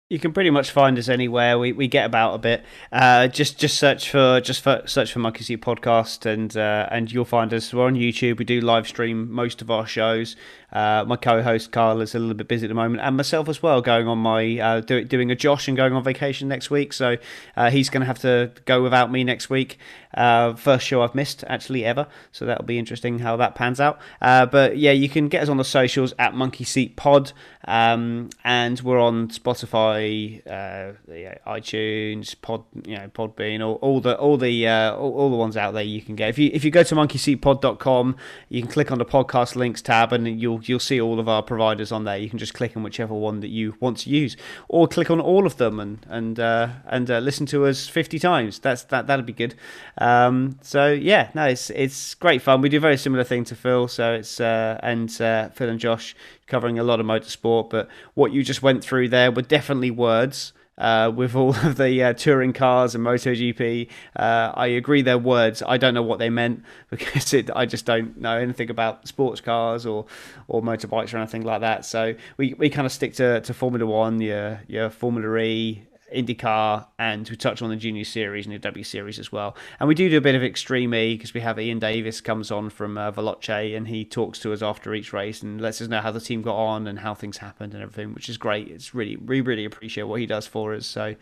You can pretty much find us anywhere. We, we get about a bit. Uh, just just search for just for, search for Monkey Seat Podcast and uh, and you'll find us. We're on YouTube. We do live stream most of our shows. Uh, my co-host Carl is a little bit busy at the moment, and myself as well, going on my uh, do, doing a Josh and going on vacation next week. So uh, he's going to have to go without me next week. Uh, first show I've missed actually ever, so that'll be interesting how that pans out. Uh, but yeah, you can get us on the socials at Monkey Seat Pod, um, and we're on Spotify, uh, yeah, iTunes, Pod, you know, Podbean, all, all the all the all, all, the ones out there you can get. If you if you go to monkeyseatpod.com, you can click on the podcast links tab, and you'll you'll see all of our providers on there. You can just click on whichever one that you want to use, or click on all of them and and uh, and uh, listen to us fifty times. That's that that'd be good. Um, so yeah, no, it's it's great fun. We do a very similar thing to Phil. So it's uh, and uh, Phil and Josh covering a lot of motorsport. But what you just went through there were definitely words uh, with all of the uh, touring cars and MotoGP. Uh, I agree, their words. I don't know what they meant [laughs] because it, I just don't know anything about sports cars or or motorbikes or anything like that. So we, we kind of stick to, to Formula One, your your Formula E, IndyCar, and we touch on the Junior Series and the W Series as well. And we do do a bit of Extreme E because we have Ian Davis comes on from uh, Veloce and he talks to us after each race and lets us know how the team got on and how things happened and everything, which is great. It's really we really appreciate what he does for us. So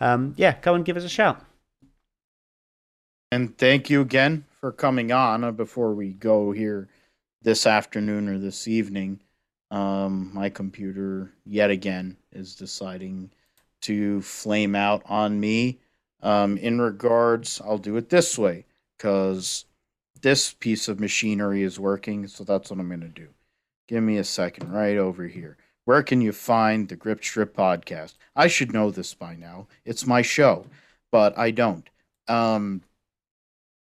um, yeah, come and give us a shout. And thank you again for coming on. Uh, before we go here this afternoon or this evening, um, my computer yet again is deciding to flame out on me. Um, in regards, I'll do it this way because this piece of machinery is working. So that's what I'm going to do. Give me a second right over here. Where can you find the Grip Strip podcast? I should know this by now. It's my show, but I don't. Um,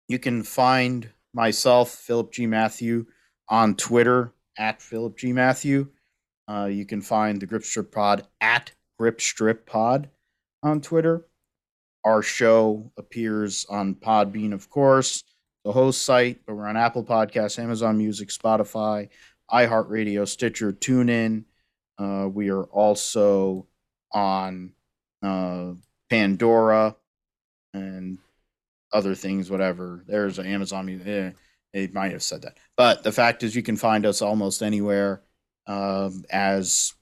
you can find myself, Philip G. Matthew, on Twitter at Philip G. Matthew. Uh, you can find the Grip Strip Pod at Grip Strip Pod on Twitter. Our show appears on Podbean, of course, the host site, but we're on Apple Podcasts, Amazon Music, Spotify, iHeartRadio, Stitcher, TuneIn. Uh, we are also on uh, Pandora and other things, whatever. There's Amazon Music. Eh, it might have said that. But the fact is, you can find us almost anywhere. Um, as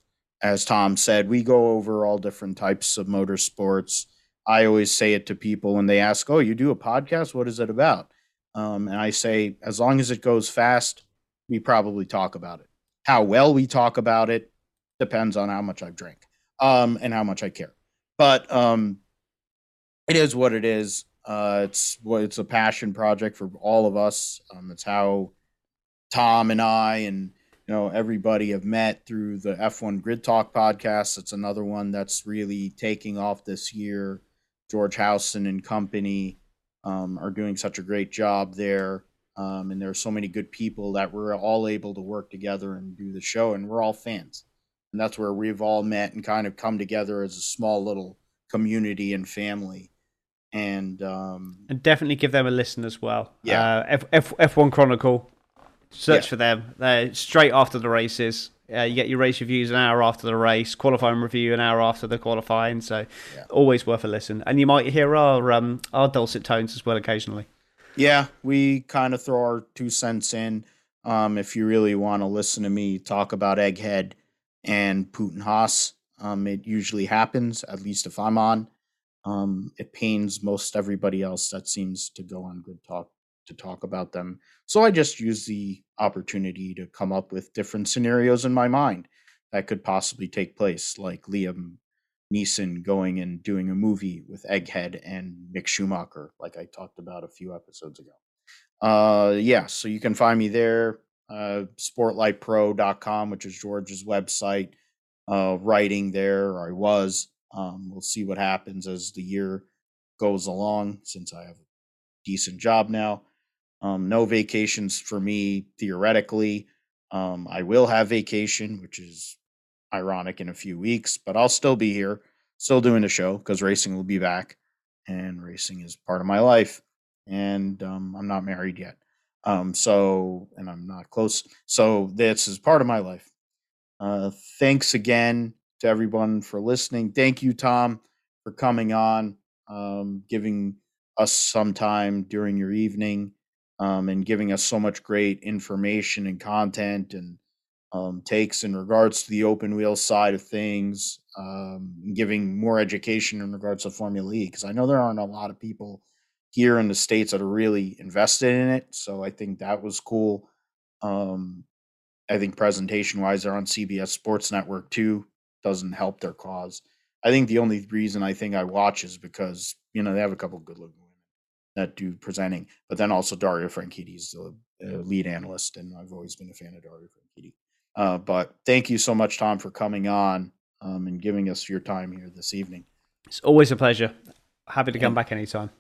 as Tom said, we go over all different types of motorsports. I always say it to people when they ask, "Oh, you do a podcast? What is it about?" Um, and I say, as long as it goes fast, we probably talk about it. How well we talk about it depends on how much I've drank um, and how much I care. But um, it is what it is. Uh, it's well, it's a passion project for all of us. Um, it's how Tom and I and you know everybody have met through the F1 Grid Talk podcast. It's another one that's really taking off this year. George Housen and company um, are doing such a great job there. Um, and there are so many good people that we're all able to work together and do the show, and we're all fans. And that's where we've all met and kind of come together as a small little community and family. And um, and definitely give them a listen as well. Yeah, uh, F, F F1 Chronicle Search yeah. for them. They're straight after the races. Uh, you get your race reviews an hour after the race, qualifying review an hour after the qualifying. So yeah. always worth a listen. And you might hear our um, our dulcet tones as well occasionally. Yeah, we kind of throw our two cents in. Um, if you really want to listen to me talk about Egghead and Putin Haas, um, it usually happens. At least if I'm on, um, it pains most everybody else that seems to go on good talk to talk about them. So I just use the opportunity to come up with different scenarios in my mind that could possibly take place, like Liam Neeson going and doing a movie with Egghead and Mick Schumacher, like I talked about a few episodes ago. Uh, yeah, so you can find me there, uh, sportlightpro.com, which is George's website, uh, writing there, I was. Um, we'll see what happens as the year goes along since I have a decent job now. Um, no vacations for me theoretically. Um, I will have vacation, which is ironic in a few weeks, but I'll still be here, still doing the show because racing will be back, and racing is part of my life. And um, I'm not married yet, um, so and I'm not close. So this is part of my life. Uh, thanks again to everyone for listening. Thank you, Tom, for coming on, um, giving us some time during your evening um, and giving us so much great information and content and um, takes in regards to the open wheel side of things, um, giving more education in regards to Formula E, because I know there aren't a lot of people here in the States that are really invested in it. So I think that was cool. Um, I think presentation wise, they're on CBS Sports Network too. Doesn't help their cause. I think the only reason I think I watch is because, you know, they have a couple good looking that do presenting, but then also Dario Franchitti is the uh, lead analyst, and I've always been a fan of Dario Franchitti. Uh, but thank you so much, Tom, for coming on um, and giving us your time here this evening. It's always a pleasure. Happy to come and, back anytime.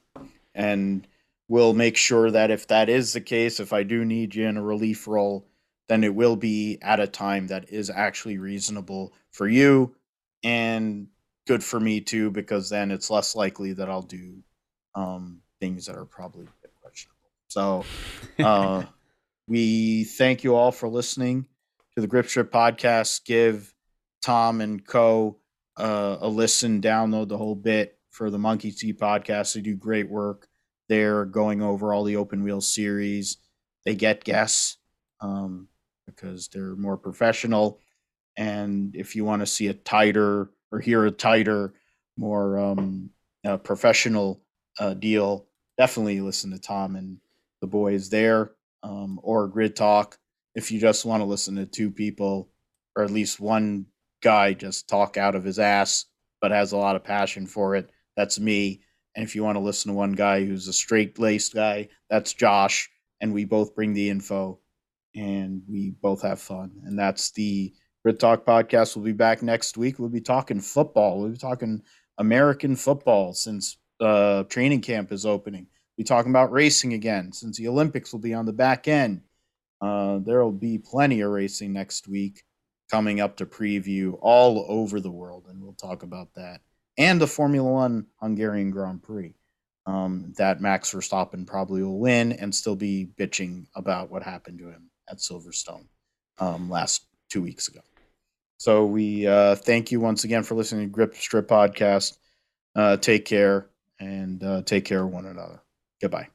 And we'll make sure that if that is the case, if I do need you in a relief role, then it will be at a time that is actually reasonable for you and good for me too, because then it's less likely that I'll do um, things that are probably questionable. So uh, [laughs] we thank you all for listening to the Grip Strip podcast. Give Tom and Co. Uh, a listen, download the whole bit for the Monkey Seat podcast. They do great work. They're going over all the open wheel series. They get guests um, because they're more professional. And if you want to see a tighter or hear a tighter, more um, uh, professional uh, deal, definitely listen to Tom and the boys there um, or Grid Talk. If you just want to listen to two people or at least one guy just talk out of his ass, but has a lot of passion for it, that's me. And if you want to listen to one guy who's a straight laced guy, that's Josh. And we both bring the info and we both have fun. And that's the Grid Talk podcast. We'll be back next week. We'll be talking football. We'll be talking American football since uh, training camp is opening. Be talking about racing again since the Olympics will be on the back end. Uh, there will be plenty of racing next week coming up to preview all over the world, and we'll talk about that and the Formula One Hungarian Grand Prix. Um, that Max Verstappen probably will win and still be bitching about what happened to him at Silverstone um, last two weeks ago. So we uh, thank you once again for listening to Grip Strip Podcast. Uh, take care and uh, take care of one another. Goodbye.